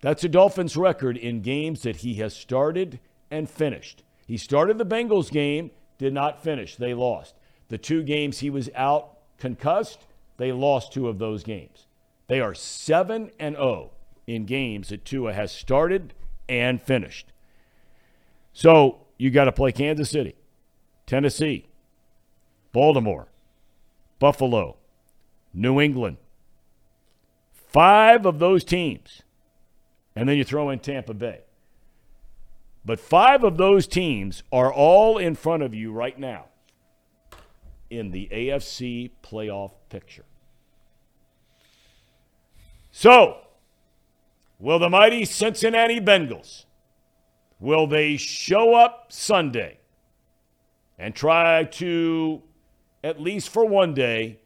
That's a Dolphins record in games that he has started and finished. He started the Bengals game, did not finish. They lost. The two games he was out concussed, they lost two of those games. They are 7 and 0 in games that Tua has started and finished. So you got to play Kansas City, Tennessee, Baltimore, Buffalo, New England. Five of those teams. And then you throw in Tampa Bay. But five of those teams are all in front of you right now in the AFC playoff picture. So, will the mighty Cincinnati Bengals will they show up Sunday and try to at least for one day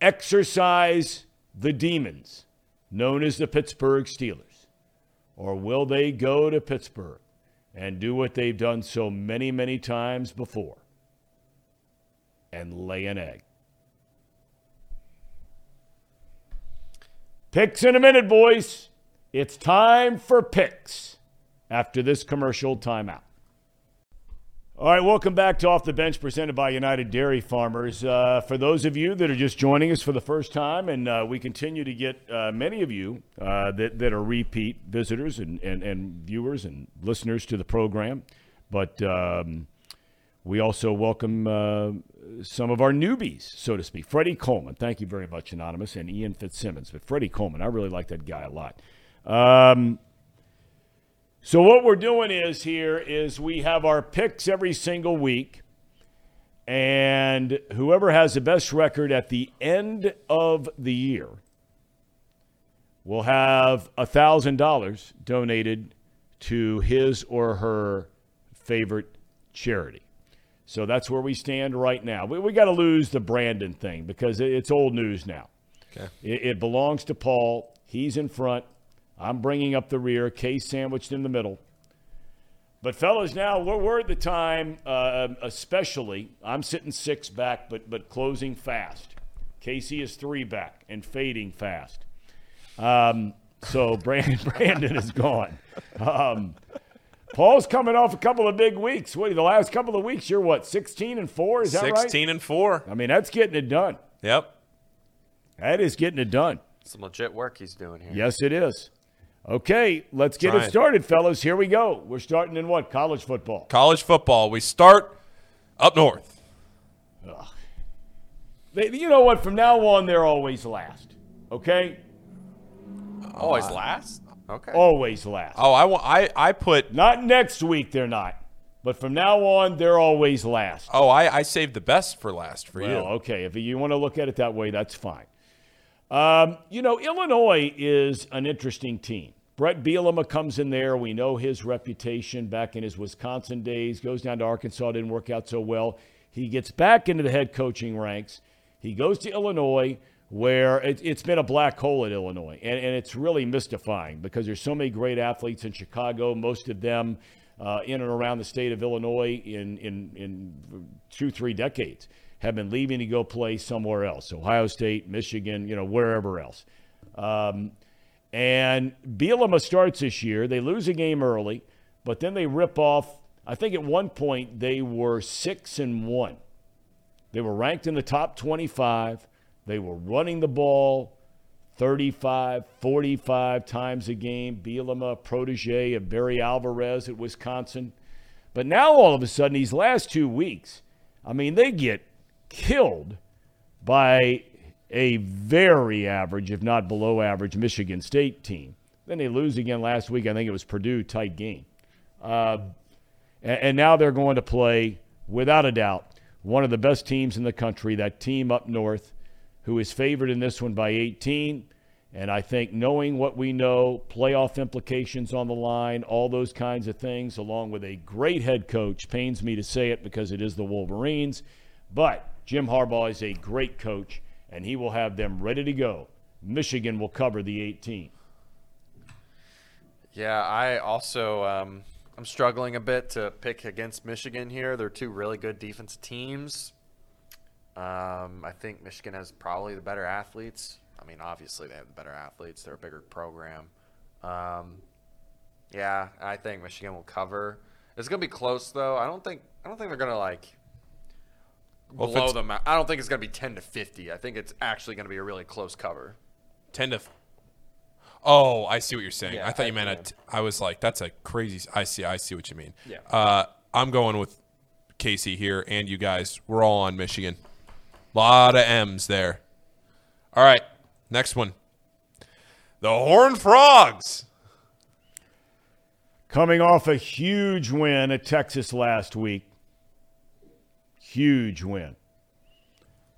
exercise the demons known as the Pittsburgh Steelers? Or will they go to Pittsburgh and do what they've done so many, many times before and lay an egg? Picks in a minute, boys. It's time for picks after this commercial timeout. All right, welcome back to Off the Bench presented by United Dairy Farmers. Uh, for those of you that are just joining us for the first time, and uh, we continue to get uh, many of you uh, that, that are repeat visitors and, and, and viewers and listeners to the program, but um, we also welcome uh, some of our newbies, so to speak. Freddie Coleman, thank you very much, Anonymous, and Ian Fitzsimmons. But Freddie Coleman, I really like that guy a lot. Um, so what we're doing is here is we have our picks every single week, and whoever has the best record at the end of the year will have a thousand dollars donated to his or her favorite charity. So that's where we stand right now. We, we got to lose the Brandon thing because it, it's old news now. Okay. It, it belongs to Paul. He's in front. I'm bringing up the rear. Case sandwiched in the middle. But fellas, now we're, we're at the time, uh, especially. I'm sitting six back, but but closing fast. Casey is three back and fading fast. Um, so Brandon, Brandon is gone. Um, Paul's coming off a couple of big weeks. What the last couple of weeks? You're what, 16 and four? Is that right? 16 and four. I mean, that's getting it done. Yep. That is getting it done. Some legit work he's doing here. Yes, it is. Okay, let's get Trying. it started, fellas. Here we go. We're starting in what? College football. College football. We start up north. They, you know what? From now on, they're always last. Okay? Always last. Okay. Always last. Oh, I want. I I put. Not next week, they're not. But from now on, they're always last. Oh, I I saved the best for last for Well, you. okay. If you want to look at it that way, that's fine. Um, you know, Illinois is an interesting team. Bret Bielema comes in there. We know his reputation back in his Wisconsin days. Goes down to Arkansas, didn't work out so well. He gets back into the head coaching ranks. He goes to Illinois, where it, has been a black hole at Illinois, and, and it's really mystifying because there's so many great athletes in Chicago. Most of them uh, in and around the state of Illinois in in in two three decades have been leaving to go play somewhere else, Ohio State, Michigan, you know, wherever else. Um, and Bielema starts this year. They lose a game early, but then they rip off. I think at one point they were six and one. They were ranked in the top 25. They were running the ball 35, 45 times a game. Bielema, protege of Barry Alvarez at Wisconsin. But now all of a sudden, these last two weeks, I mean, they get killed by a very average, if not below average, Michigan State team. Then they lose again last week. I think it was Purdue, tight game. Uh, and, and now they're going to play, without a doubt, one of the best teams in the country, that team up north, who is favored in this one by 18. And I think knowing what we know, playoff implications on the line, all those kinds of things, along with a great head coach, pains me to say it because it is the Wolverines. But Jim Harbaugh is a great coach and he will have them ready to go. Michigan will cover the 18. Yeah, I also um, I'm struggling a bit to pick against Michigan here. They're two really good defense teams. Um, I think Michigan has probably the better athletes. I mean, obviously they have the better athletes. They're a bigger program. Um, yeah, I think Michigan will cover. It's gonna be close though. I don't think I don't think they're gonna like well, blow them out. I don't think it's going to be 10 to 50. I think it's actually going to be a really close cover. 10 to. F- oh, I see what you're saying. Yeah, I thought you meant. can. A t- I was like, that's a crazy. I see. I see what you mean. Yeah. Uh, I'm going with Casey here, and you guys. We're all on Michigan. Lot of M's there. All right, next one. The Horned Frogs. Coming off a huge win at Texas last week. Huge win.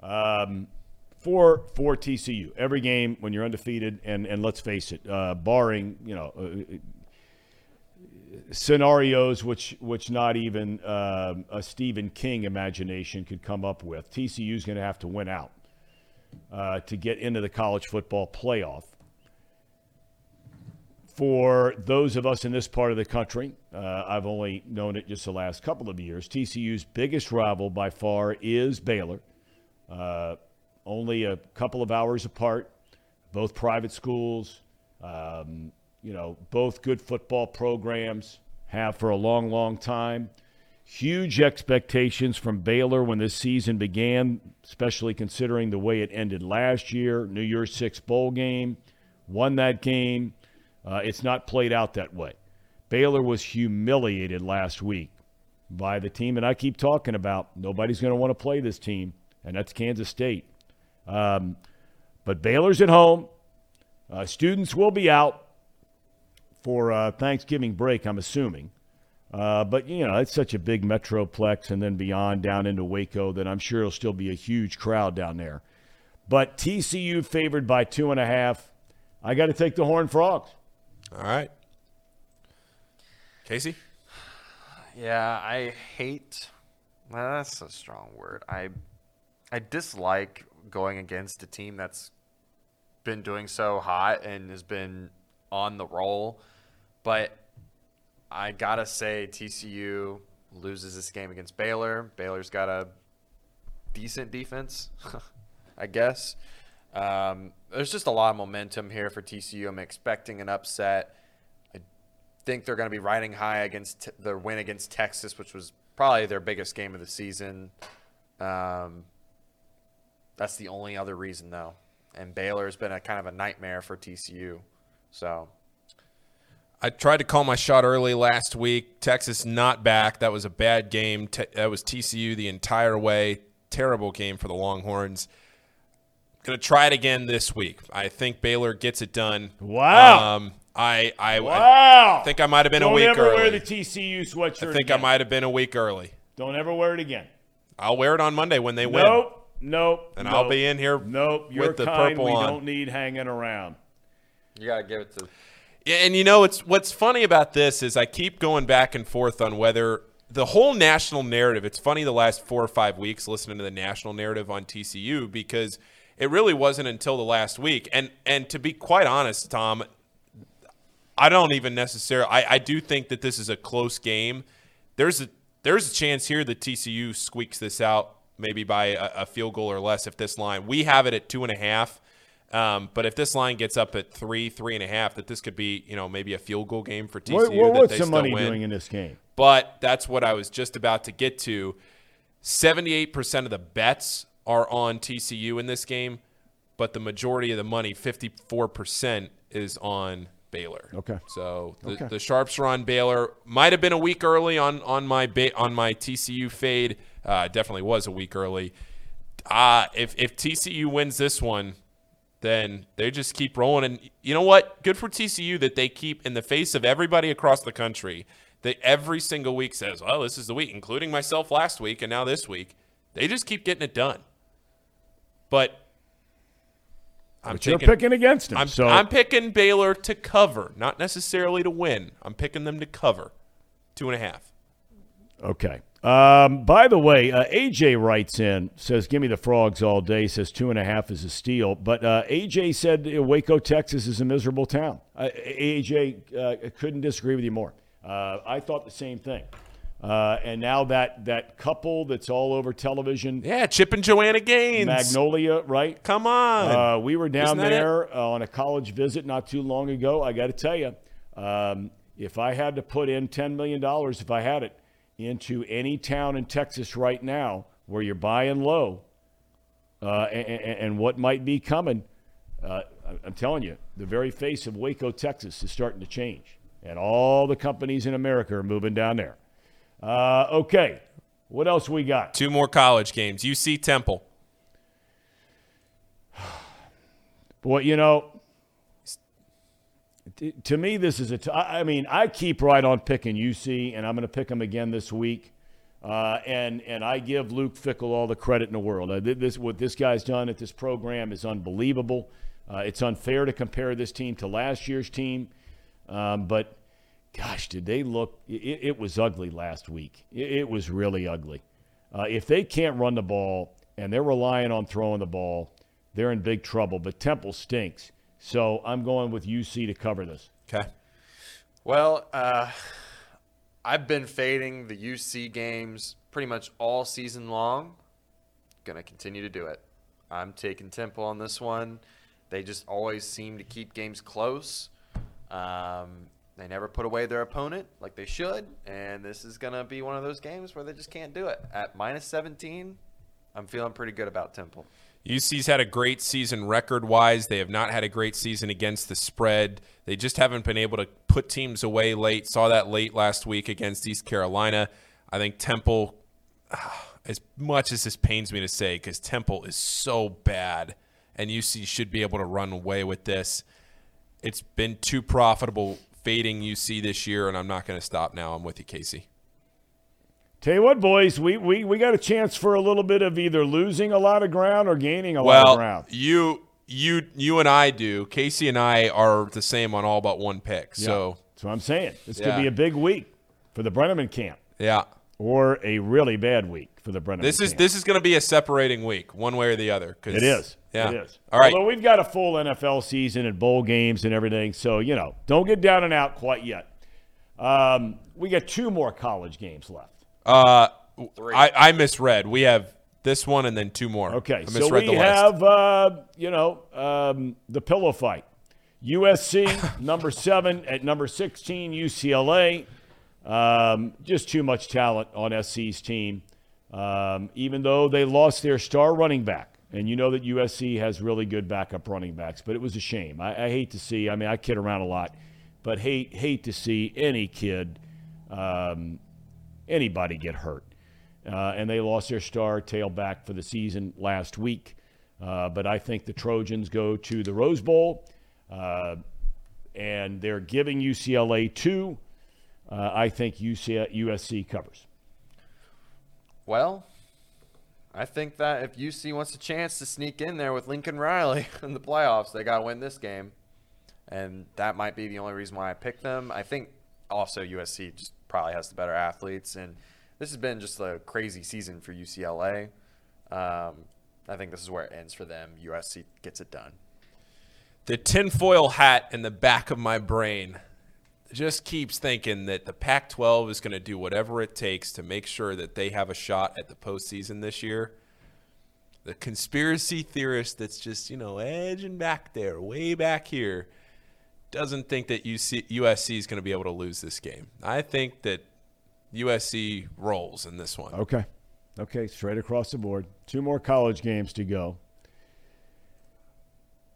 Um, for for TCU, every game when you're undefeated, and and let's face it, uh, barring you know uh, scenarios which which not even um a Stephen King imagination could come up with, TCU is going to have to win out uh, to get into the college football playoff for those of us in this part of the country, uh, I've only known it just the last couple of years. TCU's biggest rival by far is Baylor. Uh, only a couple of hours apart, both private schools, um, you know, both good football programs, have for a long, long time. Huge expectations from Baylor when this season began, especially considering the way it ended last year. New Year's Six bowl game, won that game. Uh, it's not played out that way. Baylor was humiliated last week by the team that I keep talking about. Nobody's going to want to play this team, and that's Kansas State. Um, but Baylor's at home. Uh, students will be out for uh, Thanksgiving break, I'm assuming. Uh, but, you know, it's such a big metroplex and then beyond down into Waco that I'm sure it'll still be a huge crowd down there. But TCU favored by two and a half. I got to take the Horned Frogs. All right. Casey? Yeah, I hate. Well, that's a strong word. I I dislike going against a team that's been doing so hot and has been on the roll, but I gotta say TCU loses this game against Baylor. Baylor's got a decent defense, I guess. Um, there's just a lot of momentum here for TCU. I'm expecting an upset. I think they're going to be riding high against t- their win against Texas, which was probably their biggest game of the season. Um, that's the only other reason, though. And Baylor's been a kind of a nightmare for TCU. So I tried to call my shot early last week. Texas not back. That was a bad game. Te- that was TCU the entire way. Terrible game for the Longhorns. Going to try it again this week. I think Baylor gets it done. Wow. Um, I I, Wow. I think I might have been Don't a week ever early. wear the TCU sweatshirt. I think again. I might have been a week early. Don't ever wear it again. I'll wear it on Monday when they win. Nope. Nope. And nope, I'll be in here Nope. You're with the kind purple we on. don't need hanging around. you got to give it to. Yeah, and you know, it's what's funny about this is I keep going back and forth on whether the whole national narrative. It's funny the last four or five weeks listening to the national narrative on TCU because it really wasn't until the last week. And and to be quite honest, Tom, I don't even necessarily. I, I do think that this is a close game. There's a there's a chance here that TCU squeaks this out maybe by a, a field goal or less if this line we have it at two and a half. Um, but if this line gets up at three, three and a half, that this could be, you know, maybe a field goal game for TCU. What, what, what's the money win. doing in this game? But that's what I was just about to get to. 78% of the bets are on TCU in this game, but the majority of the money, 54%, is on Baylor. Okay. So the, Okay. the sharps are on Baylor. Might have been a week early on on my ba- on my TCU fade. Uh, definitely was a week early. Uh, if if TCU wins this one, then they just keep rolling. And you know what? Good for TCU that they keep in the face of everybody across the country. That every single week says, "Well, this is the week," including myself last week and now this week. They just keep getting it done. But I'm But taking- picking against him. I'm, so I'm picking Baylor to cover, not necessarily to win. I'm picking them to cover two and a half. Okay. Um, by the way, uh, AJ writes in, says, Give me the frogs all day, says two and a half is a steal. But uh, AJ said uh, Waco, Texas is a miserable town. Uh, AJ uh, couldn't disagree with you more. Uh, I thought the same thing. Uh, and now that, that couple that's all over television, Yeah, Chip and Joanna Gaines. Magnolia, right? Come on. Uh, we were down there uh, on a college visit not too long ago. I got to tell you, um, if I had to put in $10 million, if I had it, into any town in Texas right now where you're buying low uh, and, and what might be coming, uh, I'm telling you, the very face of Waco, Texas is starting to change. And all the companies in America are moving down there. Uh, okay. What else we got? Two more college games. UC Temple. Boy, you know, t- to me, this is a. T- I I mean, I keep right on picking UC, and I'm going to pick them again this week. Uh, and and I give Luke Fickell all the credit in the world. Uh, this what this guy's done at this program is unbelievable. Uh, it's unfair to compare this team to last year's team, um, but gosh, did they look? It, it was ugly last week. It, it was really ugly. Uh, if they can't run the ball and they're relying on throwing the ball, they're in big trouble. But Temple stinks. So I'm going with UC to cover this. Okay. Well, uh, I've been fading the UC games pretty much all season long. Gonna continue to do it. I'm taking Temple on this one. They just always seem to keep games close. Um, they never put away their opponent like they should, and this is gonna be one of those games where they just can't do it. At minus 17, I'm feeling pretty good about Temple. UC's had a great season record wise. They have not had a great season against the spread. They just haven't been able to put teams away late. Saw that late last week against East Carolina. I think Temple, as much as this pains me to say, because Temple is so bad and UC should be able to run away with this. It's been too profitable fading UC this year, and I'm not going to stop now. I'm with you, Casey. Tell you what, boys, we, we, we got a chance for a little bit of either losing a lot of ground or gaining a lot of Well, ground. you you you and I do. Casey and I are the same on all but one pick. So That's what I'm saying. This could Yeah. be a big week for the Brennaman camp yeah, or a really bad week for the Brennaman this is this is going to be a separating week, one way or the other. 'cause- It is. Yeah. It is. All right. Although we've got a full NFL season and bowl games and everything, so you know, don't get down and out quite yet. Um, we got two more college games left. Uh, I, I misread. We have this one and then two more. Okay, I so we the list. have uh, you know um, the pillow fight. USC number seven at number sixteen. UCLA. Um, just too much talent on SC's team. Um, even though they lost their star running back, and you know that USC has really good backup running backs, but it was a shame. I, I hate to see. I mean, I kid around a lot, but hate hate to see any kid, um, anybody get hurt. Uh, and they lost their star tailback for the season last week. Uh, but I think the Trojans go to the Rose Bowl, uh, and they're giving UCLA two. Uh, I think UC, USC covers. Well, I think that if UC wants a chance to sneak in there with Lincoln Riley in the playoffs, they got to win this game. And that might be the only reason why I picked them. I think also USC just probably has the better athletes. And this has been just a crazy season for UCLA. Um, I think this is where it ends for them. USC gets it done. The tinfoil hat in the back of my brain just keeps thinking that the Pac 12 is going to do whatever it takes to make sure that they have a shot at the postseason this year. The conspiracy theorist that's just, you know, edging back there, way back here, doesn't think that UC, USC is going to be able to lose this game. I think that USC rolls in this one. Okay. Okay, straight across the board. Two more college games to go.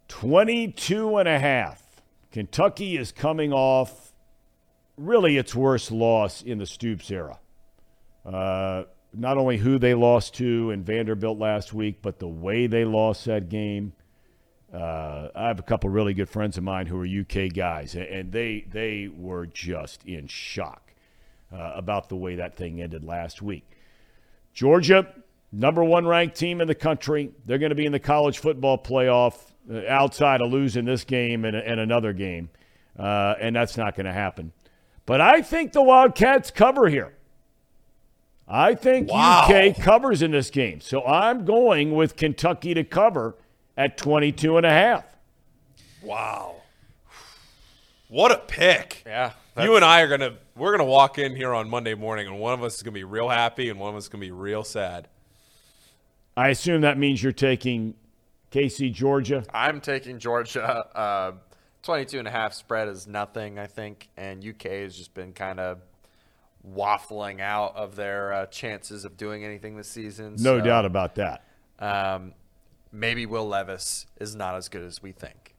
22 and a half. Kentucky is coming off really its worst loss in the Stoops era. Uh, not only who they lost to in Vanderbilt last week, but the way they lost that game. Uh, I have a couple really good friends of mine who are UK guys, and they they were just in shock uh, about the way that thing ended last week. Georgia, number one ranked team in the country, they're going to be in the college football playoff uh, outside of losing this game and, and another game, uh, and that's not going to happen. But I think the Wildcats cover here. I think Wow. UK covers in this game. So I'm going with Kentucky to cover at 22 and a half. Wow. What a pick. Yeah, You and I are going to we're going to walk in here on Monday morning and one of us is going to be real happy and one of us is going to be real sad. I assume that means you're taking KC Georgia. I'm taking Georgia. Uh, 22 and a half spread is nothing, I think, and UK has just been kind of waffling out of their uh, chances of doing anything this season. No so, doubt about that. Um, maybe Will Levis is not as good as we think.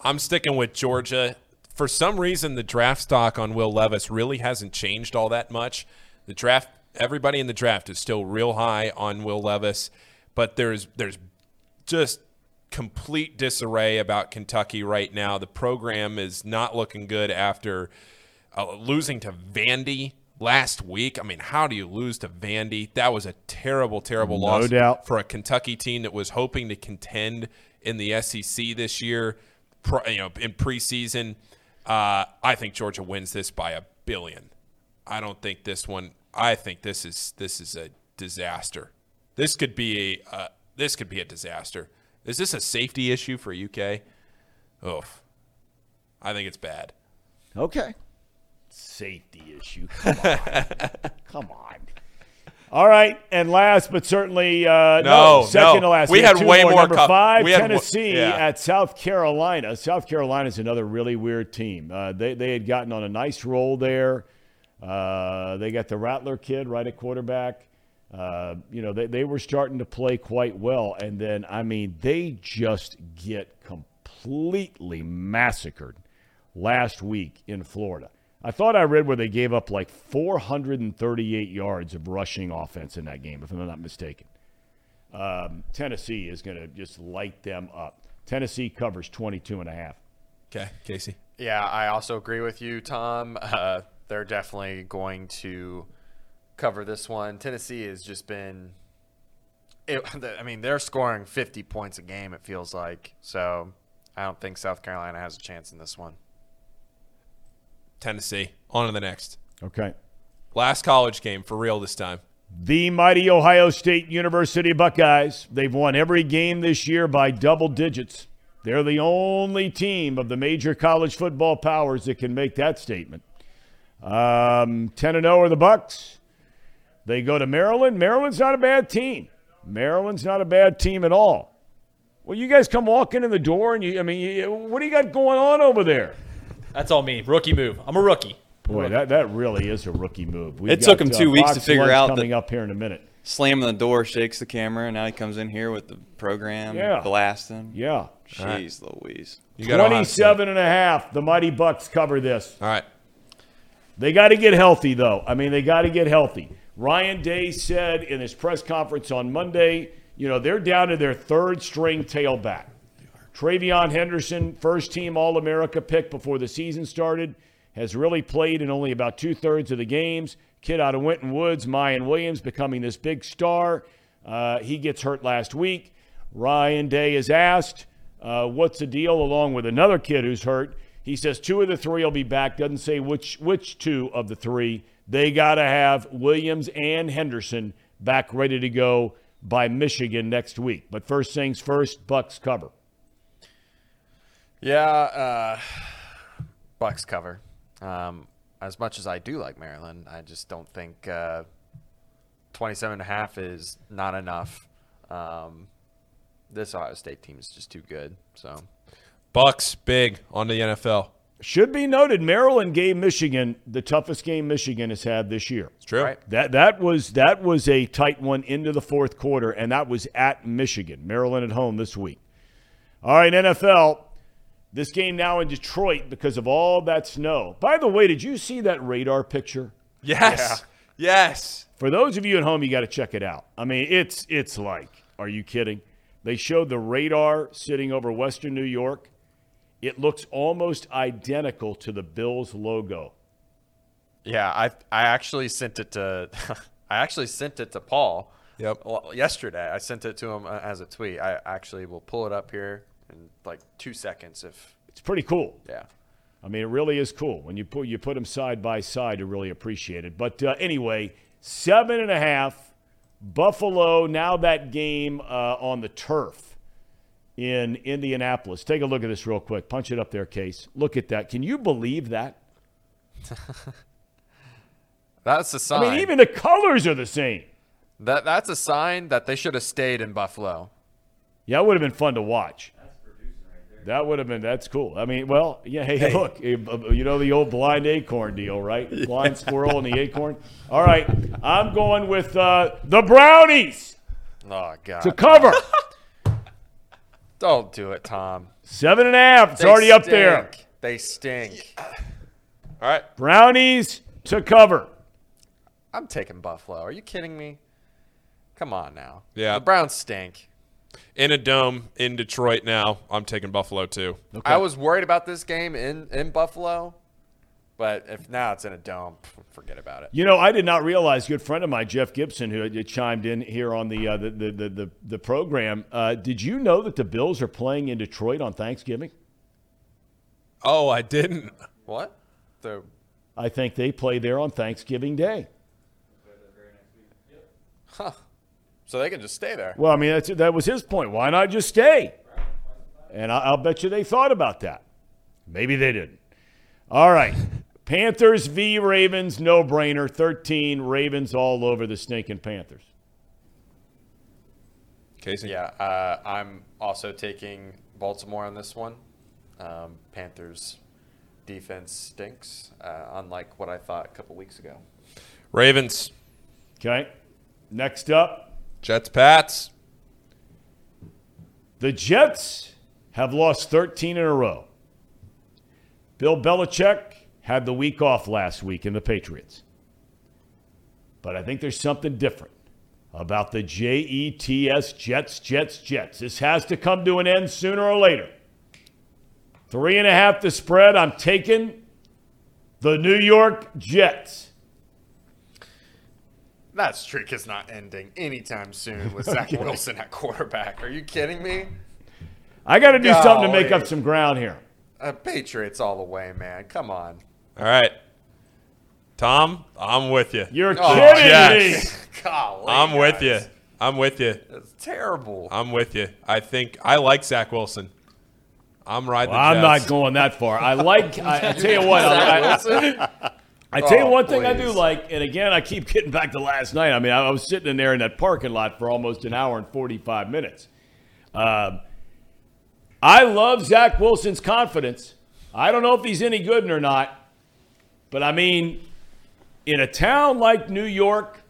I'm sticking with Georgia. For some reason, the draft stock on Will Levis really hasn't changed all that much. The draft, everybody in the draft is still real high on Will Levis, but there's there's just complete disarray about Kentucky right now. The program is not looking good after uh, losing to Vandy last week. I mean, how do you lose to Vandy? That was a terrible, terrible No loss doubt. for a Kentucky team that was hoping to contend in the SEC this year, pro, you know, in preseason. Uh, I think Georgia wins this by a billion. I don't think this one. I think this is this is a disaster. This could be a uh, this could be a disaster. Is this a safety issue for UK? Oof. I think it's bad. Okay. Safety issue. Come on. Come on. All right, and last but certainly uh, No, second no. to last. We have had two way more. more Number cup- five, we had mo- Tennessee yeah. at South Carolina. South Carolina is another really weird team. Uh, they they had gotten on a nice roll there. Uh, they got the Rattler kid right at quarterback. Uh, you know, they, they were starting to play quite well. And then, I mean, they just get completely massacred last week in Florida. I thought I read where they gave up like 438 yards of rushing offense in that game, if I'm not mistaken. Um, Tennessee is going to just light them up. Tennessee covers 22 and a half. Okay, Casey. Yeah, I also agree with you, Thom. Uh, they're definitely going to cover this one. Tennessee has just been. It, I mean, they're scoring 50 points a game. It feels like so. I don't think South Carolina has a chance in this one. Tennessee. On to the next. Okay. Last college game for real this time. The mighty Ohio State University Buckeyes. They've won every game this year by double digits. They're the only team of the major college football powers that can make that statement. Um, 10 and 0 are the Bucks. They go to Maryland. Maryland's not a bad team. Maryland's not a bad team at all. Well, you guys come walking in the door, and you, I mean, you, what do you got going on over there? That's all me. Rookie move. I'm a rookie. Boy, that, that really is a rookie move. We've It took him uh, two weeks to figure out that- coming up here in a minute. Slamming the door, shakes the camera, and now he comes in here with the program, Yeah. blasting. Yeah. Jeez Louise. You got Ohio State. 27 and a half. The Mighty Bucks cover this. All right. They got to get healthy, though. I mean, they got to get healthy. Ryan Day said in his press conference on Monday, you know, they're down to their third string tailback. TreVeyon Henderson, first team All America pick before the season started, has really played in only about two thirds of the games. Kid out of Winton Woods, Miyan Williams, becoming this big star. Uh, he gets hurt last week. Ryan Day is asked, uh, what's the deal, along with another kid who's hurt. He says two of the three will be back. Doesn't say which which two of the three. They got to have Williams and Henderson back ready to go by Michigan next week. But first things first, Bucks cover. Yeah, uh, Bucks cover. Um, as much as I do like Maryland, I just don't think uh, 27 and a half is not enough. Um, this Ohio State team is just too good. So Bucks big on the NFL. Should be noted, Maryland gave Michigan the toughest game Michigan has had this year. It's true. Right. That that was that was a tight one into the fourth quarter, and that was at Michigan. Maryland at home this week. All right, NFL. This game now in Detroit because of all that snow. By the way, did you see that radar picture? Yes. Yes. For those of you at home, you got to check it out. I mean, it's it's like, are you kidding? They showed the radar sitting over Western New York. It looks almost identical to the Bills logo. yeah, I I actually sent it to I actually sent it to Paul. Yep. Yesterday I sent it to him uh, as a tweet. I actually will pull it up here in like two seconds if It's pretty cool. yeah. I mean, it really is cool when you put you put them side by side to really appreciate it. But uh, anyway, seven and a half. Buffalo now that game uh, on the turf in Indianapolis. Take a look at this real quick. Punch it up there, Case. Look at that. Can you believe that? That's a I sign. I mean, even the colors are the same. that that's a sign that they should have stayed in Buffalo. Yeah, it would have been fun to watch. That would have been. That's cool. I mean, well, yeah. Hey, look, eh, you know the old blind acorn deal, right? Blind squirrel and the acorn. All right, I'm going with uh, the brownies Oh God! to cover Don't do it, Thom. seven and a half. It's They already up there. stink. They stink. All right, Brownies to cover. I'm taking Buffalo. Are you kidding me? Come on now. Yeah. The Browns stink. In a dome in Detroit now. I'm taking Buffalo too. Okay. I was worried about this game in in Buffalo, but if now it's in a dome, forget about it. You know, I did not realize. Good friend of mine, Jeff Gibson, who chimed in here on the uh, the, the, the the the program. Uh, did you know that the Bills are playing in Detroit on Thanksgiving? Oh, I didn't. What? The I think they play there on Thanksgiving Day. Huh. So they can just stay there. Well, I mean, that's, that was his point. Why not just stay? And I, I'll bet you they thought about that. Maybe they didn't. All right. Panthers v. Ravens, no brainer. 13 Ravens all over the stinking Panthers. Casey. Yeah, uh, I'm also taking Baltimore on this one. Um, Panthers defense stinks, uh, unlike what I thought a couple weeks ago. Ravens. Okay. Next up, Jets Pats. the Jets have lost 13 in a row. Bill Belichick had the week off last week in the Patriots. But I think there's something different about the J E T S Jets, Jets, Jets. This has to come to an end sooner or later. Three and a half to spread. I'm taking the New York Jets. That streak is not ending anytime soon with Zach Wilson at quarterback. Are you kidding me? I got to do something to make up some ground here. Uh, Patriots all the way, man. Come on. All right. Thom, I'm with you. You're Oh, kidding Jets. me. Golly, I'm with you. I'm with you. It's terrible. I'm with you. I think I like Zach Wilson. I'm riding Well, the I'm not going that far. I like. I, I tell you what. I, I, I tell you Oh, one thing I do like, and again, I keep getting back to last night. I mean, I, I was sitting in there in that parking lot for almost an hour and 45 minutes. Um, I love Zach Wilson's confidence. I don't know if he's any good or not, but I mean, in a town like New York,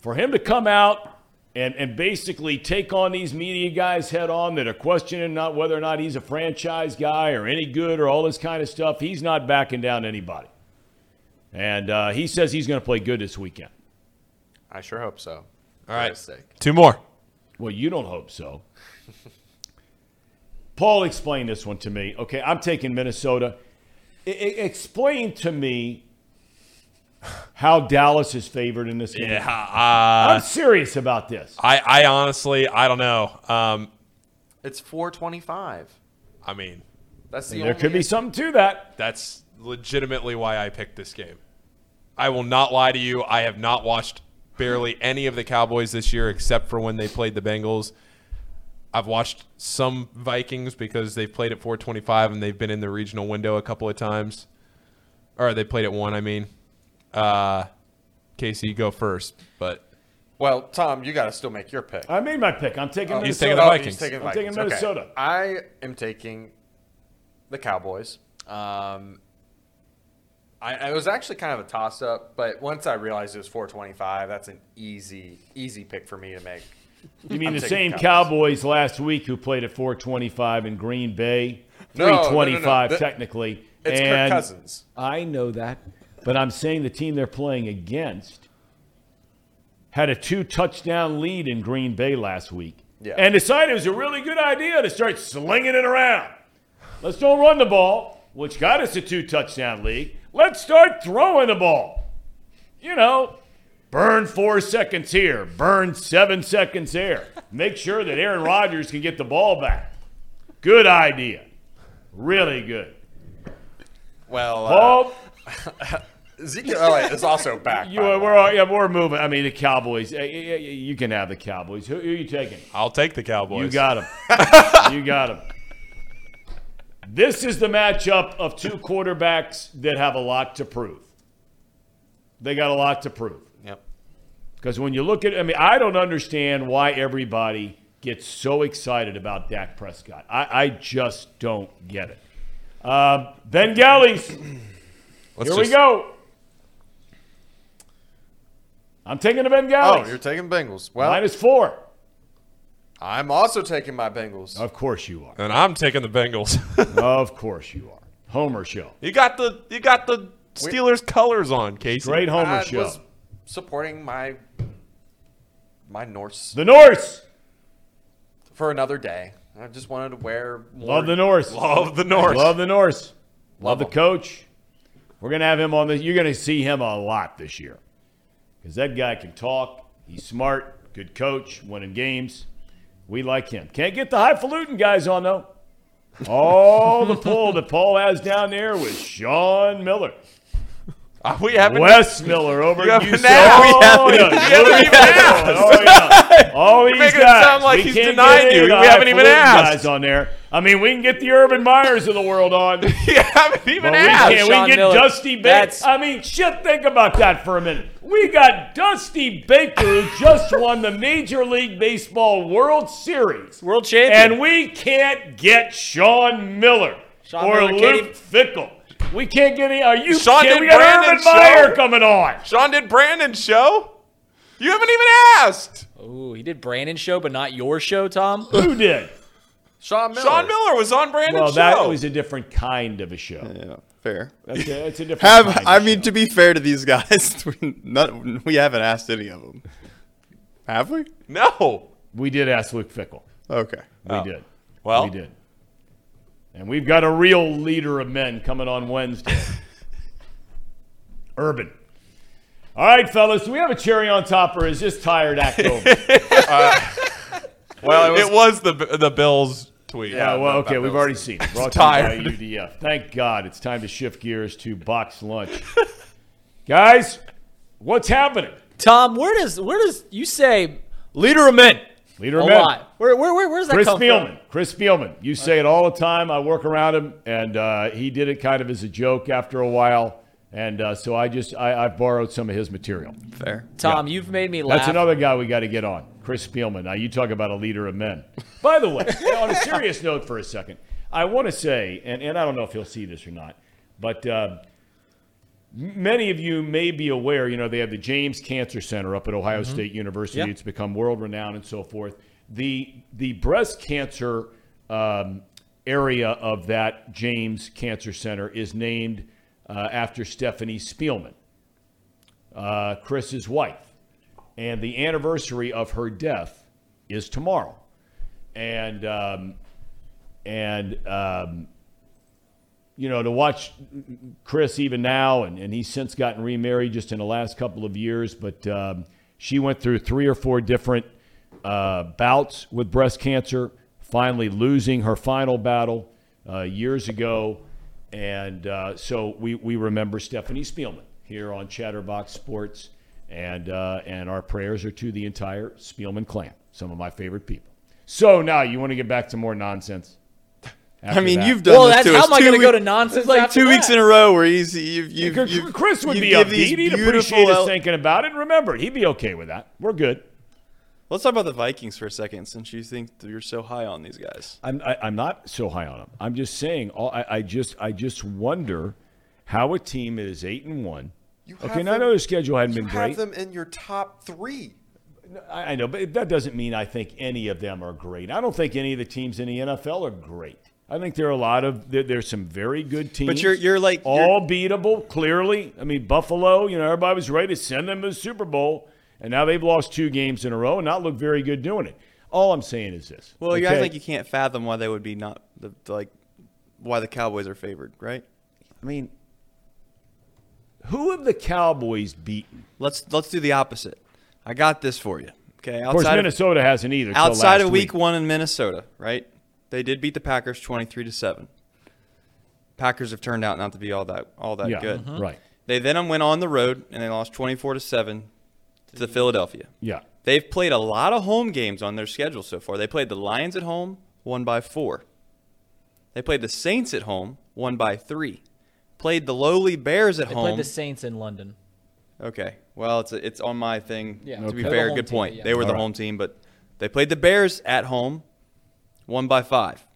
for him to come out and, and basically take on these media guys head on that are questioning not whether or not he's a franchise guy or any good or all this kind of stuff, he's not backing down to anybody. And uh, he says he's going to play good this weekend. I sure hope so. All right. Sake. Two more. Well, you don't hope so. Paul, explain this one to me. Okay, I'm taking Minnesota. I- I- explain to me how Dallas is favored in this game. Yeah. Uh, I'm serious about this. I, I honestly, I don't know. Um, It's 425. I mean, That's the There only could be something to that. That's legitimately why I picked this game. I will not lie to you. I have not watched barely any of the Cowboys this year except for when they played the Bengals. I've watched some Vikings because they've played at 425 and they've been in the regional window a couple of times. Or they played at one, I mean. Uh, Casey, you go first. But Well, Thom, you got to still make your pick. I made my pick. I'm taking He's Minnesota. taking the Oh, Vikings. he's taking I'm taking Vikings. Okay. Minnesota. I am taking the Cowboys. Um, I, I was actually kind of a toss up, but once I realized it was 425, that's an easy, easy pick for me to make. You mean I'm the same Cowboys. Cowboys last week who played at 425 in Green Bay? No, no, no, no. 325 technically. It's and Kirk Cousins. I know that, but I'm saying the team they're playing against had a two touchdown lead in Green Bay last week. Yeah. And decided it was a really good idea to start slinging it around. Let's don't run the ball, which got us a two touchdown lead. Let's start throwing the ball. You know, burn four seconds here, burn seven seconds there. Make sure that Aaron Rodgers can get the ball back. Good idea. Really good. Well, uh, Paul, Ezekiel Elliott is also back. you, by we're, all, yeah, we're moving. I mean, the Cowboys. eh, eh, eh, You can have the Cowboys. Who, who are you taking? I'll take the Cowboys. You got them. you got them. This is the matchup of two quarterbacks that have a lot to prove. They got a lot to prove. Yep. Because when you look at, I mean, I don't understand why everybody gets so excited about Dak Prescott. I, I just don't get it. Uh, ben Gallies, Let's here we go. I'm taking the Bengals. Oh, you're taking Bengals. Well, Minus four. I'm also taking my Bengals. Of course you are. And I'm taking the Bengals. of course you are. Homer show. you got the you got the Steelers colors on, Casey. Great Homer I show. was supporting my my Norse The Norse. for another day. I just wanted to wear more. Love the Norse. Love the North. Love the Norse. Love, the him. coach. We're gonna have him on the. You're gonna see him a lot this year, because that guy can talk. He's smart. Good coach. Winning games. We like him. Can't get the highfalutin guys on though. All the pull that Paul has down there with Sean Miller, Uh, we haven't. Wes Miller over You at haven't UCLA. asked. Oh, We haven't- we haven't. Oh, yeah. All these making it guys. sound like We he's can't denied get you. We haven't even asked. Guys on there. I mean, we can get the Urban Meyers of the world on. you haven't even But we asked. can't. Sean we get Miller. Dusty Baker. I mean, shit. Think about that for a minute. We got Dusty Baker who just won the Major League Baseball World Series, World champion. and we can't get Sean Miller Sean or Miller Luke even- Fickell. We can't get any. Are you? Sean kidding? did we got Brandon's Urban Meyer coming on. Sean did Brandon's show. You haven't even asked. Ooh, he did Brandon's show, but not your show, Thom. Who did? Sean Miller. Sean Miller was on Brandon's Well, show. that was a different kind of a show. Yeah, fair. That's a, it's a different. Have kind I of mean show. to be fair to these guys, we, not, we haven't asked any of them. Have we? no. we did ask Luke Fickell. Okay. We Oh. did. Well, We did. And we've got a real leader of men coming on Wednesday. Urban. All right, fellas, do we have a cherry on top or is this tired act over? Well, it was, it was the the Bills tweet. Yeah, well, okay, we've was- already seen it. Brought to you tired. by UDF. Thank God it's time to shift gears to box lunch. Guys, what's happening? Thom, where does where does you say leader of men? Leader of men. lot. Where where where where's that Chris come Spielman. from? Chris Spielman. You say it all the time. I work around him, and uh, he did it kind of as a joke after a while. And uh, so I just I, I've borrowed some of his material. Fair. Thom, you've made me laugh. That's another guy we got to get on, Chris Spielman. Now you talk about a leader of men. By the way, on a serious note for a second, I want to say, and, and I don't know if you'll see this or not, but uh, many of you may be aware. You know, they have the James Cancer Center up at Ohio State University. Yeah. It's become world renowned and so forth. The the breast cancer um, area of that James Cancer Center is named uh, after Stephanie Spielman uh, Chris's wife. And the anniversary of her death is tomorrow. And, um, and um, you know, to watch Chris even now, and, and he's since gotten remarried just in the last couple of years, but um, she went through three or four different uh, bouts with breast cancer, finally losing her final battle. uh, years ago, and uh, so we we remember Stephanie Spielman here on Chatterbox Sports, and uh, and our prayers are to the entire Spielman clan. Some of my favorite people. So now you want to get back to more nonsense. I mean, that? you've done Well, this that's to how us am I going to go to nonsense? It's like after two weeks in a row where he's you've, you've, Chris- you've Chris would you be give upbeat. He'd beautiful appreciate us el- thinking about it. Remember, he'd be okay with that. We're good. Let's talk about the Vikings for a second, since you think that you're so high on these guys. I'm I, I'm not so high on them. I'm just saying. All I, I just I just wonder how a team that is eight and one. You Okay, have now I know their schedule hadn't You been have great. them in your top three. I, I know, but that doesn't mean I think any of them are great. I don't think any of the teams in the NFL are great. I think there are a lot of there, there's some very good teams. But you're you're like you're- all beatable. Clearly, I mean Buffalo. You know, everybody was ready to send them to the Super Bowl, and now they've lost two games in a row and not look very good doing it. All I'm saying is this. well, you okay? guys like you can't fathom why they would be not the, the, like why the Cowboys are favored, right? I mean, who have the Cowboys beaten? Let's let's do the opposite. I got this for you. Okay, Of course, outside Minnesota hasn't either. outside last of week one in Minnesota, right? They did beat the Packers twenty three to seven. Packers have turned out not to be all that all that Yeah, good. Mm-hmm. right. They then went on the road and they lost twenty four to seven to Philadelphia. Yeah, They've played a lot of home games on their schedule so far. They played the Lions at home, won by four. They played the Saints at home, won by three. Played the lowly Bears at They home. played the Saints in London. Okay. Well, it's it's on my thing. Yeah. To be fair, good home point. yeah. They were the All right. home team, but they played the Bears at home, won by five.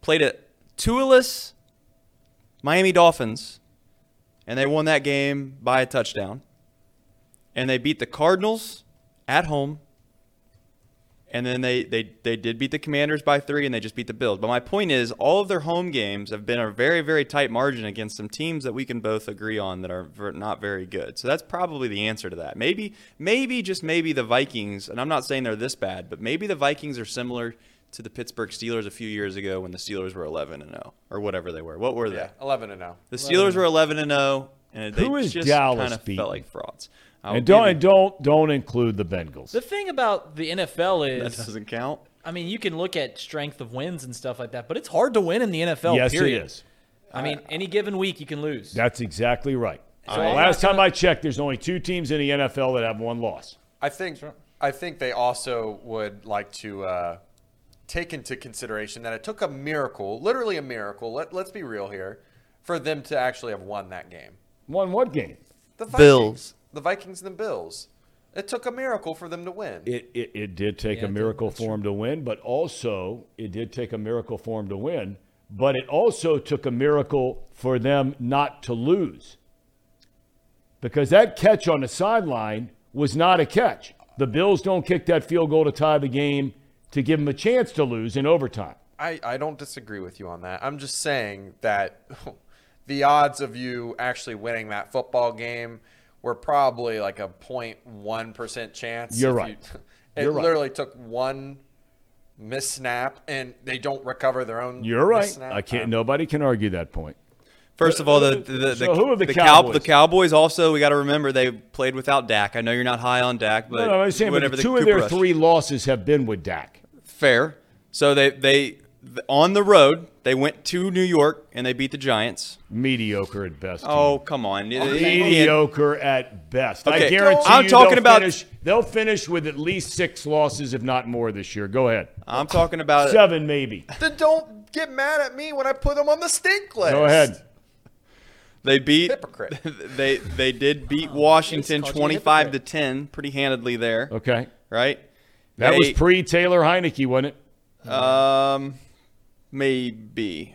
Played a two-less Miami Dolphins, and they won that game by a touchdown. And they beat the Cardinals at home. And then they, they, they did beat the Commanders by three, and they just beat the Bills. But my point is, all of their home games have been a very, very tight margin against some teams that we can both agree on that are not very good. So that's probably the answer to that. Maybe, maybe just maybe the Vikings, and I'm not saying they're this bad, but maybe the Vikings are similar to the Pittsburgh Steelers a few years ago when the Steelers were 11 and 0 or whatever they were. What were they? Yeah, 11 and oh. 0. The Steelers were 11 and 0, and they Who is just Dallas kind of beating? felt like frauds. I'll and don't and don't don't include the Bengals. The thing about the NFL is that doesn't count. I mean, you can look at strength of wins and stuff like that, but it's hard to win in the NFL. yes, period. it is. I mean, any given week you can lose. That's exactly right. So I'm last time I checked, there's only two teams in the NFL that have one loss. I think I think they also would like to uh, take into consideration that it took a miracle, literally a miracle. Let, let's be real here, for them to actually have won that game. Won what game? The Vikings, Bills. The Vikings and the Bills. It took a miracle for them to win. It, it, it did take Yeah, a miracle for them to win, but also it did take a miracle for them to win. But it also took a miracle for them not to lose. Because that catch on the sideline was not a catch. The Bills don't kick that field goal to tie the game to give them a chance to lose in overtime. I, I don't disagree with you on that. I'm just saying that the odds of you actually winning that football game were probably like a 0.1% chance. You're right. you- it You're right. literally took one miss snap and they don't recover their own You're right. missnap. I can't. Um, nobody can argue that point. First of all, the the, the, So who are the Cow- Cowboys? the Cowboys also we got to remember they played without Dak. I know you're not high on Dak, but No, no, I'm saying, whatever but the two of their Rush. three losses have been with Dak. fair. So they they on the road they went to New York and they beat the Giants. Mediocre at best. Oh come on, You- you can't- mediocre at best. I guarantee I'm you talking they'll about- Finish, they'll finish with at least six losses, if not more, this year. Go ahead. I'm talking about Seven, maybe. Then don't get mad at me when I put them on the stink list. Go ahead. They beat Hypocrite. they they did beat Washington called you a 25 to 10 pretty handedly there, Okay. right? That They- was pre Taylor Heinicke, wasn't it? Um, maybe.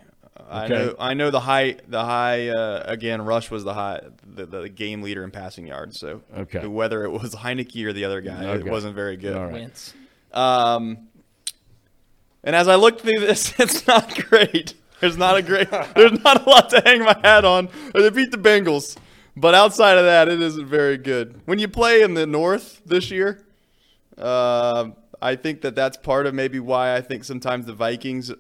I know. I know the high. The high. Uh, again, Rush was the high. The, the game leader in passing yards. So Okay. whether it was Heinicke or the other guy, it wasn't very good. All right. Wentz. Um, and as I looked through this, it's not great. There's not a great. there's not a lot to hang my hat on. They beat the Bengals, but outside of that, it isn't very good. When you play in the North this year, uh, I think that that's part of maybe why I think sometimes the Vikings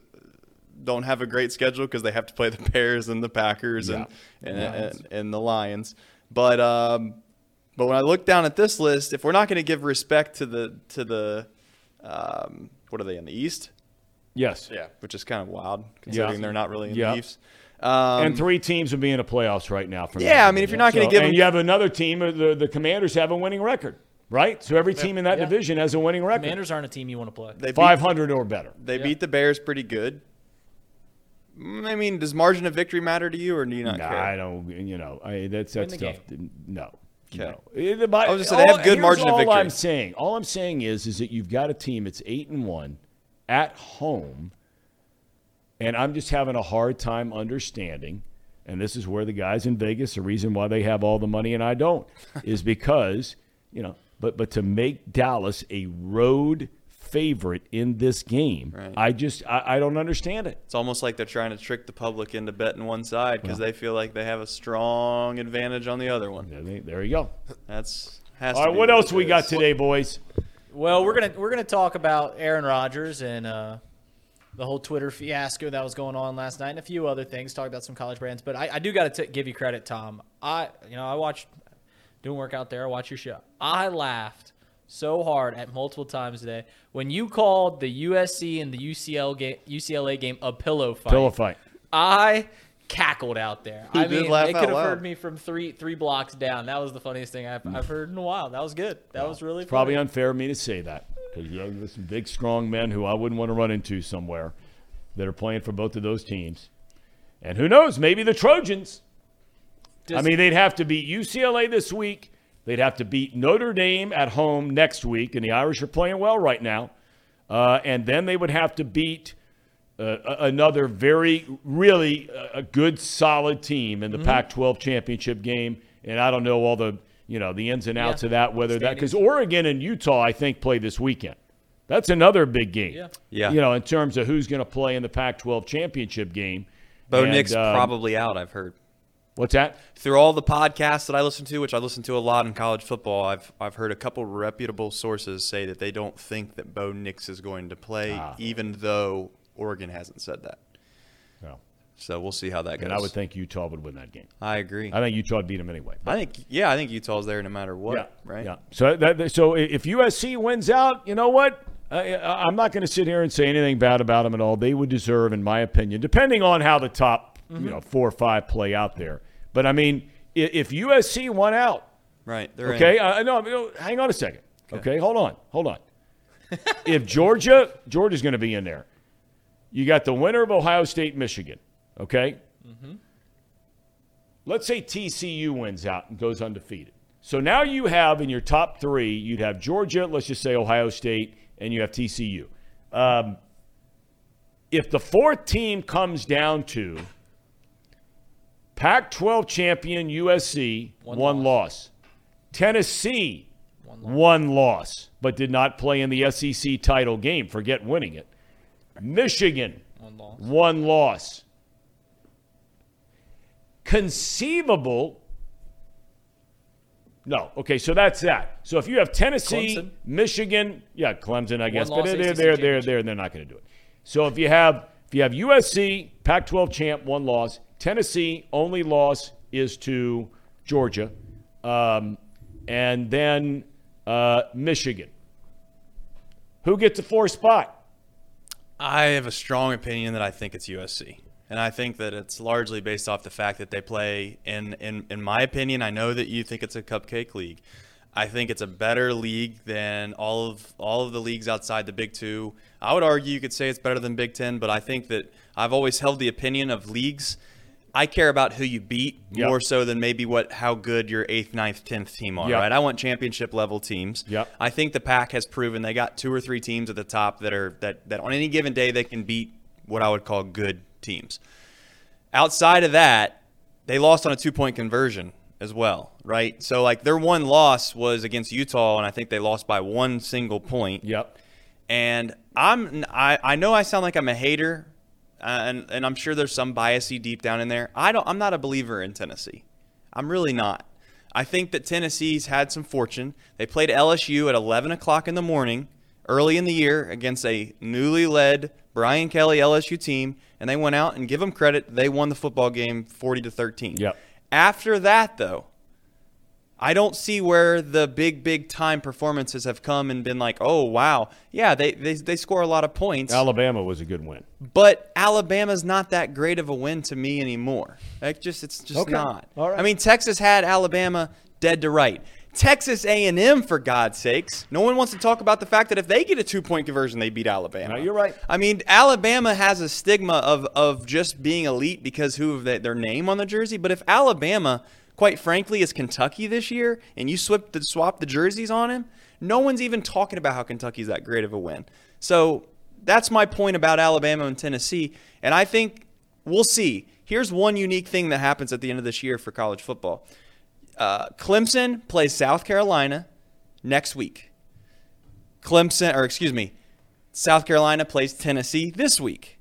don't have a great schedule because they have to play the Bears and the Packers and, and, and and the Lions. But um, but when I look down at this list, if we're not going to give respect to the to the um, what are they in the East? Yes. Yeah. which is kind of wild considering they're not really in Yeah. the East. Um, and three teams would be in the playoffs right now. From Yeah, I mean, if you're not gonna So- give and them- you have another team, uh, the the Commanders have a winning record, right? So every team in that Yeah. division has a winning record, Commanders aren't a team you want to play. they beat, five hundred or better. they beat the Bears pretty good. Mm, I mean, does margin of victory matter to you, or do you not Nah, care? I don't. You know, I, that's that Win the stuff. No. Okay. No. The- my- I was just saying, they have all- good here's margin of all victory. I'm saying, all I'm saying is, is that you've got a team that's eight and one at home, and I'm just having a hard time understanding. And this is where the guys in Vegas, the reason why they have all the money and I don't, is because you know. But but to make Dallas a road favorite in this game, Right. I just I, I don't understand it. It's almost like they're trying to trick the public into betting one side because they feel like they have a strong advantage on the other one. There, there you go. That's has All to right, what else it we got today, boys? Well, we're gonna we're gonna talk about Aaron Rodgers and uh, the whole Twitter fiasco that was going on last night, and a few other things. Talk about some college brands, but I, I do got to give you credit, Thom. I you know I watched doing work out there. I watch your show. I laughed so hard at multiple times today when you called the USC and the UCL game, UCLA game a pillow fight. Pillow fight. I cackled out there. I mean, laugh they could have heard me from three three blocks down. That was the funniest thing I've, I've heard in a while. That was good. That was really Probably funny. unfair of me to say that because you know, there's some big, strong men who I wouldn't want to run into somewhere that are playing for both of those teams. And who knows? Maybe the Trojans. I mean, they'd have to beat UCLA this week. They'd have to beat Notre Dame at home next week, and the Irish are playing well right now. Uh, and then they would have to beat uh, another very, really uh, a good, solid team in the Pac-12 championship game. And I don't know all the, you know, the ins and outs Yeah. of that. Whether that because Oregon and Utah, I think, play this weekend. That's another big game. Yeah. Yeah. You know, in terms of who's going to play in the Pac-12 championship game. Bo And, Nick's um, probably out. I've heard What's that? through all the podcasts that I listen to, which I listen to a lot in college football. I've I've heard a couple reputable sources say that they don't think that Bo Nix is going to play, Ah. even though Oregon hasn't said that. No. So we'll see how that goes. And I would think Utah would win that game. I agree. I think Utah would beat them anyway. I think yeah, I think Utah's there no matter what. yeah, Right. Yeah. So that so if USC wins out, you know what? I, I'm not going to sit here and say anything bad about them at all. They would deserve, in my opinion, depending on how the top you know four or five play out there. But I mean, i- if USC won out, Right. They're okay, In. I no, no, hang on a second. Okay, hold on, hold on. if Georgia, Georgia's going to be in there. You got the winner of Ohio State, Michigan. Okay. Let's say TCU wins out and goes undefeated. So now you have in your top three, you'd have Georgia, let's just say Ohio State, and you have TCU. Um, if the fourth team comes down to Pac 12 champion USC, one, One loss. Tennessee, one loss, but did not play in the SEC title game. Forget winning it. Michigan, One loss. one loss. Conceivable. No. Okay, so that's that. So if you have Tennessee, Clemson. Michigan, yeah, Clemson, I guess, but they're ACC they're they're they're they're not going to do it. So if you have if you have USC, Pac-12 champ, one loss. Tennessee only loss is to Georgia, um, and then uh, Michigan. Who gets the fourth spot? I have a strong opinion that I think it's USC. And I think that it's largely based off the fact that they play in in in my opinion, I know that you think it's a cupcake league. I think it's a better league than all of all of the leagues outside the Big 2. I would argue you could say it's better than Big 10, but I think that I've always held the opinion of leagues I care about who you beat Yep. more so than maybe what how good your eighth, ninth, tenth team are. Yep. Right? I want championship level teams. Yep. I think the pack has proven they got two or three teams at the top that are that that on any given day they can beat what I would call good teams. Outside of that, they lost on a two point conversion as well, right? So like their one loss was against Utah, and I think they lost by one single point. Yep. And I'm I, I know I sound like I'm a hater, uh, and and I'm sure there's some biasy deep down in there. I don't I'm not a believer in Tennessee. I'm really not. I think that Tennessee's had some fortune. They played LSU at 11 o'clock in the morning early in the year against a newly led Brian Kelly LSU team, and they went out and give them credit. They won the football game 40 to 13. Yep. After that, though, I don't see where the big, big time performances have come and been like, oh, wow. Yeah, they, they, they score a lot of points. Alabama was a good win. but Alabama's not that great of a win to me anymore. Like just it's just Okay. not. All right. I mean, Texas had Alabama dead to right. Texas A&M for God's sakes. No one wants to talk about the fact that if they get a two-point conversion, they beat Alabama. No, you're right. I mean, Alabama has a stigma of of just being elite because who of their name on the jersey, but if Alabama, quite frankly, is Kentucky this year and you swap the swap the jerseys on him, no one's even talking about how Kentucky's that great of a win. So, that's my point about Alabama and Tennessee, and I think we'll see. Here's one unique thing that happens at the end of this year for college football. Uh, Clemson plays South Carolina next week. Clemson, or excuse me, South Carolina plays Tennessee this week.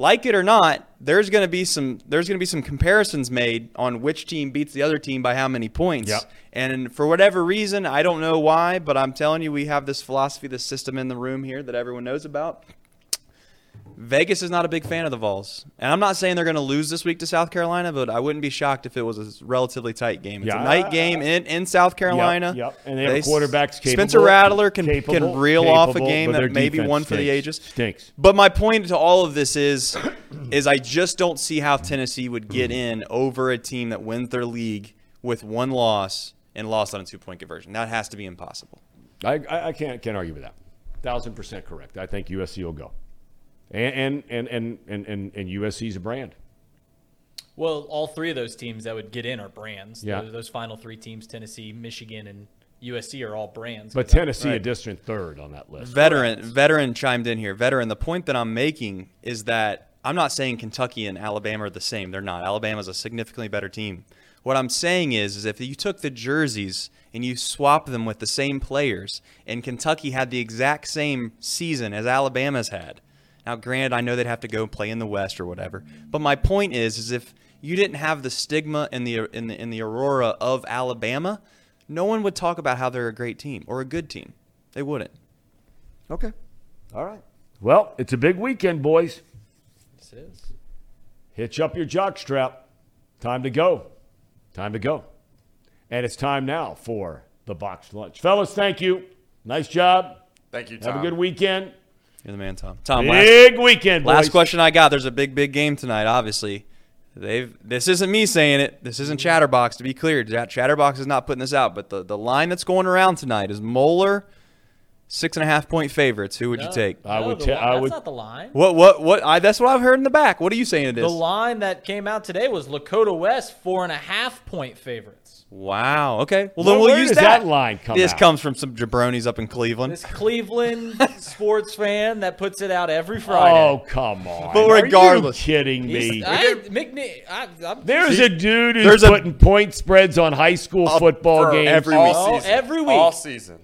Like it or not, there's going to be some there's going to be some comparisons made on which team beats the other team by how many points. Yep. And for whatever reason, I don't know why, but I'm telling you, we have this philosophy, this system in the room here that everyone knows about. Vegas is not a big fan of the Vols. And I'm not saying they're going to lose this week to South Carolina, but I wouldn't be shocked if it was a relatively tight game. It's Yeah, a night game in, in South Carolina. yep. And they have quarterbacks capable- Spencer Rattler can, capable- can reel off a game that maybe defense one for the ages. Stinks. But my point to all of this is, is I just don't see how Tennessee would get mm. in over a team that wins their league with one loss and lost on a two point conversion. That has to be impossible. I, I, I can't can't argue with that. Thousand percent correct. I think USC will go, and and and and and, and, and USC's a brand. Well, all three of those teams that would get in are brands. Yeah. Those, those final three teams, Tennessee, Michigan, and USC, are all brands. But I- Tennessee a distant third on that list. Veteran, veteran chimed in here. Veteran. The point that I'm making is that I'm not saying Kentucky and Alabama are the same. They're not. Alabama's a significantly better team. What I'm saying is, is if you took the jerseys and you swap them with the same players, and Kentucky had the exact same season as Alabama's had. Now, granted, I know they'd have to go play in the West or whatever, but my point is, is if you didn't have the stigma in the in the in the aurora of Alabama, no one would talk about how they're a great team or a good team. They wouldn't. Okay. All right. Well, it's a big weekend, boys. This is. Hitch up your jockstrap. Time to go. Time to go. And it's time now for the boxed lunch. Fellas, thank you. Nice job. Thank you, Thom. Have a good weekend. You're the man, Thom. Thom, last, Big weekend, boys. last question I got. There's a big, big game tonight. Obviously, they've. This isn't me saying it. This isn't Chatterbox. To be clear, Chatterbox is not putting this out. But the, the line that's going around tonight is Moeller, six and a half point favorites. Who would you No. take? I No, would the ta- li- I That's would- not the line. What? What? What? I, that's what I've heard in the back. What are you saying it is? The line that came out today was Lakota West, four and a half point favorites. Wow. Okay. Well, Well, then we'll where use does that. that line come This out? comes from some jabronis up in Cleveland. This Cleveland sports fan that puts it out every oh, Friday. Oh, come on. But Are regardless. you kidding me? I, McNe- I, I'm, There's a dude who's There's a- putting point spreads on high school football games. every all week. Oh, season. every week. All season.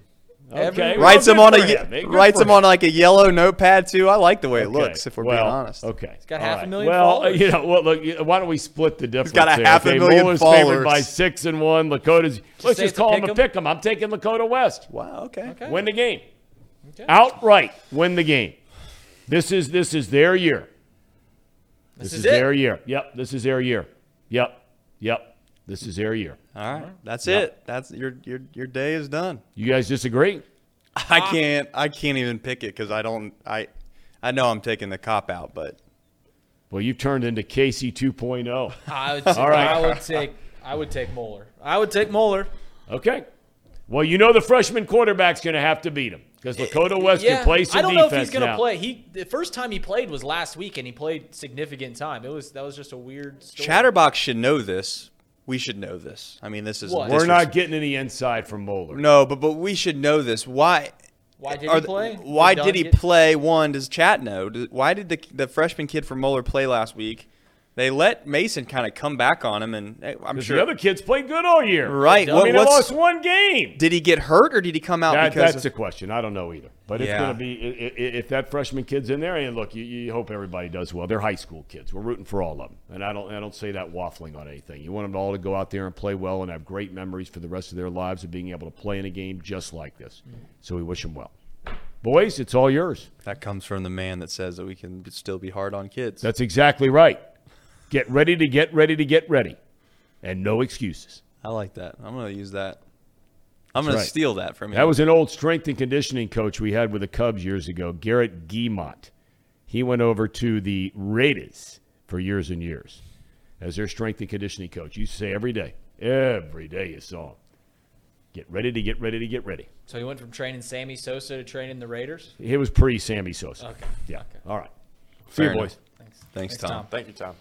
Every Okay. Well, writes good them on a him. Eh? Writes for them on like a yellow notepad too. I like the way it Okay. looks. If we're well, being honest. Okay. It's got half a million Well, uh, followers. you know, well, look, why don't we split the difference? got a here, half a okay? million Moeller's favored by six and one. Lakota's. let's just it's a call him a pick 'em. pick 'em. I'm taking Lakota West. Wow. Okay. Okay. Win the game. Okay. Outright win the game. This is this is their year. This, is is, their year. Yep. This is their year. Yep. Yep. This is their year. All right. That's Yep. it. That's your your your day is done. You guys disagree? I can't I can't even pick it because I don't I I know I'm taking the cop out, but Well, you've turned into Casey oh. 2.0. I would, take, All right. I would take. I would take Moeller. I would take Moeller. Okay. Well, you know the freshman quarterback's going to have to beat him because eh, Lakota eh, West yeah, can play some I don't know if he's gonna play. He the first time he played was last week, and he played significant time. It was that was just a weird. Story. Chatterbox should know this. We should know this. I mean, this is What? We're disres- not getting any inside from Moeller. No, but but we should know this. Why? Why did are he the- play? Why Did did Dunn he get- play? One, does Chat know? Does- Why did the the freshman kid from Moeller play last week? They let Mason kind of come back on him, and eh, I'm sure. the other kids played good all year. Right. I What- mean, they lost one game. did he get hurt or did he come out That, because? that's of- a question. I don't know either. But it's Yeah. going to be if that freshman kid's in there. And look, you, you hope everybody does well. They're high school kids. We're rooting for all of them. And I don't I don't say that waffling on anything. You want them all to go out there and play well and have great memories for the rest of their lives of being able to play in a game just like this. So we wish them well. Boys, it's all yours. that comes from the man that says that we can still be hard on kids. That's exactly right. Get ready to get ready to get ready. And no excuses. I like that. I'm gonna use that. I'm That's gonna steal that from you. That was an old strength and conditioning coach we had with the Cubs years ago, Garrett Giemont. He went over to the Raiders for years and years as their strength and conditioning coach. You say every day, every day you saw him. Get ready to get ready to get ready. So he went from training Sammy Sosa to training the Raiders. It was pre Sammy Sosa. Okay. Yeah. Okay. All right. See Fair you, enough. boys. Thanks. Thanks, Thom. Thank you, Thom.